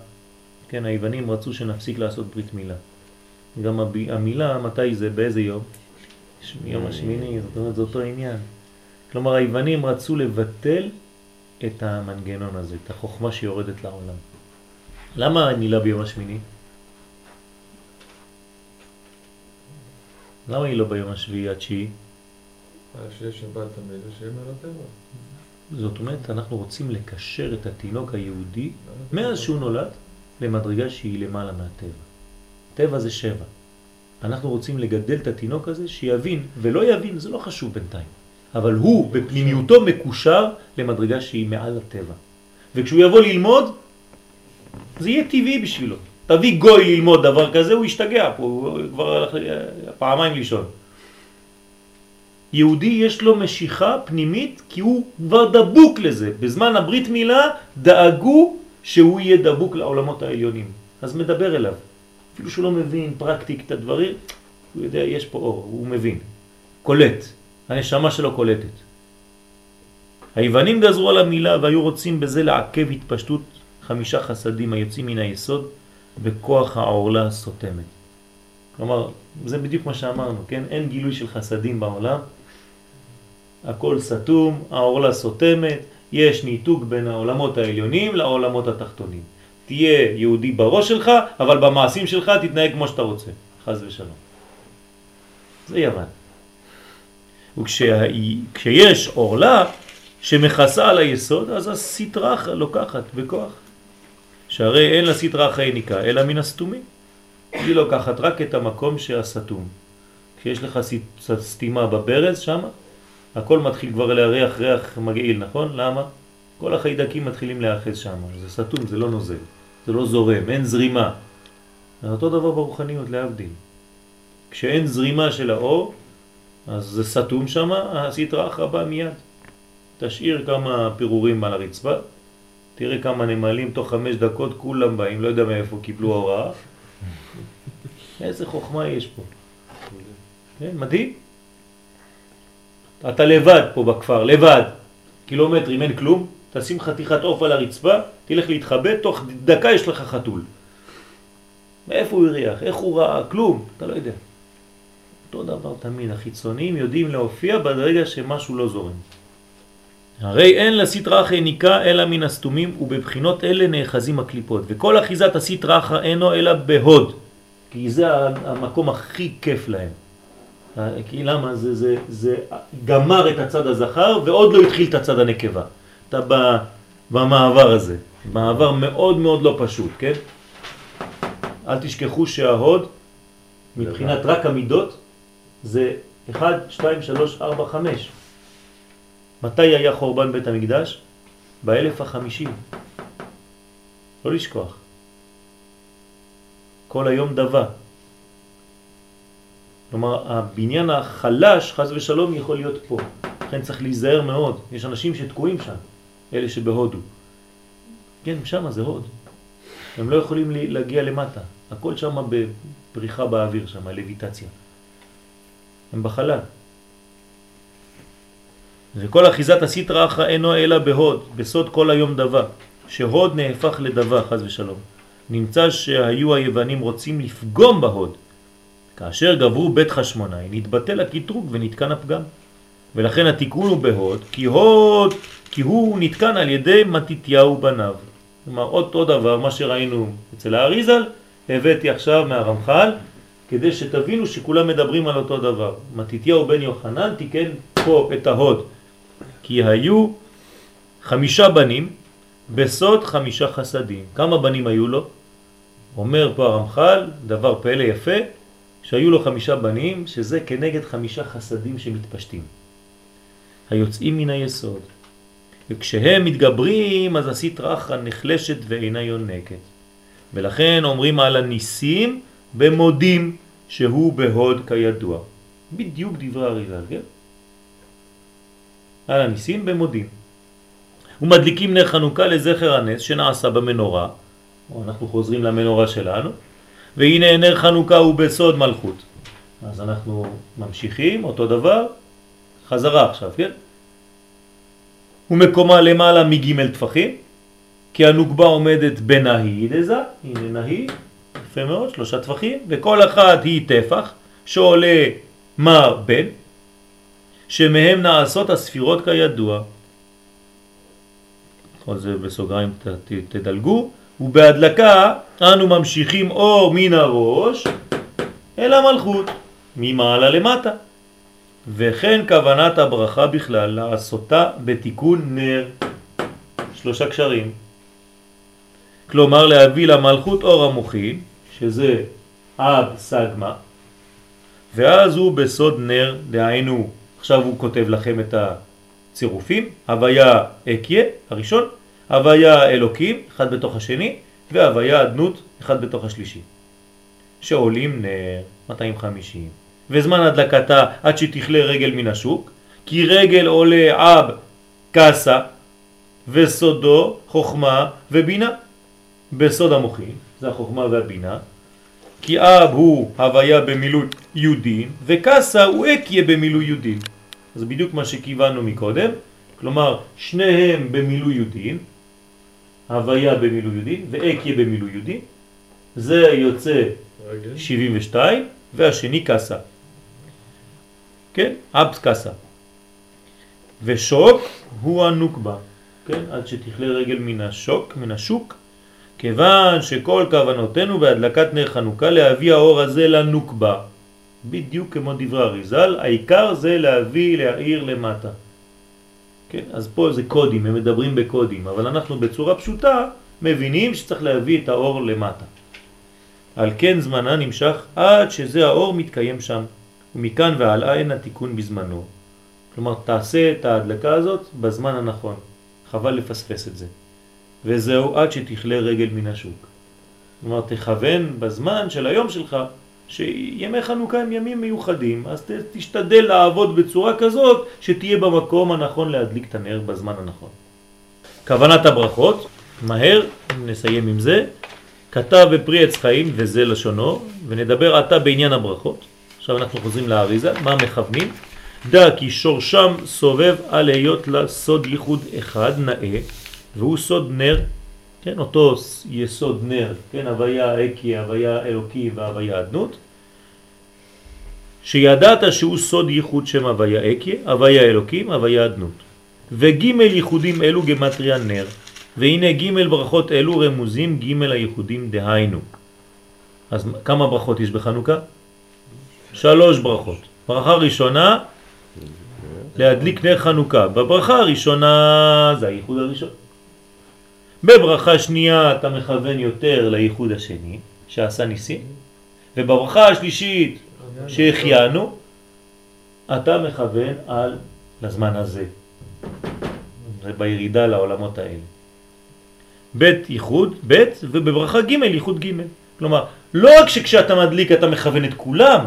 כן, היוונים רצו שנפסיק לעשות ברית מילה. גם המילה, מתי זה, באיזה יום? יום השמיני, זאת אומרת, זה אותו עניין. כלומר היוונים רצו לבטל את המנגנון הזה, את החוכמה שיורדת לעולם. למה הנילה ביום השמיני? למה היא לא ביום השביעי התשיעי? מעל הטבע. זאת אומרת, אנחנו רוצים לקשר את התינוק היהודי מאז שהוא נולד למדרגה שהיא למעלה מהטבע. טבע זה שבע. אנחנו רוצים לגדל את התינוק הזה שיבין, ולא יבין, זה לא חשוב בינתיים. אבל הוא בפנימיותו מקושר למדרגה שהיא מעל הטבע. וכשהוא יבוא ללמוד, זה יהיה טבעי בשבילו. תביא גוי ללמוד דבר כזה, הוא ישתגע פה, הוא כבר הלך פעמיים לישון. יהודי יש לו משיכה פנימית כי הוא כבר דבוק לזה. בזמן הברית מילה דאגו שהוא יהיה דבוק לעולמות העליונים. אז מדבר אליו. אפילו שהוא לא מבין פרקטיק את הדברים, הוא יודע, יש פה אור, הוא מבין. קולט. הנשמה שלו קולטת. היוונים גזרו על המילה והיו רוצים בזה לעכב התפשטות חמישה חסדים היוצאים מן היסוד בכוח העורלה הסותמת. כלומר, זה בדיוק מה שאמרנו, כן? אין גילוי של חסדים בעולם, הכל סתום, העורלה סותמת, יש ניתוק בין העולמות העליונים לעולמות התחתונים. תהיה יהודי בראש שלך, אבל במעשים שלך תתנהג כמו שאתה רוצה, חז ושלום. זה יוון. וכשיש עורלה שמכסה על היסוד, אז הסטרחה לוקחת בכוח. שהרי אין לסטרחה יניקה, אלא מן הסתומים. היא לוקחת רק את המקום שהסתום. כשיש לך סתימה בברז שם, הכל מתחיל כבר להריח ריח מגעיל, נכון? למה? כל החיידקים מתחילים להאחז שם. זה סתום, זה לא נוזל, זה לא זורם, אין זרימה. זה אותו דבר ברוחניות להבדיל. כשאין זרימה של האור, אז זה סתום שם, הסטרה אחרה באה מיד. תשאיר כמה פירורים על הרצפה, תראה כמה נמלים, תוך חמש דקות כולם באים, לא יודע מאיפה קיבלו הוראה. איזה חוכמה יש פה. כן, מדהים. אתה לבד פה בכפר, לבד, קילומטרים, אין כלום, תשים חתיכת עוף על הרצפה, תלך להתחבא, תוך דקה יש לך חתול. מאיפה הוא הריח? איך הוא ראה? כלום, אתה לא יודע. אותו דבר תמיד, החיצוניים יודעים להופיע ברגע שמשהו לא זורם. הרי אין לסטרא אחא ניקה אלא מן הסתומים ובבחינות אלה נאחזים הקליפות וכל אחיזת הסטרא אחא אינו אלא בהוד כי זה המקום הכי כיף להם כי למה? זה, זה, זה גמר את הצד הזכר ועוד לא התחיל את הצד הנקבה אתה במעבר הזה מעבר מאוד מאוד לא פשוט, כן? אל תשכחו שההוד מבחינת רק המידות זה 1, 2, 3, 4, 5. מתי היה חורבן בית המקדש? באלף החמישים. לא לשכוח. כל היום דבה. כלומר, הבניין החלש, חז ושלום, יכול להיות פה. לכן צריך להיזהר מאוד. יש אנשים שתקועים שם, אלה שבהודו. כן, שם זה הוד. הם לא יכולים להגיע למטה. הכל שם בפריחה באוויר, שם, לויטציה. הם בחלל. וכל אחיזת הסטרא אחרא אינו אלא בהוד, בסוד כל היום דבה, שהוד נהפך לדבה, חז ושלום. נמצא שהיו היוונים רוצים לפגום בהוד. כאשר גברו בית חשמונאי, נתבטל הקטרוג ונתקן הפגם. ולכן התיקון הוא בהוד, כי הוד, כי הוא נתקן על ידי מתיתיהו בניו. כלומר, אותו דבר, מה שראינו אצל האריזל, הבאתי עכשיו מהרמח"ל, כדי שתבינו שכולם מדברים על אותו דבר. מתיתיהו בן יוחנן תיקן פה את ההוד, כי היו חמישה בנים בסוד חמישה חסדים. כמה בנים היו לו? אומר פה הרמח"ל, דבר פלא יפה, שהיו לו חמישה בנים, שזה כנגד חמישה חסדים שמתפשטים. היוצאים מן היסוד. וכשהם מתגברים, אז הסטרא אחרא נחלשת ואינה יונקת. ולכן אומרים על הניסים במודים שהוא בהוד כידוע. בדיוק דברי אריזל, כן? על הניסים במודים. ומדליקים נר חנוכה לזכר הנס שנעשה במנורה, אנחנו חוזרים למנורה שלנו, והנה נר חנוכה הוא בסוד מלכות. אז אנחנו ממשיכים, אותו דבר, חזרה עכשיו, כן? ומקומה למעלה מג' טפחים, כי הנוגבה עומדת בנהי דזה, הנה נהי, יפה מאוד, שלושה טפחים, וכל אחת היא טפח שעולה מר בן, שמהם נעשות הספירות כידוע. כל זה בסוגריים ת, ת, תדלגו. ובהדלקה אנו ממשיכים אור מן הראש אל המלכות, ממעלה למטה. וכן כוונת הברכה בכלל לעשותה בתיקון נר, שלושה קשרים. כלומר להביא למלכות אור המוחין, שזה אב סגמה, ואז הוא בסוד נר, דהיינו, עכשיו הוא כותב לכם את הצירופים, הוויה אקיה, הראשון, הוויה אלוקים, אחד בתוך השני, והוויה אדנות, אחד בתוך השלישי. שעולים נר 250, וזמן הדלקתה עד שתכלה רגל מן השוק, כי רגל עולה אב קסה, וסודו חוכמה ובינה. בסוד המוחים, זה החוכמה והבינה, כי אב הוא הוויה במילוי יהודים, וקסה הוא אקיה במילוי יהודים. זה בדיוק מה שכיוונו מקודם, כלומר שניהם במילוי יהודים, הוויה במילוי יהודים ואקיה במילוי יהודים, זה יוצא 72, והשני קסה. כן? אבס קסה. ושוק הוא הנוקבה, כן? עד שתכלה רגל מן השוק, מן השוק, כיוון שכל כוונותינו בהדלקת נר חנוכה להביא האור הזה לנוקבה. בדיוק כמו דברי אריזל, העיקר זה להביא, להעיר למטה. כן? אז פה זה קודים, הם מדברים בקודים, אבל אנחנו בצורה פשוטה מבינים שצריך להביא את האור למטה. על כן זמנה נמשך עד שזה האור מתקיים שם, ומכאן ועלה אין התיקון בזמנו. כלומר, תעשה את ההדלקה הזאת בזמן הנכון. חבל לפספס את זה. וזהו עד שתכלה רגל מן השוק. כלומר, תכוון בזמן של היום שלך, שימי חנוכה הם ימים מיוחדים, אז תשתדל לעבוד בצורה כזאת שתהיה במקום הנכון להדליק את הנר בזמן הנכון. כוונת הברכות, מהר נסיים עם זה, כתב בפרי עץ חיים וזה לשונו, ונדבר עתה בעניין הברכות. עכשיו אנחנו חוזרים לאריזה, מה מכוונים? דע כי שורשם סובב על היות לסוד ייחוד אחד נאה, והוא סוד נר, כן, אותו יסוד נר, כן, הוויה אקי, הוויה אלוקי והוויה אדנות, שידעת שהוא סוד ייחוד שם הוויה אקי, הוויה אלוקים, הוויה אדנות. וג' ייחודים אלו גמטריה נר, והנה ג' ברכות אלו רמוזים ג' הייחודים דהיינו. אז כמה ברכות יש בחנוכה? שלוש ברכות. ברכה ראשונה, להדליק נר חנוכה. בברכה הראשונה זה הייחוד הראשון. בברכה שנייה אתה מכוון יותר לייחוד השני, שעשה ניסים, ובברכה השלישית שהחיינו, אתה מכוון על לזמן הזה. זה בירידה לעולמות האלה. בית ייחוד, בית, ובברכה ג' ייחוד ג'. כלומר, לא רק שכשאתה מדליק אתה מכוון את כולם,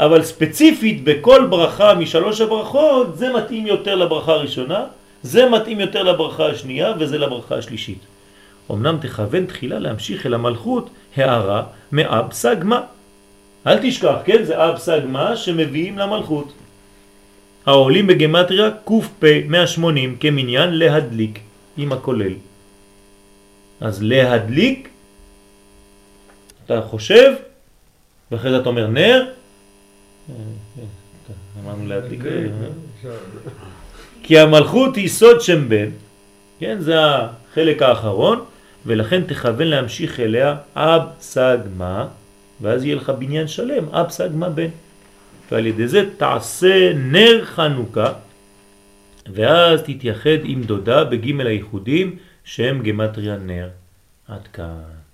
אבל ספציפית בכל ברכה משלוש הברכות זה מתאים יותר לברכה הראשונה, זה מתאים יותר לברכה השנייה וזה לברכה השלישית. אמנם תכוון תחילה להמשיך אל המלכות הערה מאב סגמה. אל תשכח, כן? זה אב סגמה שמביאים למלכות. העולים בגמטריה ק"פ 180 כמניין להדליק עם הכולל. אז להדליק, אתה חושב, ואחרי זה אתה אומר נר, אמרנו להדליק, כי המלכות היא סוד שם בן, כן, זה החלק האחרון, ולכן תכוון להמשיך אליה אב סגמה, ואז יהיה לך בניין שלם, אב סגמה בן. ועל ידי זה תעשה נר חנוכה, ואז תתייחד עם דודה בג' הייחודים שהם גמטריה נר. עד כאן.